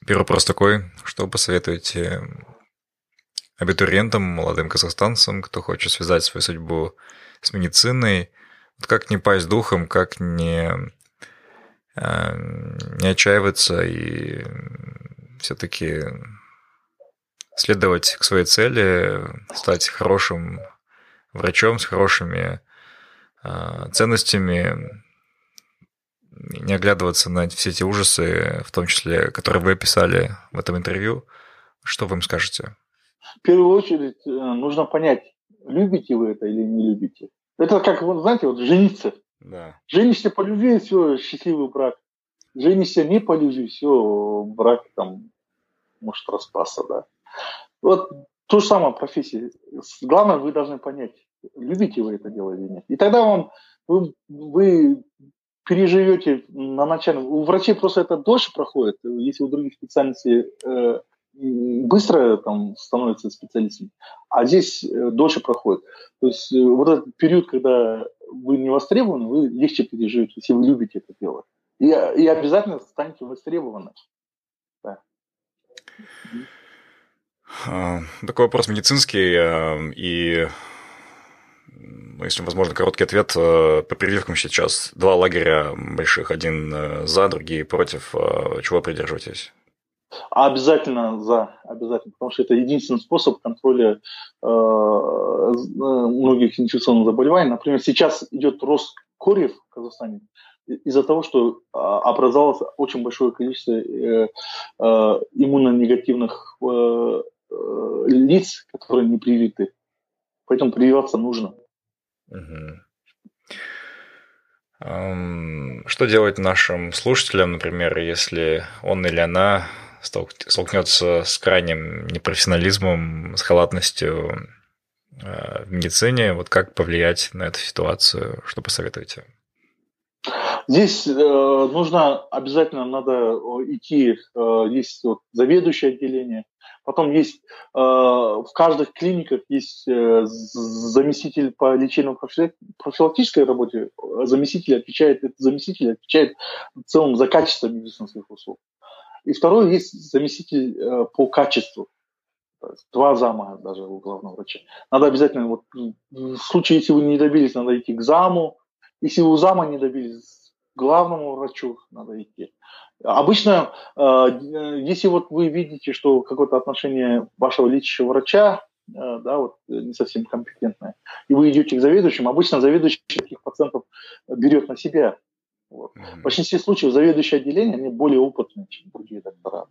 Первый вопрос такой, что посоветуете абитуриентам, молодым казахстанцам, кто хочет связать свою судьбу с медициной, вот как не пасть духом, как не, а, не отчаиваться и все-таки следовать к своей цели, стать хорошим врачом с хорошими а, ценностями, не оглядываться на все эти ужасы, в том числе, которые вы описали в этом интервью. Что вы им скажете? В первую очередь э, нужно понять, любите вы это или не любите. Это как, вот, знаете, вот жениться. Да. Женишься по любви, все, счастливый брак. Женишься не по любви, все, брак там может распасться, да. Вот то же самое профессия. Главное, вы должны понять, любите вы это дело или нет. И тогда вам вы, вы переживете на начальном... У врачей просто это дольше проходит, если у других специальностей э, быстро там становятся специалистами, а здесь э, дольше проходит. То есть э, вот этот период, когда вы не востребованы, вы легче переживете, если вы любите это дело. И, и обязательно станете востребованы. Да. А, такой вопрос медицинский, э, и если возможно, короткий ответ. Э, по прививкам сейчас два лагеря больших. Один э, за, другие против. Э, чего придерживаетесь? Обязательно за, обязательно, потому что это единственный способ контроля многих инфекционных заболеваний. Например, сейчас идет рост корьев в Казахстане из-за того, что образовалось очень большое количество э, э, иммунонегативных э, лиц, которые не привиты. Поэтому прививаться нужно. Что делать нашим слушателям, например, если он или она столкнется с крайним непрофессионализмом, с халатностью э, в медицине? Вот как повлиять на эту ситуацию? Что посоветуете? Здесь э, нужно обязательно надо идти, э, есть вот заведующее отделение, потом есть э, в каждых клиниках есть э, заместитель по лечебно-профилактической работе, заместитель отвечает, заместитель отвечает в целом за качество медицинских услуг. И второй есть заместитель э, по качеству два зама даже у главного врача. Надо обязательно, вот, в случае, если вы не добились, надо идти к заму. Если у зама не добились, к главному врачу надо идти. Обычно, э, если вот вы видите, что какое-то отношение вашего лечащего врача, э, да, вот не совсем компетентное, и вы идете к заведующему, обычно заведующий таких пациентов берет на себя вот. Mm-hmm. В большинстве случаев заведующие отделения, они более опытные, чем другие доктора.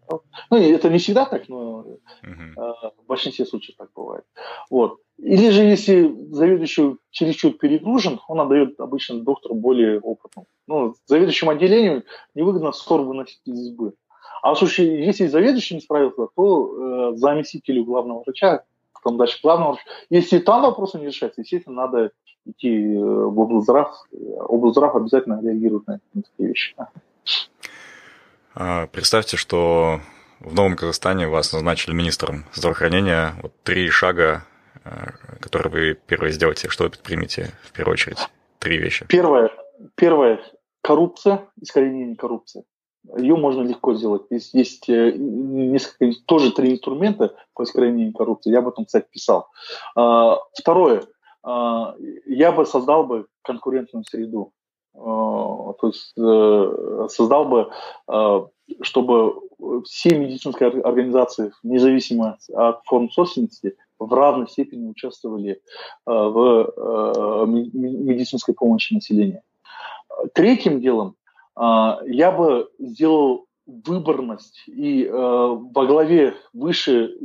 Ну, это не всегда так, но mm-hmm. в большинстве случаев так бывает. Вот. Или же, если заведующий чересчур перегружен, он отдает обычно доктору более опытному. Ну, заведующему отделению невыгодно ссор выносить из избы. А в случае, если заведующий не справился, то э, заместителю главного врача, потом дальше врача. Если там вопросы не решаются, естественно, надо идти э, в облздрав, облздрав обязательно реагирует на такие вещи. А, представьте, что в Новом Казахстане вас назначили министром здравоохранения. Вот три шага, э, которые вы первое сделаете, что вы предпримете в первую очередь? Три вещи. Первое, первое коррупция, искоренение коррупции. Ее можно легко сделать. Есть, есть э, несколько, тоже три инструмента по искоренению коррупции. Я об этом, кстати, писал. А, второе, а, я бы создал бы конкурентную среду. А, то есть э, создал бы, чтобы все медицинские организации, независимо от форм собственности, в равной степени участвовали в медицинской помощи населению. Третьим делом я бы сделал выборность и э, во главе выше. Э,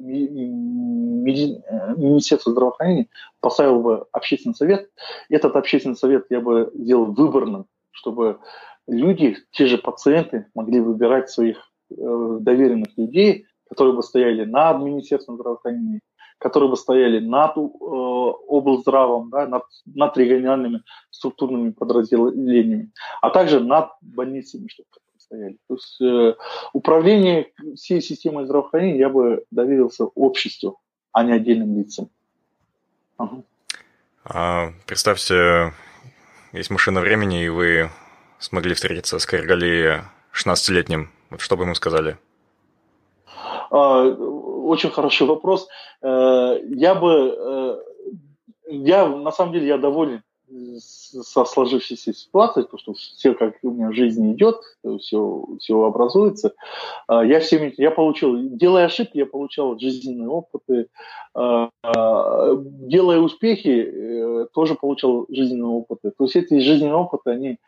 Министерства здравоохранения поставил бы общественный совет. Этот общественный совет я бы сделал выборным, чтобы люди, те же пациенты, могли выбирать своих э, доверенных людей, которые бы стояли над Министерством здравоохранения, которые бы стояли над э, облздравом, да, над, над региональными структурными подразделениями, а также над больницами, чтобы стояли. То есть э, управление всей системой здравоохранения я бы доверился обществу, а не отдельным лицам. Ага. А, представьте, есть машина времени, и вы смогли встретиться с Каргали 16-летним. Вот что бы ему сказали? А, очень хороший вопрос. Э, я бы... Э, я, на самом деле, я доволен со сложившейся ситуацией, потому что все, как у меня жизнь идет, все, все образуется. А, я всеми, я получил, делая ошибки, я получал жизненные опыты, делая успехи, э, тоже получал жизненные опыты. То есть эти жизненные опыты, они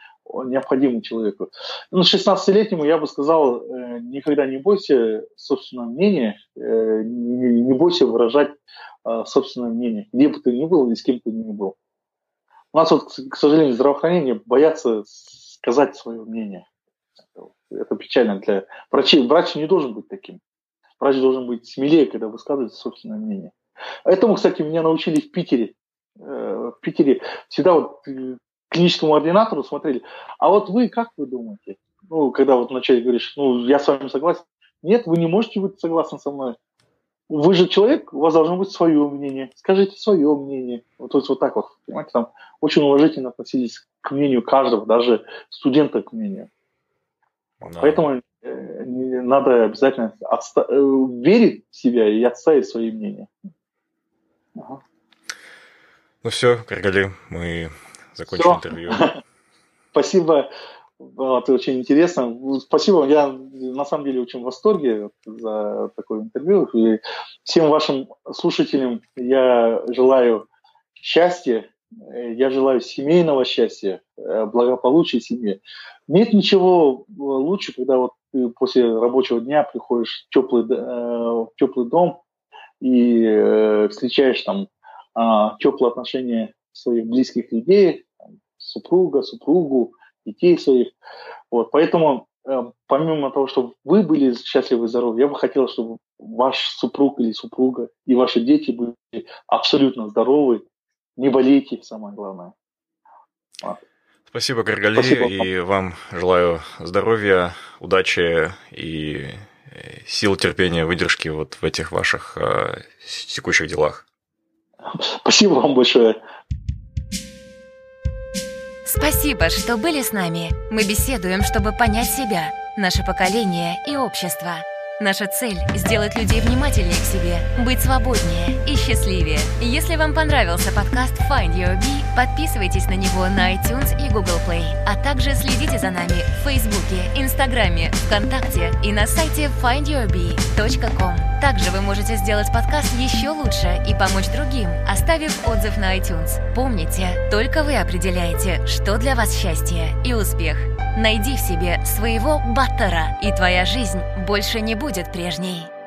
необходимы человеку. Ну, 16-летнему я бы сказал, э, никогда не бойся собственного мнения, э, не бойся выражать а, собственное мнение, где бы ты ни был и с кем ты ни был. У нас вот, к сожалению, здравоохранение боятся сказать свое мнение. Это печально для врачей. Врач не должен быть таким. Врач должен быть смелее, когда высказывает собственное мнение. Этому, кстати, меня научили в Питере. Э, в Питере всегда вот э, клиническому ординатору смотрели, а вот вы как вы думаете? Ну, когда вот вначале говоришь, ну, я с вами согласен. Нет, вы не можете быть согласны со мной вы же человек, у вас должно быть свое мнение. Скажите свое мнение. Вот, то есть вот так вот, понимаете, там очень уважительно относились к мнению каждого, даже студента к мнению. Да. Поэтому э, надо обязательно отста- э, верить в себя и отставить свои мнения. Ага. Ну все, Каргали, мы закончили все. интервью. [LAUGHS] Спасибо это очень интересно. Спасибо. Я на самом деле очень в восторге за такое интервью. И всем вашим слушателям я желаю счастья, я желаю семейного счастья, благополучия семье. Нет ничего лучше, когда вот ты после рабочего дня приходишь в теплый, э, в теплый дом и э, встречаешь там а, теплые отношения своих близких людей, супруга, супругу, детей своих. Вот, поэтому э, помимо того, чтобы вы были счастливы и здоровы, я бы хотел, чтобы ваш супруг или супруга и ваши дети были абсолютно здоровы, не болейте, самое главное. Вот. Спасибо, Гаргали, Спасибо. и вам желаю здоровья, удачи и э, сил, терпения, выдержки вот в этих ваших э, текущих делах. Спасибо вам большое. Спасибо, что были с нами. Мы беседуем, чтобы понять себя, наше поколение и общество. Наша цель – сделать людей внимательнее к себе, быть свободнее и счастливее. Если вам понравился подкаст Find Your Bee, подписывайтесь на него на iTunes и Google Play, а также следите за нами в Фейсбуке, Инстаграме, ВКонтакте и на сайте findyourbee.com. Также вы можете сделать подкаст еще лучше и помочь другим, оставив отзыв на iTunes. Помните, только вы определяете, что для вас счастье и успех. Найди в себе своего баттера, и твоя жизнь больше не будет прежней.